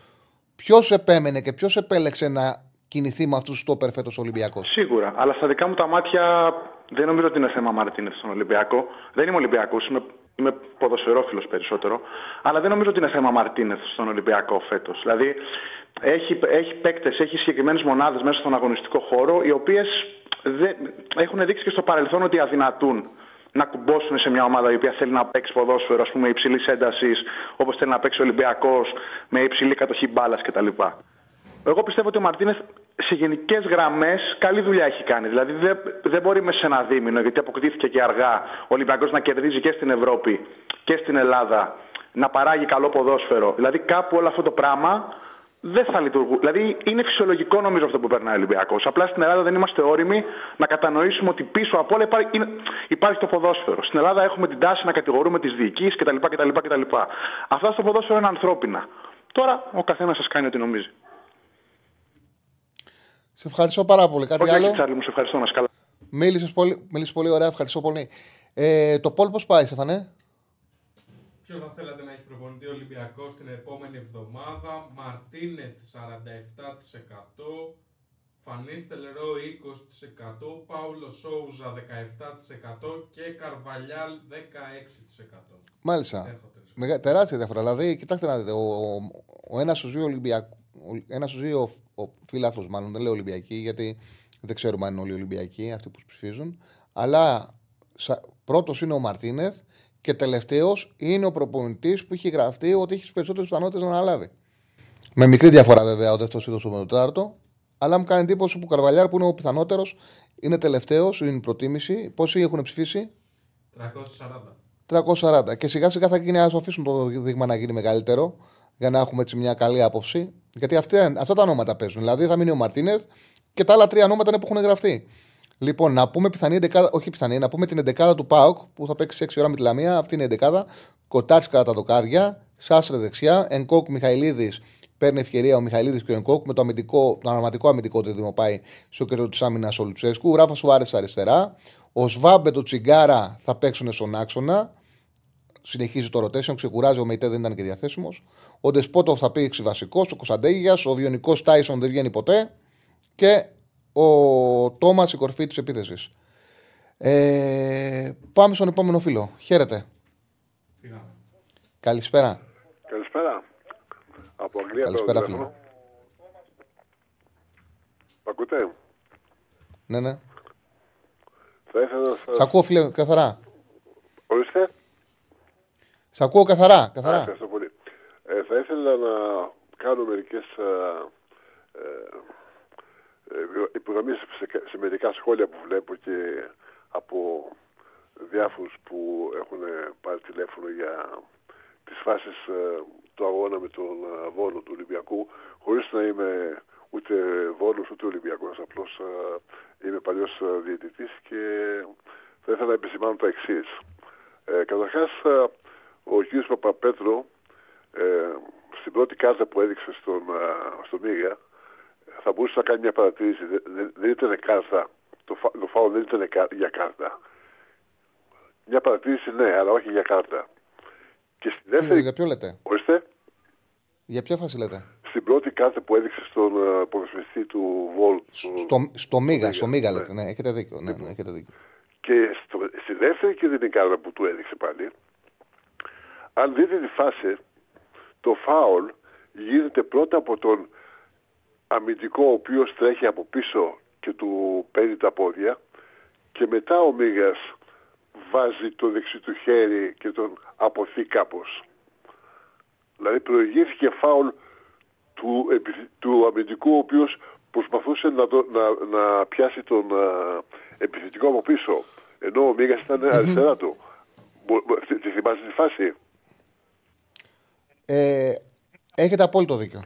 ποιος επέμενε και ποιος επέλεξε να κινηθεί με αυτούς τους στόπερ φέτος Ολυμπιακός. Σίγουρα. Αλλά στα δικά μου τα μάτια δεν νομίζω ότι είναι θέμα Μαρτίνεθ στον Ολυμπιακό. Δεν είμαι Ολυμπιακός, είμαι, είμαι ποδοσφαιρόφιλος περισσότερο. Αλλά δεν νομίζω ότι είναι θέμα Μαρτίνεθ στον Ολυμπιακό φέτος. Δηλαδή έχει, έχει παίκτες, έχει συγκεκριμένες μονάδες μέσα στον αγωνιστικό χώρο, οι οποίες έχουν δείξει και στο παρελθόν ότι αδυνατούν να κουμπώσουν σε μια ομάδα η οποία θέλει να παίξει ποδόσφαιρο ας πούμε, υψηλής έντασης, όπως θέλει να παίξει ο Ολυμπιακός, με υψηλή κατοχή μπάλας κτλ. Εγώ πιστεύω ότι ο Μαρτίνες σε γενικές γραμμές καλή δουλειά έχει κάνει. Δηλαδή δεν, δεν μπορεί μέσα σε ένα δίμηνο, γιατί αποκτήθηκε και αργά ο Ολυμπιακός να κερδίζει και στην Ευρώπη και στην Ελλάδα, να παράγει καλό ποδόσφαιρο. Δηλαδή κάπου όλο αυτό το πράγμα δεν θα λειτουργούν. Δηλαδή είναι φυσιολογικό νομίζω αυτό που περνάει ο Ολυμπιακός. Απλά στην Ελλάδα δεν είμαστε όριμοι να κατανοήσουμε ότι πίσω από όλα υπάρχει, υπάρχει το ποδόσφαιρο. Στην Ελλάδα έχουμε την τάση να κατηγορούμε τις διοικήσει κτλ, κτλ, κτλ. Αυτά στο ποδόσφαιρο είναι ανθρώπινα. Τώρα ο καθένας σας κάνει ό,τι νομίζει. Σε ευχαριστώ πάρα πολύ. Κάτι Όχι, άλλο; Τσάρλι, μου σε ευχαριστώ να σκάλα. Μίλησες πολύ, μίλησες πολύ ωραία, ευχαριστώ πολύ. Ε, το Πολ πώς πάει, Στεφανέ. Ποιο θα θέλατε να έχει προπονητή ο Ολυμπιακός την επόμενη εβδομάδα. Μαρτίνεθ 47%, Φανίστελ Ρο 20%, Πάουλο Σόουζα 17% και Καρβαλιάλ 16%. Μάλιστα. Έχω τρεις. Μεγα, τεράστια διαφορά. Δηλαδή, κοιτάξτε να δείτε, ο, ο, ο ένας στους δύο Ολυμπιακού. Ένας στους δύο ο, ο φίλαθλο, μάλλον δεν λέω Ολυμπιακοί, γιατί δεν ξέρουμε αν είναι όλοι Ολυμπιακοί αυτοί που ψηφίζουν. Αλλά πρώτος είναι ο Μαρτίνεθ και τελευταίος είναι ο προπονητής που έχει γραφτεί ότι έχεις τι περισσότερες πιθανότητες να αναλάβει. Με μικρή διαφορά βέβαια ο δεύτερο είδο με το τέταρτο. Αλλά μου κάνει εντύπωση που ο Καρβαλιάρ που είναι ο πιθανότερος είναι τελευταίος, είναι η προτίμηση. Πόσοι έχουν ψηφίσει, 340. 340. Και σιγά σιγά θα γίνει, ας αφήσουν το δείγμα να γίνει μεγαλύτερο για να έχουμε έτσι μια καλή άποψη. Γιατί αυτά, αυτά τα ονόματα παίζουν. Δηλαδή θα μείνει ο Μαρτίνεθ και τα άλλα τρία ονόματα είναι που έχουν γραφτεί. Λοιπόν, να πούμε πιθανή εντεκάδα, όχι πιθανή, να πούμε την εντεκάδα του Πάοκ που θα παίξει 6 ώρα με τη Λαμία. Αυτή είναι η εντεκάδα. Κοτάτσκα τα δοκάρια, Σάσρε δεξιά, Ενκόκ Μιχαηλίδης. Παίρνει ευκαιρία ο Μιχαηλίδης και ο Ενκόκ με το, αμυντικό, το αναματικό αμυντικό τρίδημο πάει στο κέντρο της άμυνας ο Λουτσέσκου. Ράφα Σουάρες αριστερά. Ο Σβάμπε το Τσιγκάρα θα παίξουν στον άξονα. Συνεχίζει το rotation, ξεκουράζει ο Μεϊτέ, δεν ήταν και διαθέσιμος. Ο Ντεσπότοφ θα παίξει βασικός, ο Κωνσταντέγιας, ο Βιονικός Τάισον δεν βγαίνει ποτέ. Και ο Τόμας η κορφή της επίθεσης. Ε, πάμε στον επόμενο φίλο. Χαίρετε. Φύγαμε. Καλησπέρα. Καλησπέρα. Από Αγγλία Καλησπέρα, το φίλε. τηλέφωνο. Μ' ακούτε; Ναι, ναι. Θα ήθελα να σας... Σ' ακούω, φίλε, καθαρά. Ορίστε. Σ' ακούω καθαρά. Α, καθαρά. ευχαριστώ πολύ. Ε, θα ήθελα να κάνω μερικές ε, ε, ε, υπογραμμίσεις σε, σε μερικά σχόλια που βλέπω και από διάφορους που έχουν πάρει τηλέφωνο για τις φάσεις ε, του αγώνα με τον ε, Βόλο του Ολυμπιακού χωρίς να είμαι ούτε Βόλος ούτε Ολυμπιακός απλώς ε, είμαι παλιός ε, διαιτητής και θα ήθελα να επισημάνω τα εξής. Ε, καταρχάς ε, ο κ. Παπαπέτρο ε, στην πρώτη κάρτα που έδειξε στον, ε, στο Μίγα θα μπορούσε να κάνει μια παρατήρηση. Δεν, δεν, δεν ήταν κάρτα. Το, φα, το φάουλ δεν ήταν κα- για κάρτα. Μια παρατήρηση ναι, αλλά όχι για κάρτα. Και στη Ε, δεύτερη. για ποιο λέτε; Ορίστε, Για ποια φάση λέτε; στην πρώτη κάρτα που έδειξε στον uh, ποδοσφαιριστή του Βολ. Στο, στο Μίγα, στο Μίγα ναι. λέτε. Ναι, έχετε δίκιο. Ναι, ναι, έχετε δίκιο. Και στο, στη δεύτερη κίνδυνη κάρτα που του έδειξε πάλι, αν δείτε τη φάση, το φάουλ γίνεται πρώτα από τον αμυντικό ο οποίος τρέχει από πίσω και του παίρνει τα πόδια και μετά ο Μίγας βάζει το δεξί του χέρι και τον αποθεί κάπως. Δηλαδή προηγήθηκε φάουλ του, επιθ- του αμυντικού ο οποίος προσπαθούσε να, το, να, να πιάσει τον α, επιθετικό από πίσω ενώ ο Μίγας ήταν αριστερά του. Μπο- μπο- Τη τη θυμάσαι τη φάση; Ε, έχετε απόλυτο δίκιο.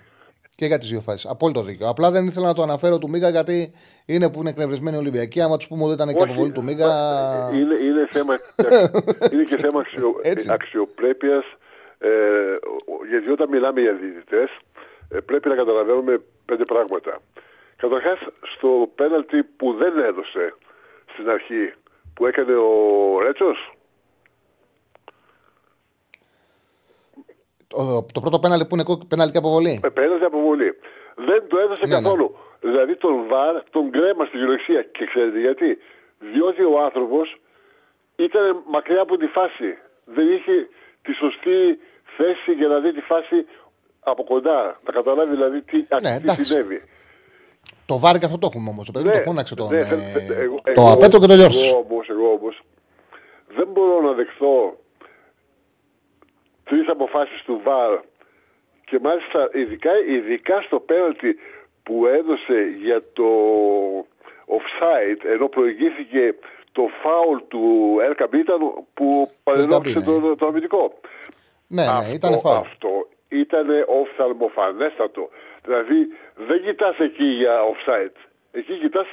Και για τις δύο φάσεις. Απόλυτο δίκιο. Απλά δεν ήθελα να το αναφέρω του Μίγα γιατί είναι που είναι εκνευρισμένοι Ολυμπιακοί. Άμα τους πούμε ότι ήταν και Όχι, αποβολή του Μίγα. μα, Είναι, είναι, θέμα, είναι και θέμα αξιο, Έτσι. αξιοπρέπειας ε, ο- γιατί όταν μιλάμε για διαιτητές ε, πρέπει να καταλαβαίνουμε πέντε πράγματα. Καταρχάς στο πέναλτι που δεν έδωσε στην αρχή που έκανε ο Ρέτσος Το, το πρώτο πέναλτι που είναι κόκκι- πέναλτι και αποβολή. Με πέναλτι αποβολή. Δεν το έδωσε Ναι, ναι. καθόλου. Δηλαδή τον Βαρ τον κρέμα στη κυριολεξία. Και ξέρετε γιατί; Διότι ο άνθρωπος ήταν μακριά από τη φάση. Δεν είχε τη σωστή θέση για να δει τη φάση από κοντά. Να καταλάβει δηλαδή τι, τι Ναι, εντάξει. συνέβη. Το βάρη και αυτό το έχουμε όμως. Το παιδί Ναι, το φώναξε τον. ναι, ε, θε- θε- εγώ- το εγώ- απέτρο και το διόρθωσε. Εγώ όμως, εγώ όμως, δεν μπορώ να δεχθώ τρεις αποφάσεις του ΒΑΡ και μάλιστα ειδικά, ειδικά στο πέναλτι που έδωσε για το offside ενώ προηγήθηκε το φάουλ του El Capitan που παρενόχλησε Capitan, το, το αμυντικό. Ναι, ναι, αυτό, ήταν φάουλ. Αυτό ήταν οφθαλμοφανέστατο. Δηλαδή δεν κοιτάς εκεί για offside. Εκεί κοιτάς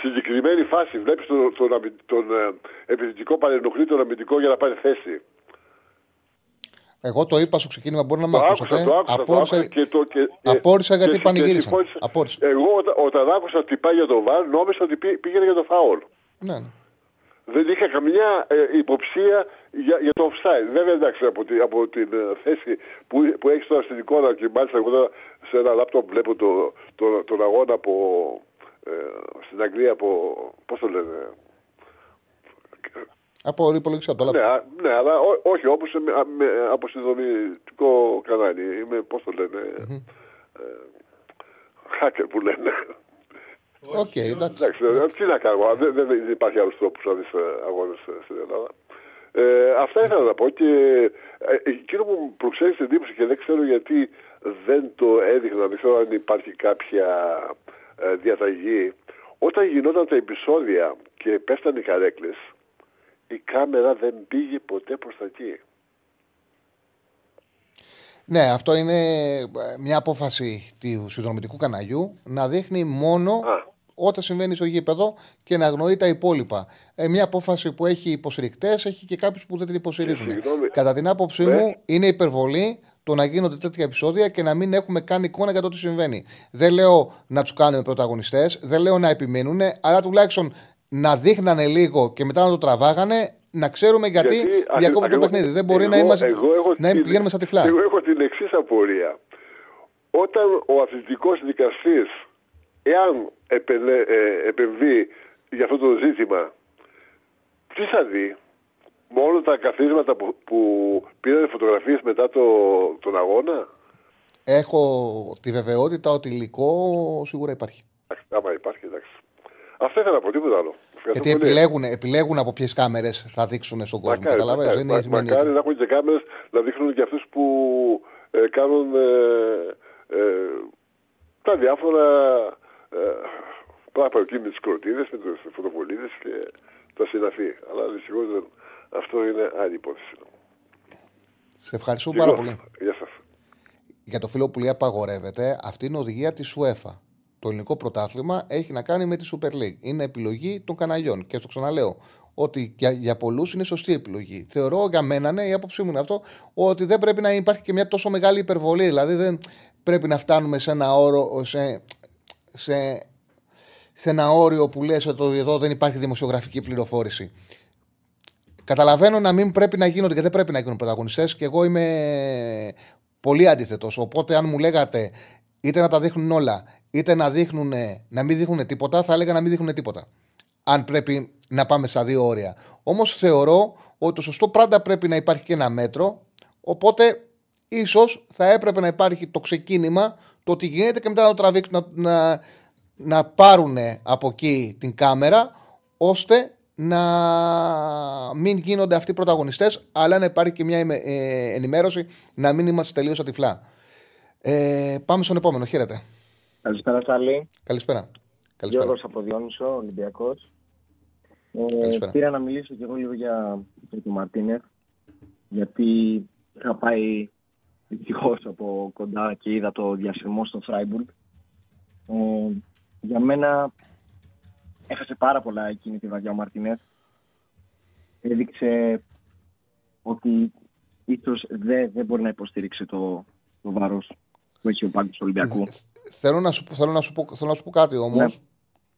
συγκεκριμένη φάση. Βλέπεις τον, τον, αμυ- τον, ε, επιθετικό παρενοχλεί τον αμυντικό για να πάρει θέση. Εγώ το είπα στο ξεκίνημα, μπορεί να με Το άκουσα, ακούσατε. το άκουσα, το Απόρρισα- άκουσα και το, και, Απόρρισα γιατί και- πανηγύρισαν. και συμφώνησα. Απόρρισα. Εγώ όταν, όταν άκουσα ότι πάει για το βάρ, νόμιζα ότι πή- πήγαινε για το φάουλ. Ναι, ναι. Δεν είχα καμιά ε, υποψία για, για το offside. Βέβαια, εντάξει, από, τη, από την ε, θέση που, που έχεις τώρα στην εικόνα και μάλιστα εγώ τώρα σε ένα λάπτοπ βλέπω το, το, τον αγώνα από, ε, στην Αγγλία από, πώς το λένε, Από υπολογιστή από το ναι, λάπτοπ. α- ναι, αλλά ό, όχι όπως με, α- με, από συνδρομητικό κανάλι. Είμαι, πώς το λένε, ε, hacker που λένε. Οκ, εντάξει. Εντάξει, ε, τι να κάνουμε, δεν, δεν, δεν υπάρχει άλλος τρόπος να δεις αγώνες στην Ελλάδα. Ε, αυτά ήθελα να πω και ε, εκείνο που μου προξένει την εντύπωση και δεν ξέρω γιατί δεν το έδειχνα, δεν ξέρω αν υπάρχει κάποια ε, διαταγή. Όταν γινόταν τα επεισόδια και πέφτανε οι καρέκλες, η κάμερα δεν πήγε ποτέ προς τα εκεί. Ναι, αυτό είναι ε, μια απόφαση του συνδρομητικού καναλιού να δείχνει μόνο όταν συμβαίνει στο γήπεδο και να αγνοεί τα υπόλοιπα. Ε, μια απόφαση που έχει υποστηρικτές, έχει και κάποιους που δεν την υποστηρίζουν. Συγγνώμη. Κατά την άποψή Ναι. μου, είναι υπερβολή το να γίνονται τέτοια επεισόδια και να μην έχουμε καν εικόνα για το τι συμβαίνει. Δεν λέω να τους κάνουμε πρωταγωνιστές, δεν λέω να επιμείνουν, αλλά τουλάχιστον να δείχνανε λίγο και μετά να το τραβάγανε, να ξέρουμε γιατί, Γιατί, διακόπτει το ακριβώς, παιχνίδι. Δεν μπορεί να, εγώ- είμαστε, εγώ έχω να την- πηγαίνουμε στα τυφλά. Εγώ έχω την εξής απορία. Όταν ο αθλητικός δικαστής, εάν επελε, ε, επεμβεί για αυτό το ζήτημα, τι θα δει; Μόνο τα καθίσματα που, που πήραν φωτογραφίες μετά το, τον αγώνα; Έχω τη βεβαιότητα ότι υλικό σίγουρα υπάρχει. Εντάξει, Άμα υπάρχει, εντάξει. Αυτό ήθελα να πω, τίποτα άλλο. Ευχαριστώ Γιατί πολύ. επιλέγουν, επιλέγουν από ποιες κάμερες θα δείξουν στον κόσμο. Μακάρι, Καταλαβαίνεις, μακάρι, δεν είναι μα- σημαίνει μακάρι ότι- να έχουν και κάμερες να δείχνουν και αυτούς που ε, κάνουν ε, ε, τα διάφορα ε, πράγματα εκεί με τις κροτίδες, με του φωτοβολίδες και τα συναφή. Αλλά δυστυχώς αυτό είναι άλλη υπόθεση. Σε ευχαριστώ Και πάρα εγώ. πολύ. Γεια σας. Για το φίλο που λέει απαγορεύεται, αυτή είναι οδηγία της UEFA. Το ελληνικό πρωτάθλημα έχει να κάνει με τη Super League. Είναι επιλογή των καναλιών. Και στο ξαναλέω, ότι για, για πολλούς είναι σωστή επιλογή. Θεωρώ για μένα, ναι, η άποψή μου είναι αυτό, ότι δεν πρέπει να υπάρχει και μια τόσο μεγάλη υπερβολή. Δηλαδή δεν πρέπει να φτάνουμε σε ένα όρο, σε, σε, σε ένα όριο που λες ότι εδώ δεν υπάρχει δημοσιογραφική πληροφόρηση. Καταλαβαίνω να μην πρέπει να γίνονται και δεν πρέπει να γίνουν πρωταγωνιστές και εγώ είμαι πολύ αντίθετος. Οπότε, αν μου λέγατε είτε να τα δείχνουν όλα, είτε να, δείχνουν, να μην δείχνουν τίποτα, θα έλεγα να μην δείχνουν τίποτα. Αν πρέπει να πάμε στα δύο όρια. Όμως θεωρώ ότι το σωστό πάντα πρέπει να υπάρχει και ένα μέτρο. Οπότε, ίσως θα έπρεπε να υπάρχει το ξεκίνημα το ότι γίνεται και μετά να το τραβήξουν, να, να, να πάρουν από εκεί την κάμερα, ώστε να μην γίνονται αυτοί οι πρωταγωνιστές αλλά να υπάρχει και μια ε, ενημέρωση να μην είμαστε τελείως ατυφλά. Ε, πάμε στον επόμενο. Χαίρετε. Καλησπέρα, Τσάλι. Καλησπέρα. Καλησπέρα. Γιώργος από Διόνυσο, Ολυμπιακός. Ε, Καλησπέρα. πήρα να μιλήσω και εγώ λίγο για τον Μαρτίνεφ, γιατί είχα πάει δυστυχώ από κοντά και είδα το διασυρμό στο Φράιμπουργκ. Ε, για μένα έχασε πάρα πολλά εκείνη τη βραδιά ο Μαρτίνεφ. Έδειξε ότι ίσως δεν, δεν μπορεί να υποστήριξει το, το βάρος που έχει ο πάγκος του Ολυμπιακού. Θέλω να σου, πω- θέλω να σου, πω, θέλω να σου πω κάτι όμως. Ναι.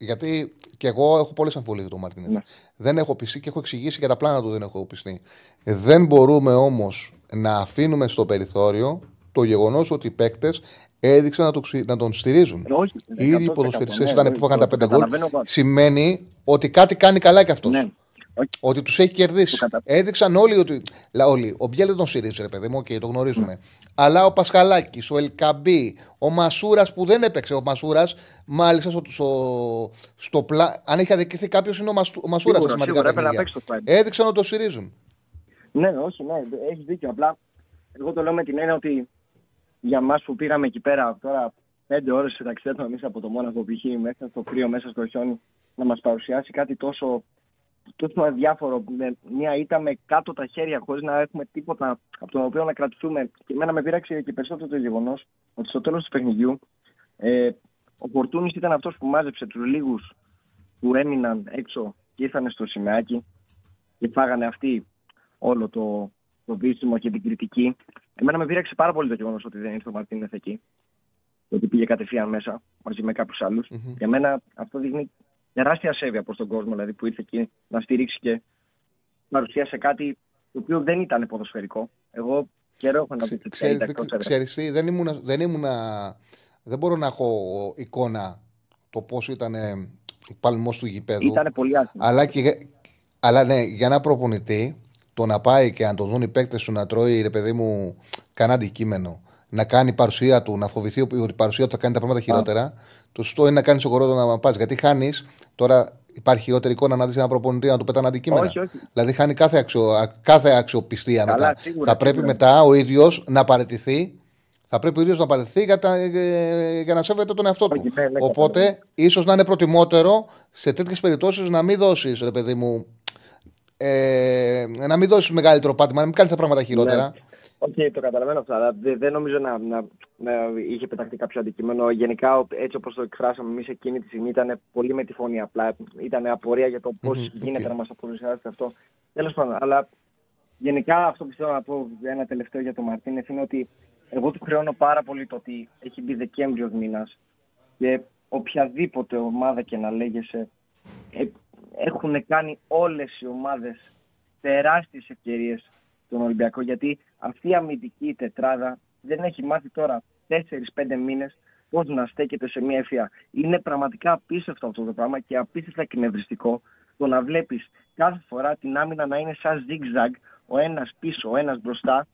Γιατί και εγώ έχω πολλέ αμφιβολίε για τον Μαρτίνες. Ναι. Δεν έχω πιστεί και έχω εξηγήσει και τα πλάνα του δεν έχω πιστεί. Δεν μπορούμε όμως να αφήνουμε στο περιθώριο το γεγονός ότι οι παίκτες έδειξαν να, το, ξυ- να τον στηρίζουν. Όχι, Οι ίδιοι 100%, ποδοσφαιριστές ναι, ήταν ναι, που φάγανε τα το πέντε γκολ. καταλαβαίνω εγώ. Σημαίνει ότι κάτι κάνει καλά κι αυτός. Ναι. Όχι. Ότι τους έχει κερδίσει. Έδειξαν όλοι ότι. Λα, όλοι. Ο Μπιέλ δεν τον στηρίζει, ρε παιδί μου, οκ, το γνωρίζουμε. Ναι. Αλλά ο Πασχαλάκης, ο Ελκαμπή, ο Μασούρας που δεν έπαιξε. Ο Μασούρας, μάλιστα, στο, στο, στο πλα... αν έχει αδικηθεί κάποιος, είναι ο, Μασου- ο Μασούρας στα Σίγουρα, σημαντικά σίγουρα, έπρεπε να παιχνίδια. παίξει το Freiburg. Έδειξαν ότι το στηρίζουν. Ναι, όχι, ναι, έχεις δίκιο. Απλά εγώ το λέω με την έννοια ότι για εμά που πήγαμε εκεί πέρα τώρα πέντε ώρες ταξιδεύουμε εμείς από το Μόναχο π.χ. μέσα στο κρύο, μέσα στο χιόνι, να μας παρουσιάσει κάτι τόσο, τόσο αδιάφορο, με μια ήττα με κάτω τα χέρια, χωρίς να έχουμε τίποτα από τον οποίο να κρατηθούμε. Και εμένα με πείραξε και περισσότερο το γεγονός ότι στο τέλος του παιχνιδιού ε, ο Φορτούνης ήταν αυτός που μάζεψε τους λίγους που έμειναν έξω και ήρθαν στο σημαίακι και φάγανε αυτοί όλο το, το βίσιμο και την κριτική. Εμένα με πείραξε πάρα πολύ το γεγονός ότι δεν ήρθε ο Μαρτίνεθ εκεί. Και ότι πήγε κατευθείαν μέσα μαζί με κάποιους άλλους. Για μένα αυτό δείχνει τεράστια σέβεια προς τον κόσμο δηλαδή, που ήρθε εκεί να στηρίξει και παρουσίασε κάτι το οποίο δεν ήταν ποδοσφαιρικό. Εγώ καιρό έχω να δει τις Ξέρεις, θέλει δεν- ξέρεις τι, δεν ήμουνα, δεν ήμουνα- δεν μπορώ να έχω εικόνα το πώ ήταν ο παλμός του γηπέδου. Ήταν πολύ άσχημο. Αλλά, και, αλλά ναι, για ένα προπονητή, το να πάει και να τον δουν οι παίκτες σου να τρώει, ρε παιδί μου, κανένα αντικείμενο, να κάνει παρουσία του, να φοβηθεί ότι η παρουσία του θα κάνει τα πράγματα χειρότερα, το σωστό είναι να κάνεις σοκορόδο να πας. Γιατί χάνεις, τώρα υπάρχει χειρότερη εικόνα να δεις ένα προπονητή να του πετάνε αντικείμενα. Όχι, όχι. Δηλαδή χάνει κάθε, αξιο, α- κάθε αξιοπιστία Καλά, μετά. σίγουρα, θα πρέπει σίγουρα. μετά ο ίδιος να παραιτηθεί. Θα πρέπει ο ίδιος να παραιτηθεί για, τα- ε, για να σέβεται τον εαυτό του. ναι, ναι, Οπότε, ίσως να είναι προτιμότερο σε τέτοιες περιπτώσεις να μην δώσεις, ρε παιδί μου, ε, να μην δώσεις μεγαλύτερο πάτημα, να μην κάνεις τα πράγματα χειρότερα. Ναι. Οκ, το καταλαβαίνω αυτό, αλλά δεν, δεν νομίζω να, να, να είχε πεταχτεί κάποιο αντικείμενο. Γενικά, ο- έτσι όπως το εκφράσαμε εμείς εκείνη τη στιγμή, ήταν πολύ με τη φωνή. Απλά ήταν απορία για το πώς Μμμ, γίνεται οκ. να μας παρουσιάσετε αυτό. Τέλος πάντων, αλλά γενικά αυτό που θέλω να πω ένα τελευταίο για τον Μαρτίνεθ είναι ότι εγώ του χρεώνω πάρα πολύ το ότι έχει μπει Δεκέμβριος μήνας και οποιαδήποτε ομάδα και να λέγεσαι ε, έχουν κάνει όλες οι ομάδες τεράστιες ευκαιρίες στον Ολυμπιακό γιατί αυτή η αμυντική τετράδα δεν έχει μάθει τώρα 4-5 μήνες πώς να στέκεται σε μια ευφυά. Είναι πραγματικά απίστευτο αυτό το πράγμα και απίστευτα εκνευριστικό το να βλέπεις κάθε φορά την άμυνα να είναι σαν zigzag, ο ένας πίσω, ο ένας μπροστά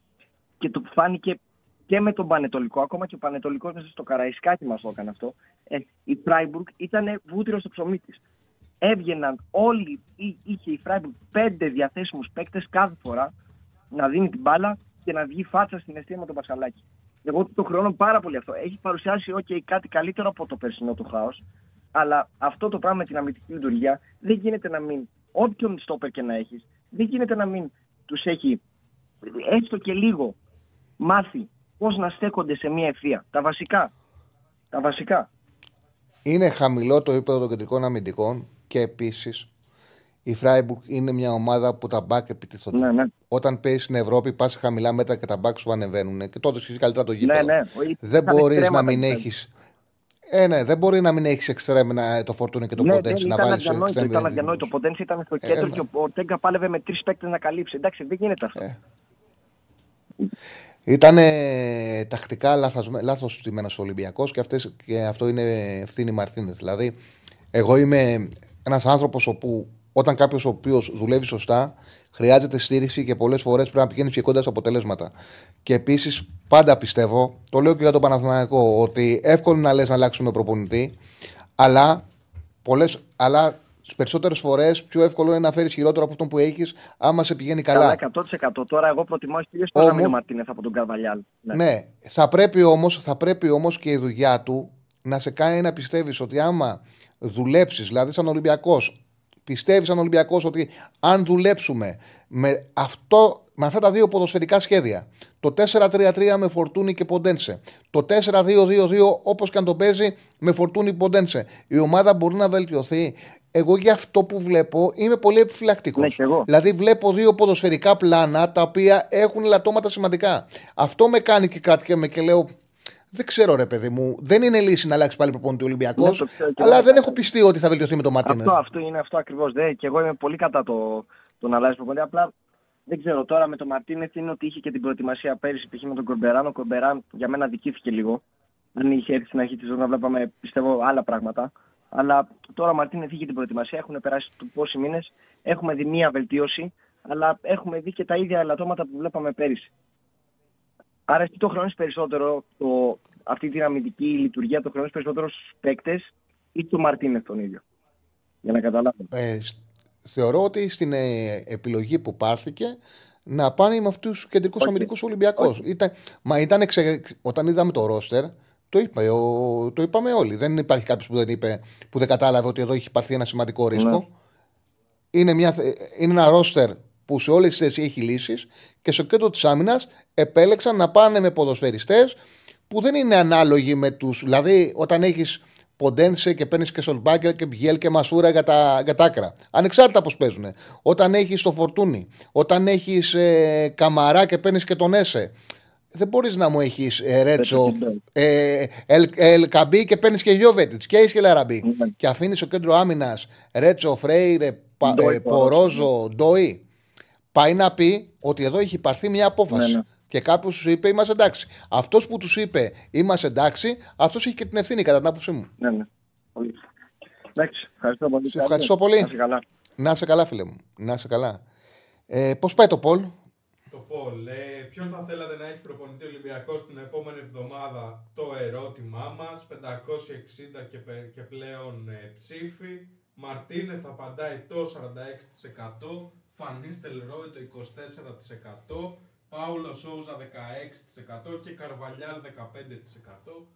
και το φάνηκε και με τον Πανετολικό, ακόμα και ο Πανετολικός μέσα στο Καραϊσκάκι μας το έκανε αυτό. Ε, η Φράιμπουργκ ήταν βούτυρος στο ψωμί της. Έβγαιναν όλοι, ή- είχε η Φράιμπουργκ πέντε διαθέσιμους παίκτες κάθε φορά να δίνει την μπάλα και να βγει φάτσα στην αιστεία με τον Πασχαλάκη. Εγώ του το χρεώνω πάρα πολύ αυτό. Έχει παρουσιάσει okay, κάτι καλύτερο από το περσινό του χάος. Αλλά αυτό το πράγμα με την αμυντική λειτουργία δεν γίνεται να μην, όποιον στόπερ και να έχεις, δεν γίνεται να μην τους έχει έστω και λίγο μάθει πώς να στέκονται σε μια ευθεία. Τα βασικά. Τα βασικά. Είναι χαμηλό το επίπεδο των κεντρικών αμυντικών και επίσης η Φράιμπουργκ είναι μια ομάδα που τα μπακ επιτίθονται. Ναι, ναι. Όταν παίζεις στην Ευρώπη, πας χαμηλά μέτρα και τα μπακ σου ανεβαίνουν. Και τότε ισχύει καλύτερα το γήπεδο. Ναι, ναι. Δεν Ήταν μπορείς εξτρέμα να μην τα έχει. Ε, ναι, δεν μπορεί να μην έχεις εξτρέμενα το φορτούνι και το ναι, ποντένσι δεν να ήταν βάλεις αδιανόητο. Ήταν αδιανόητο. Ο Ποντένση ήταν στο κέντρο ναι. και ο Τέγκα πάλευε με τρεις παίκτες να καλύψει. Εντάξει, δεν γίνεται αυτό. Ε. Ήταν τακτικά λάθος στημένος ο Ολυμπιακός και, αυτές- και αυτό είναι ευθύνη Μαρτίνεθ. Δηλαδή, εγώ είμαι ένας άνθρωπος όπου όταν κάποιος ο οποίος δουλεύει σωστά, χρειάζεται στήριξη και πολλές φορές πρέπει να πηγαίνεις και κοντά σε αποτελέσματα. Και επίσης, πάντα πιστεύω, το λέω και για τον Παναθηναϊκό, ότι εύκολο είναι να λες να αλλάξουμε προπονητή, αλλά, πολλές, αλλά τις περισσότερες φορές πιο εύκολο είναι να φέρεις χειρότερο από αυτό που έχεις, άμα σε πηγαίνει καλά. Καλά, 100%. Τώρα εγώ προτιμάω χίλιε φορέ να Όμως- μείνω Μαρτίνεθ από τον Καρβαλιάλ. Ναι. θα πρέπει όμως, θα πρέπει όμως και η δουλειά του να σε κάνει να πιστεύεις ότι άμα δουλέψεις, δηλαδή σαν Ολυμπιακός, πιστεύεις σαν Ολυμπιακός ότι αν δουλέψουμε με, αυτό, με αυτά τα δύο ποδοσφαιρικά σχέδια, το 4-3-3 με Φορτούνη και Ποντένσε, το 4-2-2-2 όπως και αν το παίζει με Φορτούνη Ποντένσε, η ομάδα μπορεί να βελτιωθεί. Εγώ για αυτό που βλέπω είμαι πολύ επιφυλακτικός. Ναι, και εγώ. Δηλαδή βλέπω δύο ποδοσφαιρικά πλάνα τα οποία έχουν λατώματα σημαντικά. Αυτό με κάνει και κρατιέμαι και λέω Δεν ξέρω, ρε παιδί μου. Δεν είναι λύση να αλλάξει πάλι προπονητή Ολυμπιακός. Ναι, το ξέρω και αλλά εγώ. δεν έχω πιστεί ότι θα βελτιωθεί με τον Μαρτίνες. Αυτό, αυτό είναι αυτό ακριβώς. Και εγώ είμαι πολύ κατά το, το να αλλάζει προπονητή. Απλά δεν ξέρω τώρα με τον Μαρτίνεθ είναι ότι είχε και την προετοιμασία πέρυσι π.χ. με τον Κορμπεράν. Ο Κορμπεράν για μένα δικήθηκε λίγο. Αν είχε έρθει στην αρχή της ζωή να βλέπαμε πιστεύω άλλα πράγματα. Αλλά τώρα ο Μαρτίνεθ είχε την προετοιμασία. Έχουν περάσει του πόσοι μήνες. Έχουμε δει μία βελτίωση. Αλλά έχουμε δει και τα ίδια ελαττώματα που βλέπαμε πέρυσι. Άρα εσύ το χρονίζει περισσότερο το, αυτή την αμυντική λειτουργία, το χρονίζει περισσότερο στους παίκτες ή του Μαρτίνεθ τον ίδιο; Για να καταλάβω. Ε, σ- θεωρώ ότι στην ε, επιλογή που πάρθηκε να πάνε με αυτούς τους κεντρικούς Όχι. αμυντικούς Ολυμπιακούς. Ήταν, μα ήταν εξε- όταν είδαμε το ρόστερ, το, είπε, ο, το είπαμε όλοι. Δεν υπάρχει κάποιος που δεν είπε, που δεν κατάλαβε ότι εδώ έχει υπαρθεί ένα σημαντικό ρίσκο. Ναι. Είναι, μια, θε- είναι ένα ρόστερ που σε όλες τις θέσει έχει λύσεις και στο κέντρο της άμυνας επέλεξαν να πάνε με ποδοσφαιριστές που δεν είναι ανάλογοι με τους. Δηλαδή, όταν έχεις Ποντένσε και παίρνεις και Σολμπάκελ και Μπιέλ και Μασούρα για τα, για τα άκρα. Ανεξάρτητα πώς παίζουν. Όταν έχεις το Φορτούνι, όταν έχεις ε, Καμαρά και παίρνεις και τον Έσε. Δεν μπορείς να μου έχεις ε, Ρέτσο, ε, Ελ, Ελ Καμπή και παίρνεις και Γιώβετιτς και έχεις και Λαραμπή. Ναι. Και αφήνεις στο κέντρο άμυνας Ρέτσο, Φρέιρε, Πα- Ντόι, ε, Πορόζο, Ντόι. Πάει να πει ότι εδώ έχει πάρθει μια απόφαση. Ναι, ναι. Και κάποιος του είπε: Είμαστε εντάξει. Αυτός που τους είπε: Είμαστε εντάξει, αυτός έχει και την ευθύνη κατά την άποψή μου. Ναι, ναι. Πολύ. Εντάξει, ευχαριστώ πολύ. Σε ευχαριστώ πολύ. Να είσαι καλά. Να είσαι καλά, φίλε μου. Να είσαι καλά. Ε, Πώς πάει το Πολ, Το Πολ, ε, ποιον θα θέλατε να έχει προπονητή Ολυμπιακός την επόμενη εβδομάδα, το ερώτημά μας, 560 και, πε- και πλέον ε, ψήφοι. Μαρτίνε θα απαντάει το 46%, Φανίστελ Ρόι το 24%, Πάουλος Σόουζα 16% και Καρβαλιάλ 15%.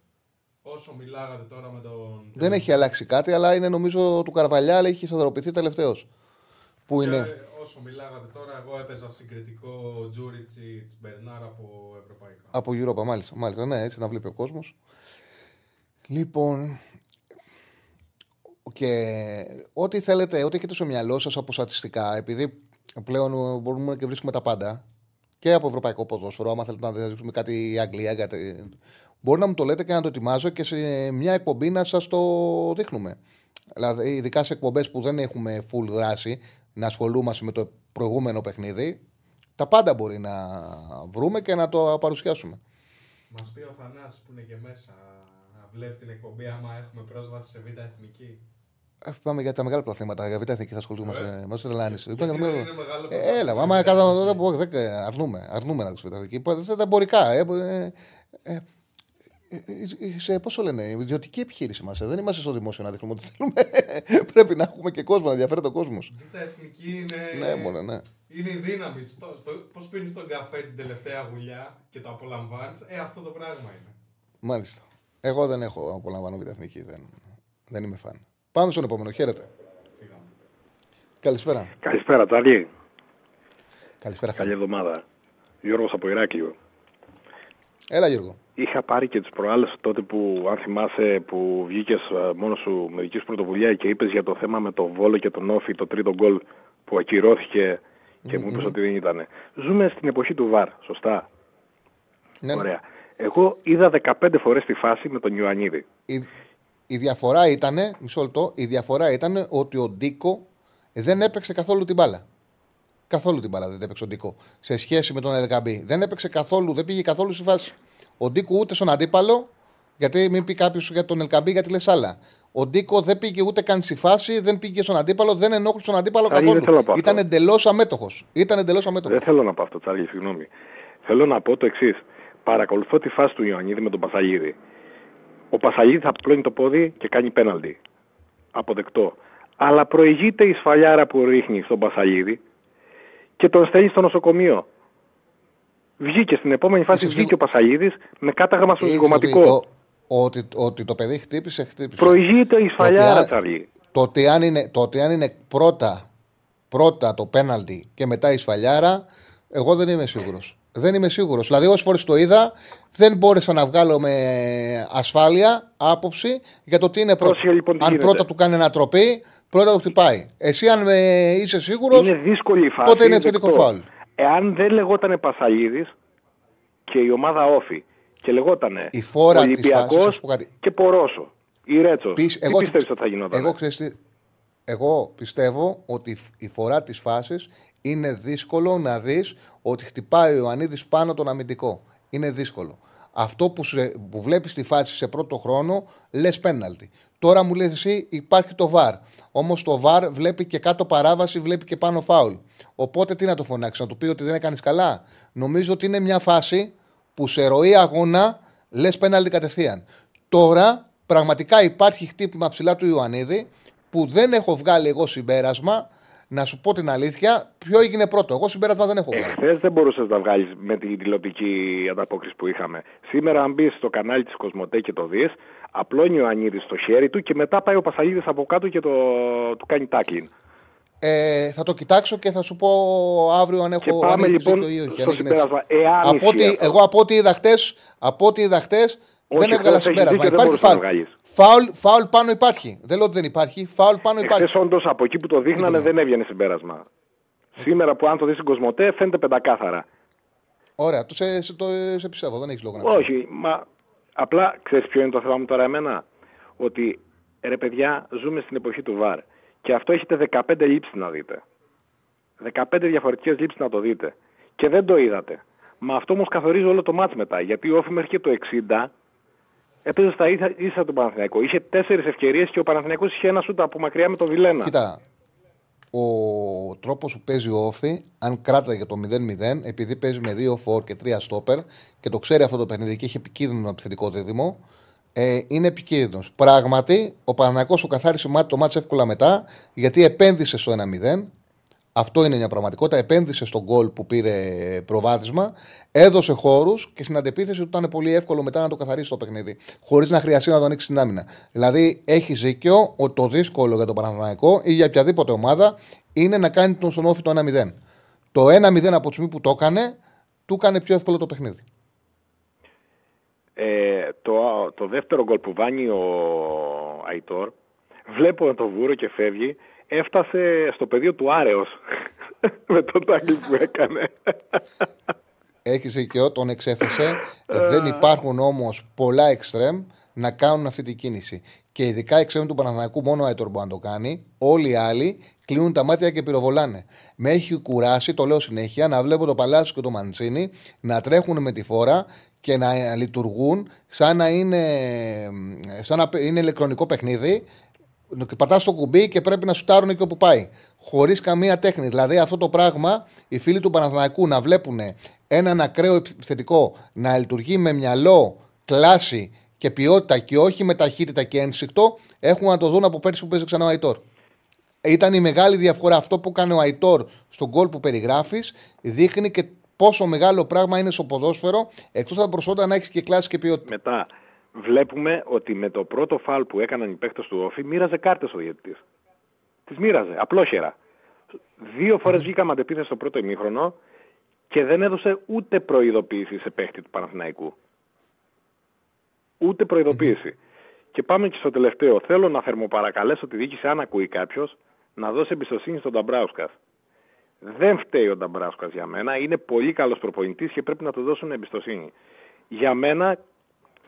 Όσο μιλάγατε τώρα με τον... Δεν έχει αλλάξει κάτι, αλλά είναι νομίζω του Καρβαλιάλ έχει σταθεροποιηθεί τελευταίος. Που Και είναι. όσο μιλάγατε τώρα, εγώ έπαιζα συγκριτικό Τζούριτσι Μπερνάρ από ευρωπαϊκά. Από Europa, μάλιστα. μάλιστα. Ναι, έτσι να βλέπει ο κόσμος. Λοιπόν. Και ό,τι θέλετε, ό,τι έχετε στο μυαλό σας από στατιστικά, επειδή πλέον μπορούμε και βρίσκουμε τα πάντα και από ευρωπαϊκό ποδόσφαιρο, άμα θέλετε να δείξουμε κάτι η Αγγλία, κάτι... μπορεί να μου το λέτε και να το ετοιμάζω και σε μια εκπομπή να σας το δείχνουμε. Δηλαδή, ειδικά σε εκπομπές που δεν έχουμε full δράση, να ασχολούμαστε με το προηγούμενο παιχνίδι, τα πάντα μπορεί να βρούμε και να το παρουσιάσουμε. Μας πει ο Θανάσης που είναι και μέσα να βλέπει την εκπομπή άμα έχουμε πρόσβαση σε β' εθνική. Ε, Πάμε για τα μεγάλα προθέματα. Για β' εθνική θα ασχολούμαστε. Μας τρελάνεις. Γιατί δεν είναι μεγάλο Ε, Έλα, πρωτάθλημα, άμα είναι κατά. μεγάλο δεν μπορώ, δεν- Αρνούμε, αρνούμε να του β' εθνική. Δεν τα εμπορικά. Ε, ε, ε, ε, ε, σε πόσο λένε, ιδιωτική επιχείρηση μα. Δεν είμαστε στο δημόσιο να δείχνουμε ό,τι θέλουμε. Πρέπει να έχουμε και κόσμο, να ενδιαφέρεται ο κόσμος. Β' εθνική είναι. Ναι, μόνο, ναι. Είναι η δύναμη. Στο, στο, Πώς πίνεις τον καφέ την τελευταία γουλιά και το απολαμβάνεις, ε, αυτό το πράγμα είναι. Μάλιστα. Εγώ δεν έχω απολαμβάνω β' εθνική. Δεν, δεν είμαι φαν. Πάμε στον επόμενο. Χαίρετε. Καλησπέρα. Καλησπέρα, Τσάρλι. Καλησπέρα. Καλή εβδομάδα. Γιώργος από Ηράκλειο. Έλα, Γιώργο. Είχα πάρει και τις προάλλες τότε που, αν θυμάσαι, που βγήκες ε, μόνος σου με δική σου πρωτοβουλία και είπες για το θέμα με το Βόλο και τον Όφη, το τρίτο γκολ που ακυρώθηκε και μου είπες ότι δεν ήταν. Ζούμε στην εποχή του ΒΑΡ, σωστά; Ναι. Ωραία. Εγώ είδα 15 φορές τη φάση με τον Ιωαννίδη. Η, η διαφορά ήταν, μισό λεπτό, η διαφορά ήταν ότι ο Ντίκο δεν έπαιξε καθόλου την μπάλα. Καθόλου την μπάλα δεν έπαιξε ο Ντίκο. Σε σχέση με τον Ελκαμπή. Δεν έπαιξε καθόλου, δεν πήγε καθόλου στη φάση. Ο Ντίκο ούτε στον αντίπαλο, γιατί μην πει κάποιος για τον Ελκαμπή γιατί λες άλλα. Ο Ντίκο δεν πήγε ούτε καν στη φάση, δεν πήγε στον αντίπαλο, δεν ενόχλησε τον αντίπαλο Τσάρλι, δεν θέλω να καθόλου. πω αυτό. Ήταν εντελώς αμέτωχος. Ήταν εντελώς αμέτωχος. Δεν θέλω να πω αυτό, Τσάρλι, συγγνώμη. Θέλω να πω το εξής. Παρακολουθώ τη φάση του Ιωαννίδη με τον Πασαλίδη. Ο Πασαλίδη θα πλώνει το πόδι και κάνει πέναλτι. Αποδεκτό. Αλλά προηγείται η σφαλιάρα που ρίχνει στον Πασαλίδη και τον στέλνει στο νοσοκομείο. Βγήκε στην επόμενη φάση, βγήκε ο Πασαλίδη με κάταγμα στο Είσαι ζυγοματικό. ότι- ο- Ότι, ότι το παιδί χτύπησε, χτύπησε. Προηγείται η σφαλιάρα, Το ότι- Τσάρλι. Το ότι αν είναι, το ότι αν είναι πρώτα, πρώτα το πέναλτι και μετά η σφαλιάρα, εγώ δεν είμαι σίγουρος. Δεν είμαι σίγουρος. Δηλαδή, όσες φορές το είδα, δεν μπόρεσα να βγάλω με ασφάλεια άποψη για το τι είναι πρώτο. Πρόσεχε, λοιπόν, τι αν γίνεται. πρώτα του κάνει ανατροπή, πρώτα το χτυπάει. Εσύ, αν ε, είσαι σίγουρος, Είναι δύσκολη η φάση. τότε είναι θετικό δεκτό. φάουλ. Εάν δεν λεγόταν Πασαλίδης και η ομάδα όφη Και λεγότανε Η φόρα της Ολυμπιακός φάσης, να σου πω κάτι. και Πορόσο. Ή Ρέτσος. Πεις- Τι εγώ- πιστεύεις ότι θα γινόταν. Εγώ, ξέρεις τι, εγώ πιστεύω ότι η φ- η φορά της φάσης είναι δύσκολο να δεις ότι χτυπάει ο Ιωαννίδης πάνω τον αμυντικό. Είναι δύσκολο. Αυτό που, σε, που βλέπεις στη φάση σε πρώτο χρόνο λες πέναλτι. Τώρα μου λες εσύ υπάρχει το βαρ. Όμως το βαρ βλέπει και κάτω παράβαση, βλέπει και πάνω φάουλ. Οπότε τι να το φωνάξεις, να του πει ότι δεν έκανες καλά. Νομίζω ότι είναι μια φάση που σε ροή αγώνα λες πέναλτι κατευθείαν. Τώρα πραγματικά υπάρχει χτύπημα ψηλά του Ιωαννίδη που δεν έχω βγάλει εγώ συμπέρασμα. Να σου πω την αλήθεια, ποιο έγινε πρώτο. Εγώ συμπέρασμα δεν έχω βγάλει. Εχθές δεν μπορούσες να τα βγάλεις με την τηλεοπτική ανταπόκριση που είχαμε. Σήμερα, αν μπεις στο κανάλι της Κοσμοτέ και το δεις, απλώνει ο Ανίδης στο χέρι του και μετά πάει ο Πασαλίδης από κάτω και το, του κάνει τάκλιν. Ε, θα το κοιτάξω και θα σου πω αύριο αν έχω Και πάμε αν έχει λοιπόν δίκιο ή όχι, στο αν έγινε συμπέρασμα. έτσι. Εάν από ισχύει ό,τι, αυτό. εγώ από ό,τι είδα χτες, από ό,τι είδα χτες, δεν Όχι, έβγαλα χθες έχεις συμπέρασμα. δίκιο, δεν Υπάρχει μπορούσες να φάουλ. βγάλεις. φάουλ. Φάουλ πάνω υπάρχει. Δεν λέω ότι δεν υπάρχει. Φάουλ πάνω υπάρχει. Εχθέ όντως από εκεί που το δείχνανε δεν έβγαινε συμπέρασμα. Σήμερα που αν το δεις στην Κοσμοτέ φαίνεται πεντακάθαρα. Ωραία, το σε, σε, το, σε πιστεύω, δεν έχεις λόγο να πιστεύω. Όχι, μα απλά ξέρεις ποιο είναι το θέμα μου τώρα εμένα; Ότι ρε παιδιά, ζούμε στην εποχή του ΒΑΡ. Και αυτό έχετε 15 λήψεις να δείτε. 15 διαφορετικές λήψεις να το δείτε. Και δεν το είδατε. Μα αυτό όμως καθορίζει όλο το μάτς μετά. Γιατί ο Όφη μέχρι και το 60 έπαιζε στα ίσα, ίσα του Παναθηναϊκού. Είχε τέσσερις ευκαιρίες και ο Παναθηναϊκός είχε ένα σούτα από μακριά με το Βιλένα. Κοίτα, ο τρόπος που παίζει ο Όφη, αν κράταγε το 0-0, επειδή παίζει με 2 φορ και 3 στόπερ και το ξέρει αυτό το παιχνίδι και έχει επικίνδυνο επιθετικό δίδυμο, ε, είναι επικίνδυνος. Πράγματι, ο Παναγιακό σου καθάρισε μάτι- το μάτι εύκολα μετά, γιατί επένδυσε στο 1-0. Αυτό είναι μια πραγματικότητα. Επένδυσε στον γκολ που πήρε προβάδισμα, έδωσε χώρους και στην αντεπίθεση του ήταν πολύ εύκολο μετά να το καθαρίσει το παιχνίδι, χωρίς να χρειαστεί να το ανοίξει την άμυνα. Δηλαδή, έχει δίκιο ότι το δύσκολο για τον Παναθηναϊκό ή για οποιαδήποτε ομάδα είναι να κάνει τον στον όφη το 1-0. Το 1-0 από τη στιγμή που το έκανε, του έκανε πιο εύκολο το παιχνίδι. Ε, το, το δεύτερο γκολ που βάνει ο Αϊτόρ, βλέπω το βούρο και φεύγει, έφτασε στο πεδίο του Άρεος με το τάκλι που έκανε. Έχεις δίκιο, τον εξέφεσε. Δεν υπάρχουν όμως πολλά εξτρέμ να κάνουν αυτή την κίνηση. Και ειδικά εξτρέμ του Παναθηναϊκού μόνο ο Άιτορ μπορεί να το κάνει. Όλοι οι άλλοι κλείνουν τα μάτια και πυροβολάνε. Με έχει κουράσει, το λέω συνέχεια, να βλέπω το Παλάσιος και το Μαντσίνη να τρέχουν με τη φόρα και να λειτουργούν σαν να είναι, σαν να είναι ηλεκτρονικό παιχνίδι και πατάς στο κουμπί και πρέπει να σουτάρουν εκεί όπου πάει. Χωρίς καμία τέχνη. Δηλαδή αυτό το πράγμα οι φίλοι του Παναθηναϊκού να βλέπουν έναν ακραίο επιθετικό να λειτουργεί με μυαλό, κλάση και ποιότητα και όχι με ταχύτητα και ένσυκτο έχουν να το δουν από πέρσι που παίζει ξανά ο Αϊτόρ. Ήταν η μεγάλη διαφορά. Αυτό που κάνει ο Αϊτόρ στον γκολ που περιγράφεις δείχνει και πόσο μεγάλο πράγμα είναι στο ποδόσφαιρο εκτός από τα προσόντα να έχεις και κλάση και ποιότητα. Μετά βλέπουμε ότι με το πρώτο φάλ που έκαναν οι παίχτε του Όφη μοίραζε κάρτες ο διαιτητής. Τις μοίραζε, απλόχερα. Δύο φορές βγήκαμε αντεπίθεση στο πρώτο ημίχρονο και δεν έδωσε ούτε προειδοποίηση σε παίχτη του Παναθηναϊκού. Ούτε προειδοποίηση. Και πάμε και στο τελευταίο. Θέλω να θερμοπαρακαλέσω τη διοίκηση, αν ακούει κάποιος, να δώσει εμπιστοσύνη στον Νταμπράουσκα. Δεν φταίει ο Νταμπράουσκα για μένα. Είναι πολύ καλός προπονητής και πρέπει να του δώσουν εμπιστοσύνη. Για μένα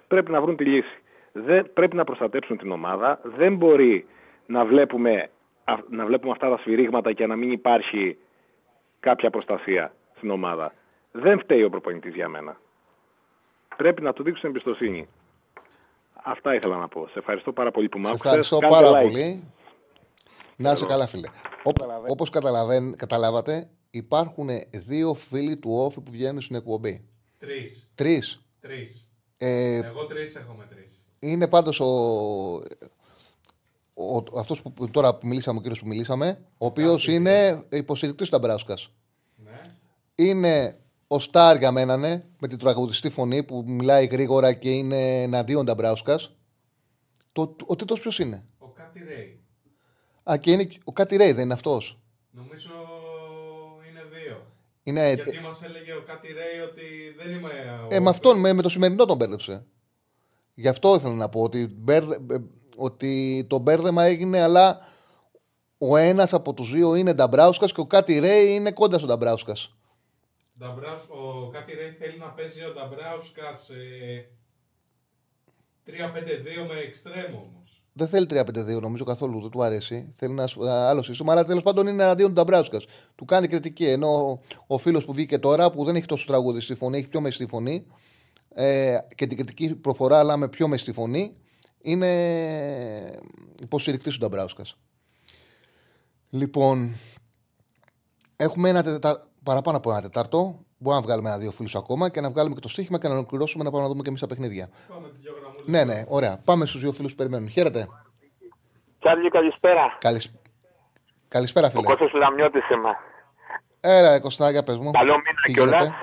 πρέπει να βρουν τη λύση. Δεν, πρέπει να προστατέψουν την ομάδα. Δεν μπορεί να βλέπουμε, α- να βλέπουμε αυτά τα σφυρίγματα και να μην υπάρχει κάποια προστασία στην ομάδα. Δεν φταίει ο προπονητής για μένα. Πρέπει να του δείξουν εμπιστοσύνη. Αυτά ήθελα να πω. Σε ευχαριστώ πάρα πολύ που μ' Σε άκουσες. ευχαριστώ Κάντε πάρα like. πολύ. Να είσαι καλά, φίλε. Όπως καταλάβατε, υπάρχουν δύο φίλοι του Όφη που βγαίνουν στην εκπομπή. Τρεις. Τρεις. Τρει. Ε, Εγώ τρεις έχω μετρήσει. είναι πάντως ο, ο, αυτός που τώρα που μιλήσαμε, ο κύριος που μιλήσαμε, ο οποίος είναι υποστηρικτής του Νταμπράουσκα. Ναι. Είναι ο Στάρ για μένα, ναι, με την τραγουδιστή φωνή που μιλάει γρήγορα και είναι εναντίον Νταμπράουσκα. Το, ο τίτλο ποιος είναι; Ο Κάτι Ρέι. Α, και είναι ο Κάτι Ρέι, δεν είναι αυτός; Νομίζω είναι δύο. Είναι, Γιατί μας έλεγε ο Κάτι Ρέι ότι δεν είμαι. ο- Ε, με αυτόν, με, με το σημερινό τον μπέρδεψε. Γι' αυτό ήθελα να πω ότι, μπέρδε, ε, ότι το μπέρδεμα έγινε, αλλά ο ένας από τους δύο είναι Νταμπράουσκας και ο Κάτι Ρέι είναι κοντά στον Νταμπράουσκας. Νταμπράους, ο Κάτι Ρέι θέλει να παίζει ο Νταμπράουσκας ε, 3-5-2 με εξτρέμ όμως. Δεν θέλει 3-5-2 νομίζω καθόλου, δεν του αρέσει. Θέλει ένας σ- άλλος σύστημα, αλλά τέλος πάντων είναι εναντίον του Νταμπράουσκα. Του κάνει κριτική. Ενώ ο, ο φίλος που βγήκε τώρα, που δεν έχει τόσο τραγούδι στη φωνή, έχει πιο μεστή φωνή ε, και την κριτική προφορά, αλλά με πιο μεστή φωνή, είναι υποστηρικτή του Νταμπράουσκας. Λοιπόν, έχουμε ένα τετα... παραπάνω από ένα τετάρτο. Μπορούμε να βγάλουμε ένα-δύο φίλους ακόμα και να βγάλουμε και το στοίχημα και να ολοκληρώσουμε να πάμε να δούμε και εμείς τα παιχνίδια. Πάμε τις δυο γραμμούλες. Ναι, ναι, ωραία. Πάμε στους δύο φίλους που περιμένουν. Χαίρετε. Τσάρλι, καλησπέρα. Καλησ... Καλησπέρα, Ο φίλε. Κώστας Λαμιώτης είμαι. Έλα, ρε Κωστάκια, πες μου. Καλό μήνα Τι κιόλας. γίνεται;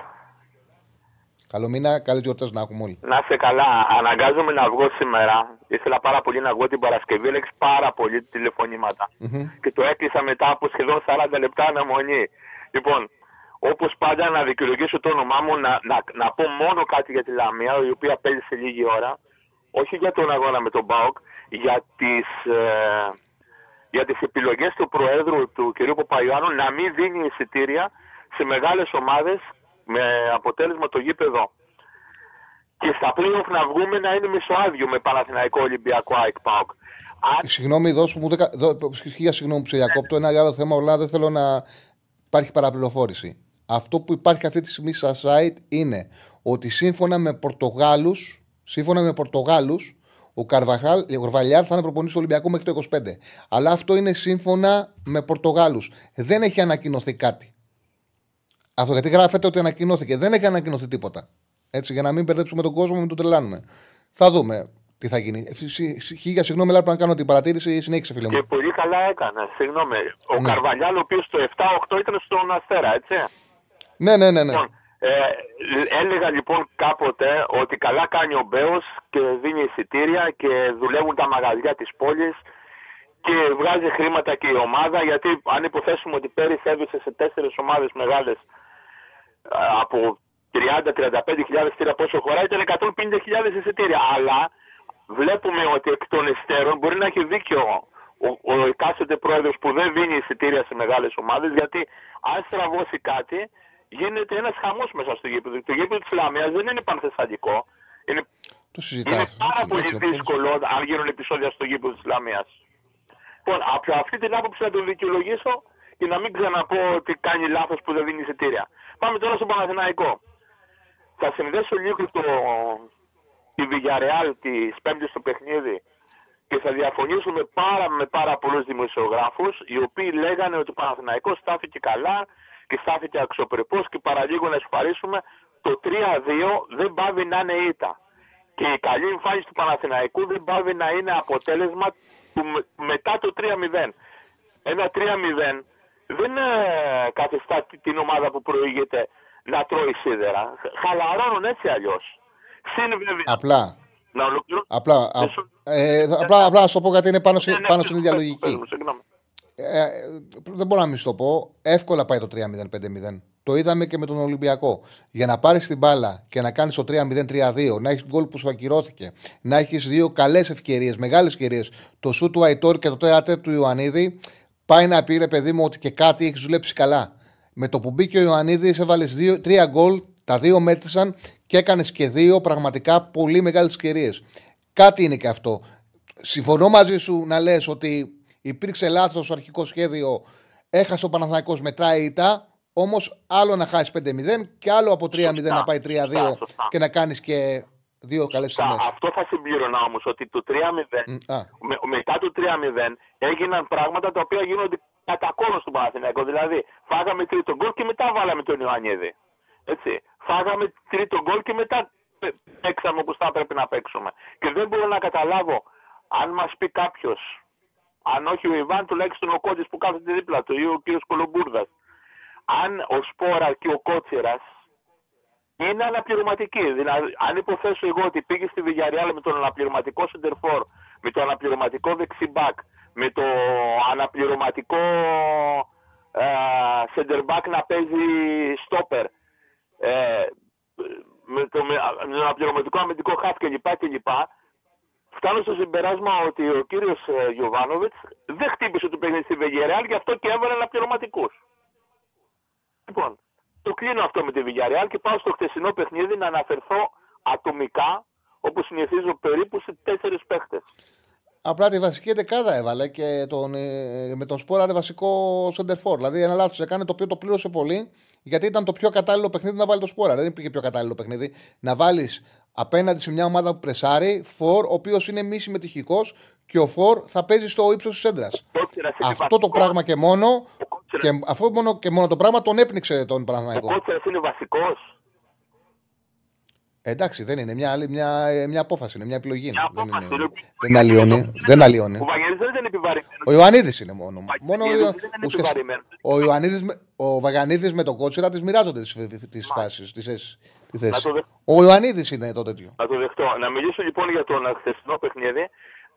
Καλό μήνα, καλές γιορτές να έχουμε όλοι. Να είσαι καλά. Αναγκάζομαι να βγω σήμερα. Ήθελα πάρα πολύ να βγω την Παρασκευή. Έλεξε πάρα πολύ τηλεφωνήματα. Μμμ. Και το έκλεισα μετά από σχεδόν 40 λεπτά αναμονή. Λοιπόν, όπως πάντα να δικαιολογήσω το όνομά μου, να, να, να πω μόνο κάτι για τη Λαμία, η οποία παίζει σε λίγη ώρα. Όχι για τον αγώνα με τον Μπάουκ, για τις, ε, για τις επιλογές του Προέδρου του κ. Παπαϊωάννου να μην δίνει εισιτήρια σε μεγάλες ομάδες με αποτέλεσμα το γήπεδο. Και στα playoff να βγούμε να είναι μισοάδιο με Παναθηναϊκό Ολυμπιακό ΑΕΚ ΠΑΟΚ. Συγγνώμη, δώσ' μου. Δεκα... Δώ... Χίλια συγγνώμη που σε διακόπτω. Ένα άλλο θέμα, αλλά δεν θέλω να υπάρχει παραπληροφόρηση. Αυτό που υπάρχει αυτή τη στιγμή στα site είναι ότι σύμφωνα με Πορτογάλους, σύμφωνα με Πορτογάλους, ο Καρβαχάλ, ο Καρβαλιάρ θα είναι προπονητής του Ολυμπιακού μέχρι το 25. Αλλά αυτό είναι σύμφωνα με Πορτογάλους. Δεν έχει ανακοινωθεί κάτι. Αυτό γιατί γράφεται ότι ανακοινώθηκε. Δεν έχει ανακοινωθεί τίποτα. Έτσι, για να μην μπερδέψουμε τον κόσμο, μην τον τρελάνουμε. Θα δούμε τι θα γίνει. Ε, συ- συ- Χίλια συγγνώμη, αλλά πρέπει να κάνω την παρατήρηση. Συνέχισε, φίλε Και μου. πολύ καλά έκανε. Συγγνώμη. Ο Ναι. Καρβαλιάλ, ο οποίος το 7-8 ήταν στον Αστέρα, έτσι. Ναι, ναι, ναι. ναι. Λοιπόν, ε, έλεγα λοιπόν κάποτε ότι καλά κάνει ο Μπέος και δίνει εισιτήρια και δουλεύουν τα μαγαζιά της πόλης και βγάζει χρήματα και η ομάδα γιατί αν υποθέσουμε ότι πέρυσι έδωσε σε τέσσερις ομάδες μεγάλες ε, από 30-35 χιλιάδες εισιτήρια πόσο χωράει ήταν 150 χιλιάδες εισιτήρια. Αλλά βλέπουμε ότι εκ των υστέρων μπορεί να έχει δίκιο ο, ο εκάστοτε πρόεδρος που δεν δίνει εισιτήρια σε μεγάλες ομάδες γιατί αν στραβώσει κάτι γίνεται ένας χαμός μέσα στο γήπεδο. Το γήπεδο της Λαμίας δεν είναι πανθεσσαλικό. Είναι, Το είναι συζητάς. πάρα Έτσι, πολύ έτσι, έτσι. δύσκολο αν γίνουν επεισόδια στο γήπεδο της Λαμίας. Λοιπόν, από αυτή την άποψη να το δικαιολογήσω και να μην ξαναπώ ότι κάνει λάθος που δεν δίνει εισιτήρια. Πάμε τώρα στο Παναθηναϊκό. Θα συνδέσω λίγο το, τη Villarreal της Πέμπτης στο παιχνίδι και θα διαφωνήσω με πάρα, με πάρα πολλούς δημοσιογράφους οι οποίοι λέγανε ότι ο Παναθηναϊκός στάθηκε καλά και στάθηκε αξιοπρεπώς και παραλίγο να εσφαρίσουμε το 3-2 δεν πάβει να είναι ήττα. Και η καλή εμφάνιση του Παναθηναϊκού δεν πάβει να είναι αποτέλεσμα του με- μετά το 3-0. Ένα 3-0 δεν ε, καθιστά τη- την ομάδα που προηγείται να τρώει σίδερα. Χαλαρώνουν έτσι αλλιώς. Συν βέβαια. Απλά. Να ολοκληρώσω. Απλά, α, ε, θα- απλά, απλά να σου το πω γιατί είναι πάνω, σε- πάνω στην ίδια Πες μου, λογική. Συγγνώμη. Ε, δεν μπορώ να μην σου το πω. Εύκολα πάει το 3-0-5-0. Το είδαμε και με τον Ολυμπιακό. Για να πάρεις την μπάλα και να κάνεις το 3-0-3-2, να έχεις γκολ που σου ακυρώθηκε, να έχεις δύο καλές ευκαιρίες, μεγάλες ευκαιρίες, το σου του Αϊτόρ και το τέατε του Ιωαννίδη, πάει να πει ρε παιδί μου ότι και κάτι έχεις δουλέψει καλά. Με το που μπήκε ο Ιωαννίδης, έβαλες τρία γκολ, τα δύο μέτρησαν και έκανες και δύο πραγματικά πολύ μεγάλες ευκαιρίες. Κάτι είναι και αυτό. Συμφωνώ μαζί σου να λες ότι υπήρξε λάθος στο αρχικό σχέδιο, έχασε ο Παναθηναϊκός μετράει ήττα. Όμως άλλο να χάσεις 5-0 και άλλο από 3-0 να πάει 3-2 και να κάνεις και δύο καλές Σωστά. στιγμές. Αυτό θα συμπλήρωνα όμως ότι το 3-0, Α, με, μετά το 3-0 έγιναν πράγματα τα οποία γίνονται κατά κόνο στον Παναθηναϊκό. Δηλαδή, φάγαμε τρίτο γκολ και μετά βάλαμε τον Ιωαννίδη. Έτσι. Φάγαμε τρίτο γκολ και μετά πέ- παίξαμε όπως θα έπρεπε να παίξουμε. Και δεν μπορώ να καταλάβω αν μας πει κάποιος, αν όχι ο Ιβάν, τουλάχιστον ο Κότσης που κάθεται δίπλα του ή ο κ. Κολομπούρδα, αν ο Σπόρα και ο Κότσιρας είναι αναπληρωματική. Δηλαδή, αν υποθέσω εγώ ότι πήγε στη Villarreal με τον αναπληρωματικό center με το αναπληρωματικό δεξιμπάκ, με το αναπληρωματικό ε, center back να παίζει stopper, ε, με, το, με, με το αναπληρωματικό αμυντικό half κλπ. κλπ. Φτάνω στο συμπεράσμα ότι ο κύριος ε, Γιωβάνοβιτς δεν χτύπησε το παιχνίδι στη Villarreal γι' αυτό και έβαλε αναπληρωματικούς. Λοιπόν, το κλείνω αυτό με τη Villarreal και πάω στο χτεσινό παιχνίδι να αναφερθώ ατομικά, όπως συνηθίζω περίπου σε τέσσερις παίχτες. Απλά τη βασική δεκάδα έβαλε και τον, ε, με τον Σπόρα είναι βασικό σεντερφόρ. Δηλαδή ένα λάθος έκανε το οποίο το πλήρωσε πολύ γιατί ήταν το πιο κατάλληλο παιχνίδι να βάλει το Σπόρα. Δεν υπήρχε πιο κατάλληλο παιχνίδι να βάλεις απέναντι σε μια ομάδα που πρεσάρει φόρ, ο οποίος είναι μη συμμετοχικός και ο φόρ θα παίζει στο ύψος της έντρας. Αυτό το πράγμα και μόνο, και αυτό μόνο και μόνο το πράγμα τον έπνιξε τον Ο Παναθηναϊκό. Κότσερα είναι βασικός. Ε, Εντάξει, δεν είναι μια, άλλη- μια, ε, μια απόφαση, είναι μια επιλογή. είναι. Δεν, είναι, δεν αλλοιώνει. Δεν αλλοιώνει. Ο Βαγγέλης δεν ήταν επιβαρημένο. Ο Ιωαννίδης είναι μόνο. μόνο ο, Βαγγέλης δεν είναι ουσιαστικά- επιβαρημένος. ο, Ιωαννίδης με- ο Βαγανίδη με τον Κότσιρα τι μοιράζονται τις φάσεις. Τη Να θέση. το δεχτώ. Ο Ιωαννίδης είναι το τέτοιο. Να το δεχτώ. Να μιλήσω λοιπόν για τον χθεσινό παιχνίδι.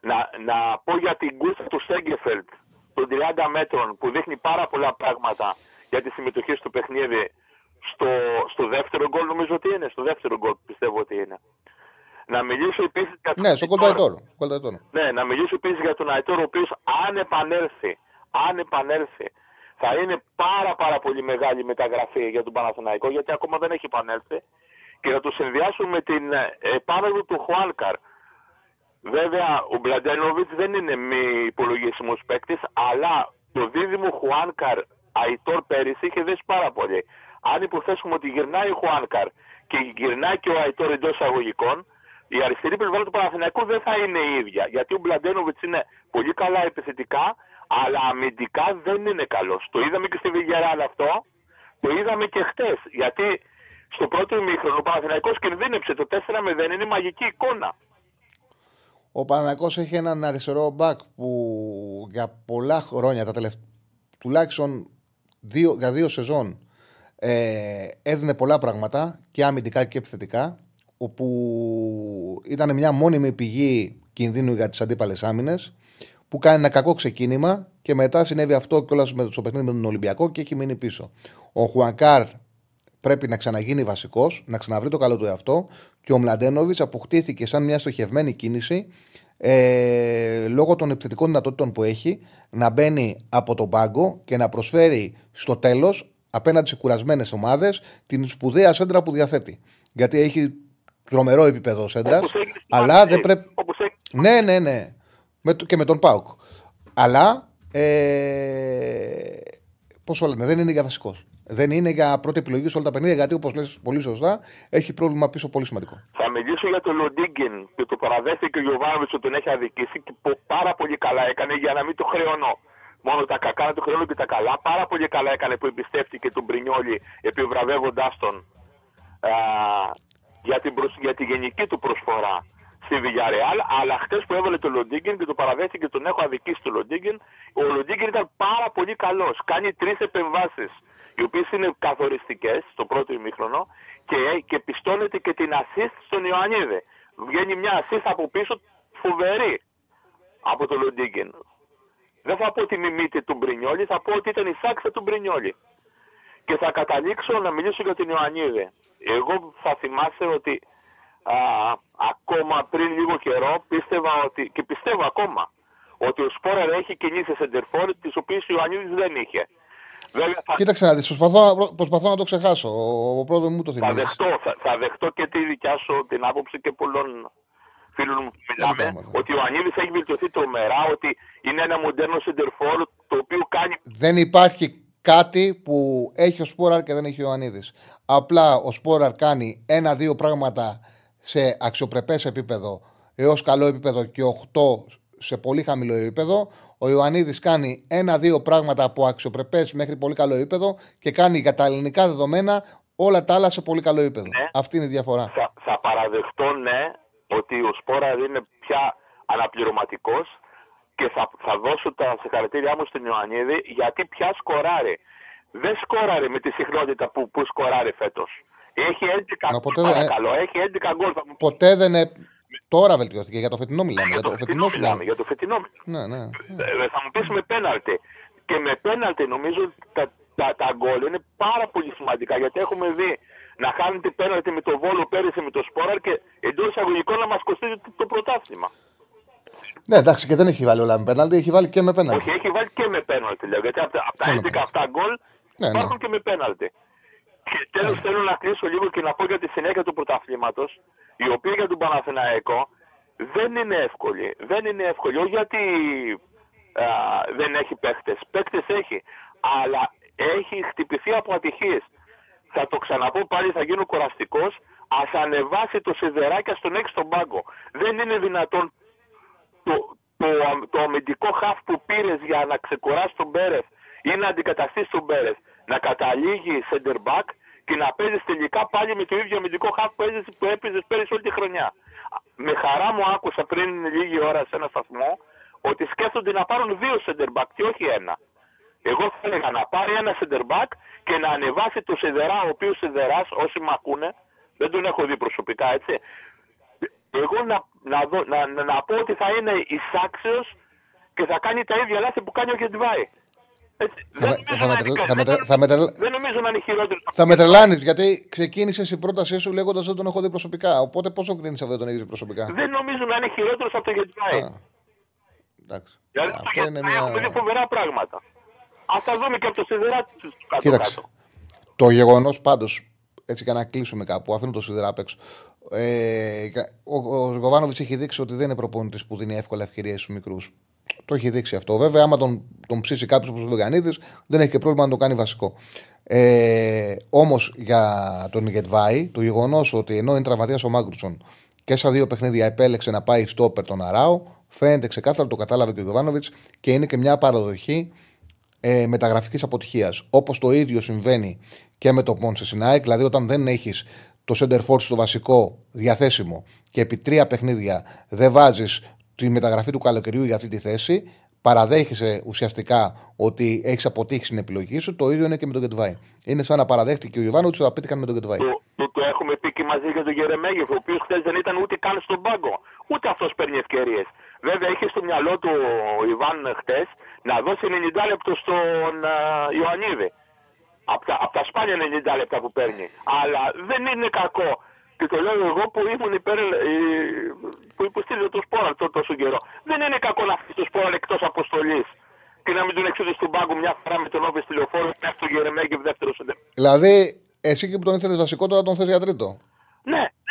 Να, να πω για την κούρσα του Σέγκεφελτ των 30 μέτρων που δείχνει πάρα πολλά πράγματα για τη συμμετοχή στο παιχνίδι στο, στο δεύτερο γκολ νομίζω ότι είναι. Στο δεύτερο γκολ πιστεύω ότι είναι. Να μιλήσω επίσης για τον Ναι, στο Αϊτόρ. Κολταϊτόρο. Κολταϊτόρο. Ναι, να μιλήσω επίσης για τον Αϊτόρ, ο οποίος αν επανέλθει, αν επανέλθει, θα είναι πάρα πάρα πολύ μεγάλη μεταγραφή για τον Παναθηναϊκό, γιατί ακόμα δεν έχει επανέλθει. Και θα το συνδυάσουμε με την ε, επάνωδο του Χουάνκαρ. Βέβαια, ο Μπλαντένοβιτ δεν είναι μη υπολογίσιμος παίκτης, αλλά το δίδυμο Χουάνκαρ Αϊτόρ πέρυσι είχε δέσει πάρα πολύ. Αν υποθέσουμε ότι γυρνάει ο Χουάνκαρ και γυρνάει και ο Αϊτόρ εντός εισαγωγικών, η αριστερή πλευρά του Παναθηναϊκού δεν θα είναι η ίδια. Γιατί ο Μπλαντένοβιτς είναι πολύ καλά επιθετικά, αλλά αμυντικά δεν είναι καλός. Το είδαμε και στη Βιγεράλ αυτό, το είδαμε και χτες. Γιατί στο πρώτο ημίχρονο ο Παναθηναϊκός κινδύνεψε το 4 με 0, είναι μαγική εικόνα. Ο Παναγιακός έχει έναν αριστερό μπακ που για πολλά χρόνια, τα τελευταία, τουλάχιστον δύο, για δύο σεζόν, ε, έδινε πολλά πράγματα και αμυντικά και επιθετικά, όπου ήταν μια μόνιμη πηγή κινδύνου για τις αντίπαλες άμυνες, που κάνει ένα κακό ξεκίνημα και μετά συνέβη αυτό κιόλας με το παιχνίδι με τον Ολυμπιακό και έχει μείνει πίσω. Ο Χουανκάρ πρέπει να ξαναγίνει βασικός, να ξαναβρει το καλό του εαυτό και ο Μλαντένοβιτ αποκτήθηκε σαν μια στοχευμένη κίνηση ε, λόγω των επιθετικών δυνατότητων που έχει να μπαίνει από τον πάγκο και να προσφέρει στο τέλος απέναντι σε κουρασμένες ομάδες την σπουδαία σέντρα που διαθέτει. Γιατί έχει τρομερό επίπεδο σέντρας, αλλά δεν πρέπει. Ναι, ναι, ναι. Με, το- και με τον Πάουκ. Αλλά. Ε, Πώς το λένε, δεν είναι για βασικός. Δεν είναι για πρώτη επιλογή σε όλα τα παιχνίδια, γιατί όπως λες πολύ σωστά, έχει πρόβλημα πίσω πολύ σημαντικό. Θα μιλήσω για τον Λοντίγκιν και το παραδέχθηκε ο Γιωβάνοβιτς ότι τον έχει αδικήσει και που πάρα πολύ καλά έκανε για να μην το χρεώνω. Μόνο τα κακά να το χρεώνω και τα καλά. Πάρα πολύ καλά έκανε που εμπιστεύτηκε τον Μπρινιόλη επιβραβεύοντά τον α, για, την προσ- για τη γενική του προσφορά στη Villarreal. Αλλά χτε που έβαλε τον Λοντίγκιν και το παραδέχτηκε τον έχω αδικήσει τον Λοντίγκιν, ο Λοντίγκιν ήταν πάρα πολύ καλός. Κάνει τρεις επεμβάσεις οι οποίες είναι καθοριστικές στο πρώτο ημίχρονο και, και πιστώνεται και την assist στον Ιωαννίδη. Βγαίνει μια assist από πίσω φοβερή από τον Λοντίγκιν. Δεν θα πω ότι μιμείται του Μπρινιόλη, θα πω ότι ήταν η σάξα του Μπρινιόλη. Και θα καταλήξω να μιλήσω για την Ιωαννίδη. Εγώ θα θυμάσαι ότι α, ακόμα πριν λίγο καιρό πίστευα ότι, και πιστεύω ακόμα ότι ο Σπόρερ έχει κινήσει σεντερφόρ τις οποίες ο Ιωαννίδης δεν είχε. Βέβαια θα, Κοίταξε να δεις, προσπαθώ, να- προσπαθώ να το ξεχάσω. Ο, ο πρώτος μου το θα, θυμίζει. δεχτώ, θα, θα δεχτώ και τη δικιά σου την άποψη και πολλών φίλων μου που μιλάμε ότι ο Ιωαννίδης έχει βελτιωθεί τρομερά, ότι είναι ένα μοντέρνο σεντερφόρ το οποίο κάνει Δεν υπάρχει κάτι που έχει ο Σπόραρ και δεν έχει ο Ιωαννίδη. Απλά ο Σπόραρ κάνει ένα-δύο πράγματα σε αξιοπρεπές επίπεδο έως καλό επίπεδο και 8 σε πολύ χαμηλό επίπεδο. Ο Ιωαννίδης κάνει ένα-δύο πράγματα από αξιοπρεπές μέχρι πολύ καλό επίπεδο και κάνει για τα ελληνικά δεδομένα όλα τα άλλα σε πολύ καλό επίπεδο. Αυτή είναι η διαφορά. θα, θα παραδεχτώ ναι ότι ο Σπόρα είναι πια αναπληρωματικός και θα, θα δώσω τα συγχαρητήριά μου στην Ιωαννίδη γιατί πια σκοράρει. Δεν σκόραρε με τη συχνότητα που, που σκοράρει φέτος. Έχει 11 γκολ, ποτέ δεν- παρακαλώ. Έχει 11 γκολ. Θα μου πεις, Ποτέ δεν. ε- Τώρα βελτιώθηκε. Για το φετινό μιλάμε. Για το φετινό σου μιλάμε, για το φετινό. Ναι, ναι. Ε, θα μου πεις με πέναλτι. Και με πέναλτι νομίζω ότι τα, τα, τα γκολ είναι πάρα πολύ σημαντικά γιατί έχουμε δει να χάνεται πέναλτι με το Βόλο πέρυσι με το Σπόραρ και εντός εισαγωγικών να μας κοστίζει το, το πρωτάθλημα. Ναι, εντάξει, και δεν έχει βάλει όλα με πέναλτι, έχει βάλει και με πέναλτι. Όχι, έχει βάλει και με πέναλτι. Λέω, γιατί από τα, από τα Και με 11 αυτά γκολ Ναι, ναι. υπάρχουν και με πέναλτι. Και τέλος θέλω να κλείσω λίγο και να πω για τη συνέχεια του πρωταθλήματος, η οποία για τον Παναθηναϊκό δεν είναι εύκολη. Δεν είναι εύκολη, όχι γιατί α, δεν έχει παίχτε. Παίχτε έχει. Αλλά έχει χτυπηθεί από ατυχίες. Θα το ξαναπώ πάλι, θα γίνω κουραστικός. Α ανεβάσει το σιδεράκι, ας τον έχει στον πάγκο. Δεν είναι δυνατόν το, το, το αμυντικό χαφ που πήρες για να ξεκουράσει τον Μπέρεφ ή να αντικαταστήσεις τον Μπέρεφ να καταλήγει center back και να παίζεις τελικά πάλι με το ίδιο αμυντικό χαφ που, έζησε, που έπαιζες πέρυσι όλη τη χρονιά. Με χαρά μου άκουσα πριν λίγη ώρα σε ένα σταθμό ότι σκέφτονται να πάρουν δύο center back και όχι ένα. Εγώ θα έλεγα να πάρει ένα center back και να ανεβάσει το Σιδερά, ο οποίος Σιδεράς, όσοι με ακούνε, δεν τον έχω δει προσωπικά έτσι. Εγώ να, να, δω, να, να, να πω ότι θα είναι εισάξιος και θα κάνει τα ίδια λάθη που κάνει ο Γετβάη. Έτσι. Θα, Δεν με, νομίζω θα, να με, είναι θα, με, καλύτερο. θα, με, Δεν νομίζω να είναι χειρότερο. θα με τρελάνεις γιατί ξεκίνησες η πρότασή σου λέγοντας δεν τον έχω δει προσωπικά. Οπότε πόσο κρίνεις αυτό δεν τον έχεις δει προσωπικά; Δεν νομίζω να είναι χειρότερος από το Γετβάη. Α, εντάξει. Δηλαδή Αυτό στο είναι Γετβάη έχουμε δει μια. φοβερά πράγματα. Α τα δούμε και από το Σιδερά τους κάτω. Κοίταξε. Το γεγονός πάντως, έτσι για να κλείσουμε κάπου, αφήνω το σιδερά απ' έξω. Ε, ο ο Γιοβάνοβιτς έχει δείξει ότι δεν είναι προπονητής που δίνει εύκολα ευκαιρίες στους μικρούς. Το έχει δείξει αυτό. Βέβαια, άμα τον, τον ψήσει κάποιος όπως ο Βαγιαννίδης, δεν έχει και πρόβλημα να το κάνει βασικό. Ε, Όμως για τον Γεντβάι, το γεγονός ότι ενώ είναι τραυματίας ο Μάγκνουσον και στα δύο παιχνίδια επέλεξε να πάει στόπερ τον Αράο, φαίνεται ξεκάθαρα, το κατάλαβε και ο Γιοβάνοβιτς και είναι και μια παραδοχή ε, μεταγραφικής αποτυχίας. Όπως το ίδιο συμβαίνει και με το Πόνσε Σινάικ, δηλαδή όταν δεν έχεις το center force στο βασικό διαθέσιμο και επί τρία παιχνίδια δεν βάζεις τη μεταγραφή του καλοκαιριού για αυτή τη θέση, παραδέχεσαι ουσιαστικά ότι έχεις αποτύχει στην επιλογή σου. Το ίδιο είναι και με τον Γετβάη. Είναι σαν να παραδέχτηκε ο Ιωβάνο ότι θα πέτυχαν με τον Γετβάη. Το, το, το έχουμε πει και μαζί για τον Γερεμέγεφ, ο οποίος χθες δεν ήταν ούτε καν στον πάγκο. Ούτε αυτός παίρνει ευκαιρίες. Βέβαια, είχε στο μυαλό του ο Ιβάν χθες να δώσει 90 λεπτό στον α, Ιωαννίδη. Από τα, απ τα σπάνια 90 λεπτά που παίρνει. Αλλά δεν είναι κακό. Και το λέω εγώ που ήμουν υπέρ, ε, που υποστήριζα το σπόρα τό- τόσο καιρό. Δεν είναι κακό να αφήσει το σπόρα εκτός αποστολής και να μην τον εξούδεις στον πάγκο μια φορά με τον Όβες τηλεφόρο και αυτό το Γερεμέγεφ δεύτερο σεντερ. Δηλαδή, εσύ και που τον ήθελες βασικό, τώρα τον θες για τρίτο.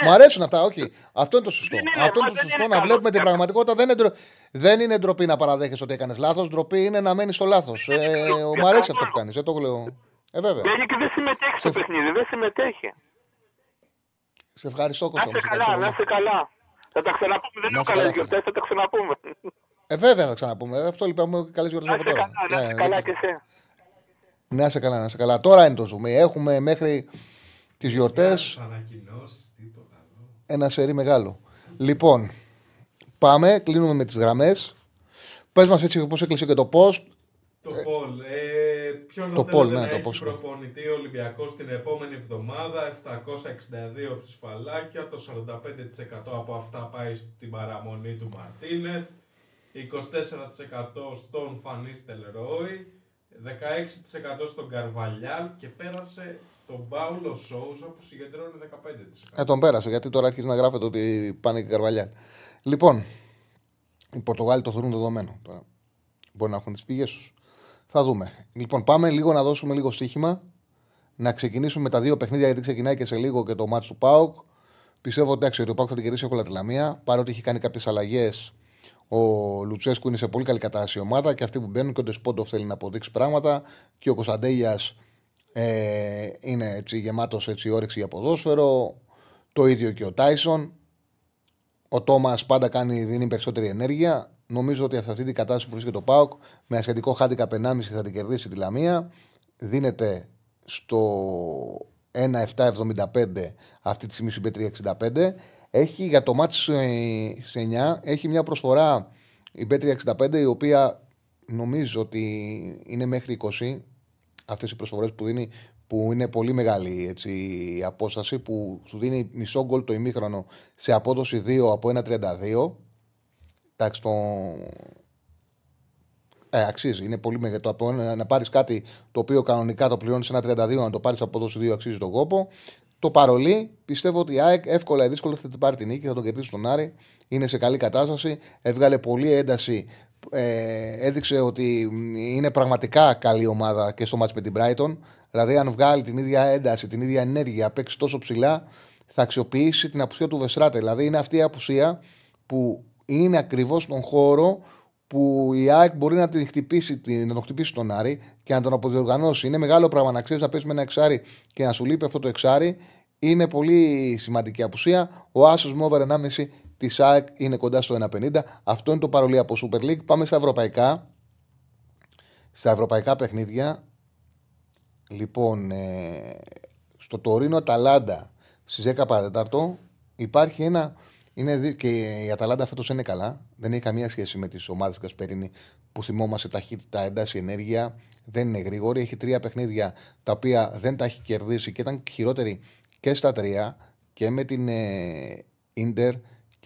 Ναι, Μ' αρέσουν αυτά, όχι. Αυτό είναι το σωστό. είναι, Αυτό είναι μα το δεν σωστό. είναι Να καλό. βλέπουμε την πραγματικότητα. Δεν είναι, ντρο... δεν είναι ντροπή να παραδέχεσαι ότι έκανες λάθος. Ντροπή είναι να μένεις στο λάθος. Ε, μ' αρέσει αυτό που κάνεις. Δεν το λέω. Ε, βέβαια. Μπαίνει και δεν συμμετέχει στο παιχνίδι, δεν συμμετέχει. Σε ευχαριστώ, Να Κώστα. μου, είσαι σε καλά, ευχαριστώ να πολύ. είσαι καλά. Θα τα ξαναπούμε, δεν Να έχω είσαι καλές καλά, γιορτές, θα τα ξαναπούμε. Ε, βέβαια θα ξαναπούμε. Αυτό λυπάμαι καλές γιορτές Να από είσαι τώρα. καλά, να είσαι Ε, καλά δεν- και εσύ. Να είσαι καλά, να είσαι καλά. Τώρα είναι το zoom. Έχουμε μέχρι τις γιορτές Ανακοινώσεις, τίποτα. Ένα σερί μεγάλο. Λοιπόν, πάμε, κλείνουμε με τις γραμμές. Πες μας έτσι πώς έκλεισε και το πώ. Το Πολ. Ε, ποιον το θα Πολ, θέλετε ναι, να το έχει πώς είναι. προπονητή ο Ολυμπιακός την επόμενη εβδομάδα. 762 ψηφαλάκια. Το 45% από αυτά πάει στην παραμονή του Μαρτίνεθ. 24% στον Φανίστελ Ρόι. 16% στον Καρβαλιάλ και πέρασε τον Πάουλο Σόουζα που συγκεντρώνει 15%. Ε, τον πέρασε γιατί τώρα αρχίζει να γράφεται ότι πάνε και καρβαλιά. Λοιπόν, οι Πορτογάλοι το θεωρούν δεδομένο. Τώρα. Μπορεί να έχουν τις πηγέ τους. Θα δούμε. Λοιπόν, πάμε λίγο να δώσουμε λίγο στοίχημα. Να ξεκινήσουμε με τα δύο παιχνίδια γιατί ξεκινάει και σε λίγο και το μάτσο του Πάουκ. Πιστεύω εντάξει, ότι ο Πάουκ θα την κερδίσει εύκολα τη Λαμία. Παρότι έχει κάνει κάποιες αλλαγές, ο Λουτσέσκου είναι σε πολύ καλή κατάσταση η ομάδα και αυτοί που μπαίνουν και ο Ντεσπόντοφ θέλει να αποδείξει πράγματα. Και ο Κωνσταντέλιας ε, είναι έτσι γεμάτος έτσι όρεξη για ποδόσφαιρο. Το ίδιο και ο Τάισον. Ο Τόμας πάντα κάνει, δίνει περισσότερη ενέργεια. Νομίζω ότι σε αυτή την κατάσταση που βρίσκεται το Πάοκ, με ασχετικό χάντικα 1,5 θα την κερδίσει τη Λαμία. Δίνεται στο 1,775 αυτή τη στιγμή στην B365. Έχει για το μάτι σε 9, έχει μια προσφορά η B365 η οποία νομίζω ότι είναι μέχρι 20 αυτές οι προσφορές που δίνει που είναι πολύ μεγάλη έτσι, η απόσταση που σου δίνει μισό γκολ το ημίχρονο σε απόδοση 2 από 1,32 εντάξει το ε, αξίζει, είναι πολύ μεγάλο το από ένα- να πάρεις κάτι το οποίο κανονικά το πληρώνεις 1,32 να το πάρεις από απόδοση 2 αξίζει τον κόπο το παρολί πιστεύω ότι η ΑΕΚ εύκολα ή δύσκολα θα την πάρει την νίκη, θα τον κερδίσει τον Άρη. Είναι σε καλή κατάσταση. Έβγαλε πολλή ένταση ε, έδειξε ότι είναι πραγματικά καλή ομάδα και στο μάτς με την Brighton. Δηλαδή, αν βγάλει την ίδια ένταση, την ίδια ενέργεια, παίξει τόσο ψηλά, θα αξιοποιήσει την απουσία του Βεσράτε. Δηλαδή, είναι αυτή η απουσία που είναι ακριβώς στον χώρο που η ΑΕΚ μπορεί να, την χτυπήσει, να τον χτυπήσει τον Άρη και να τον αποδιοργανώσει. Είναι μεγάλο πράγμα να ξέρεις να παίζεις με ένα εξάρι και να σου λείπει αυτό το εξάρι. Είναι πολύ σημαντική απουσία. Ο Άσος με over 1,5 τη ΑΕΚ είναι κοντά στο 1,50. Αυτό είναι το παρολί από Super League. Πάμε στα ευρωπαϊκά. Στα ευρωπαϊκά παιχνίδια. Λοιπόν, ε, στο Τωρίνο Αταλάντα στις 10 παρατέταρτο υπάρχει ένα. Είναι, δι- και η Αταλάντα φέτος είναι καλά. Δεν έχει καμία σχέση με τις ομάδες Κασπερίνη που θυμόμαστε ταχύτητα, ένταση, ενέργεια. Δεν είναι γρήγορη. Έχει τρία παιχνίδια τα οποία δεν τα έχει κερδίσει και ήταν χειρότερη και στα τρία και με την ε, Ίντερ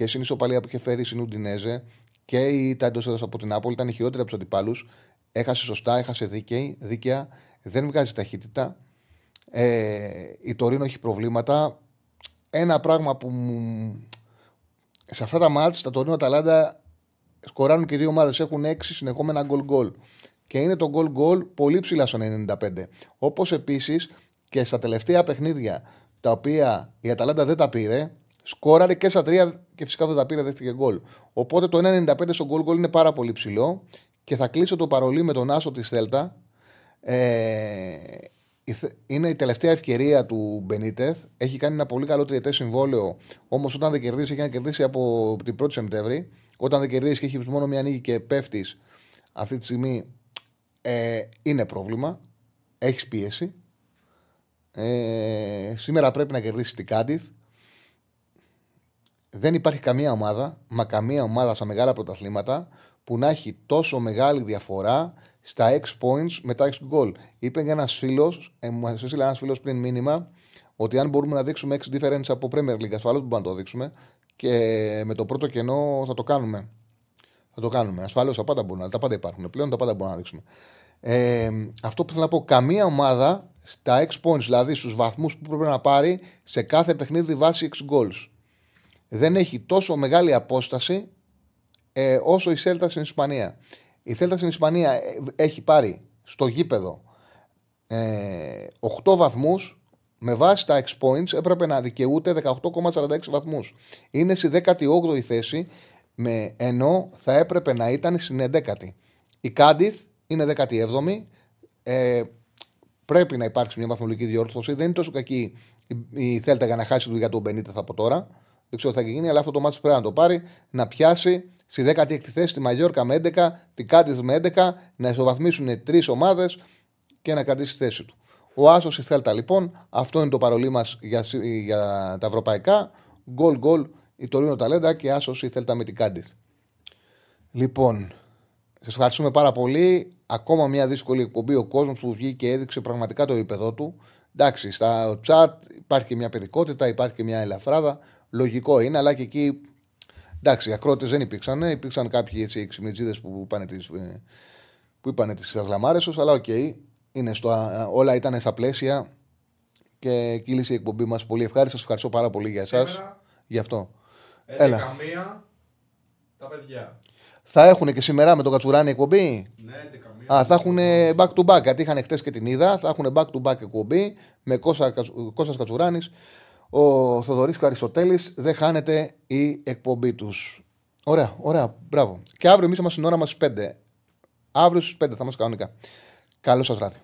και στην ισοπαλία που είχε φέρει στην Ουντινέζε και η Τάντο από την Άπολη ήταν η χειρότερη από τους αντιπάλους. Έχασε σωστά, έχασε δίκαιη, δίκαια, δεν βγάζει ταχύτητα. Ε, η Τωρίνο έχει προβλήματα. Ένα πράγμα που μου... σε αυτά τα μάτς, τα Τωρίνο Αταλάντα σκοράνουν και οι δύο ομάδες έχουν έξι συνεχόμενα γκολ γκολ. Και είναι το γκολ γκολ πολύ ψηλά στο 95. Όπως επίσης και στα τελευταία παιχνίδια τα οποία η Αταλάντα δεν τα πήρε, σκόραρε και στα τρία και φυσικά δεν τα πήρε, δέχτηκε γκολ. Οπότε το 1,95 στο γκολ γκολ είναι πάρα πολύ ψηλό και θα κλείσω το παρολί με τον Άσο της Θέλτα. Ε, η Θε- είναι η τελευταία ευκαιρία του Μπενίτεθ. Έχει κάνει ένα πολύ καλό τριετές συμβόλαιο. Όμως όταν δεν κερδίσει, έχει να κερδίσει από την 1η Σεπτέμβρη. Όταν δεν κερδίσει και έχει μόνο μια νίκη και πέφτεις αυτή τη στιγμή, ε, είναι πρόβλημα. Έχεις πίεση. Ε, σήμερα πρέπει να κερδίσει την Κάντιθ. Δεν υπάρχει καμία ομάδα, μα καμία ομάδα στα μεγάλα πρωταθλήματα που να έχει τόσο μεγάλη διαφορά στα 6 points μετά 6 goal. Είπε για ένας φίλος, ε, μου έστειλε ένας φίλος πριν μήνυμα, ότι αν μπορούμε να δείξουμε 6 difference από Premier League, ασφαλώς μπορούμε να το δείξουμε και με το πρώτο κενό θα το κάνουμε. Θα το κάνουμε. Ασφαλώς τα πάντα μπορούν, τα πάντα υπάρχουν. Πλέον τα πάντα μπορούμε να δείξουμε. Ε, αυτό που θέλω να πω, καμία ομάδα στα 6 points, δηλαδή στους βαθμούς που πρέπει να πάρει σε κάθε παιχνίδι βάσει 6 goals, δεν έχει τόσο μεγάλη απόσταση ε, όσο η Σέλτα στην Ισπανία. Η Σέλτα στην Ισπανία ε, έχει πάρει στο γήπεδο ε, 8 βαθμούς με βάση τα 6 points έπρεπε να δικαιούται 18,46 βαθμούς. Είναι στη 18η θέση με, ενώ θα έπρεπε να ήταν στην 11η. Η Κάντιθ είναι 17η. Ε, πρέπει να υπάρξει μια βαθμολογική διόρθωση. Δεν είναι τόσο κακή η, η Θέλτα για να χάσει τη δουλειά του Μπενίτεθ από τώρα. Δεν ξέρω τι θα γίνει, αλλά αυτό το μάτι πρέπει να το πάρει, να πιάσει στη 16η θέση τη Μαγιόρκα με 11, την Κάντιθ με 11, να ισοβαθμίσουν τρεις ομάδες και να κρατήσει τη θέση του. Ο Άσος η Θέλτα λοιπόν, αυτό είναι το παρολί μας για, για τα ευρωπαϊκά. Γκολ γκολ η Τωρίνο Ταλέντα και Άσος η Θέλτα με την Κάντιθ. Λοιπόν, σας ευχαριστούμε πάρα πολύ. Ακόμα μια δύσκολη εκπομπή. Ο κόσμος που βγήκε και έδειξε πραγματικά το επίπεδο του. Εντάξει, στα chat υπάρχει και μια παιδικότητα, υπάρχει και μια ελαφράδα. Λογικό είναι, αλλά και εκεί. Εντάξει, οι ακρότητες δεν υπήρξαν. Υπήρξαν κάποιοι έτσι, εξυπνατζήδες που είπαν τις που είπαν τις γλαμάρες τους, αλλά οκ, είναι στο, όλα ήταν στα πλαίσια και κύλησε η εκπομπή μας πολύ ευχάριστα. Σας ευχαριστώ πάρα πολύ για εσάς. Σήμερα, Γι' αυτό. 11 Έλα. μία, τα παιδιά. Θα έχουν και σήμερα με τον Κατσουράνη εκπομπή; Ναι, 11 μία. Α, θα έχουν back to back. Γιατί είχαν χτες και την είδα. Θα έχουν back to back εκπομπή με Κώστα, Κατσου- Κώστας Κατσουράνης. Ο Θοδωρής Καρισοτέλης δεν χάνεται η εκπομπή τους. Ωραία, ωραία, μπράβο. Και αύριο εμείς είμαστε στην ώρα μας στις 5. Αύριο στις 5 θα είμαστε κανονικά. Καλό σας βράδυ.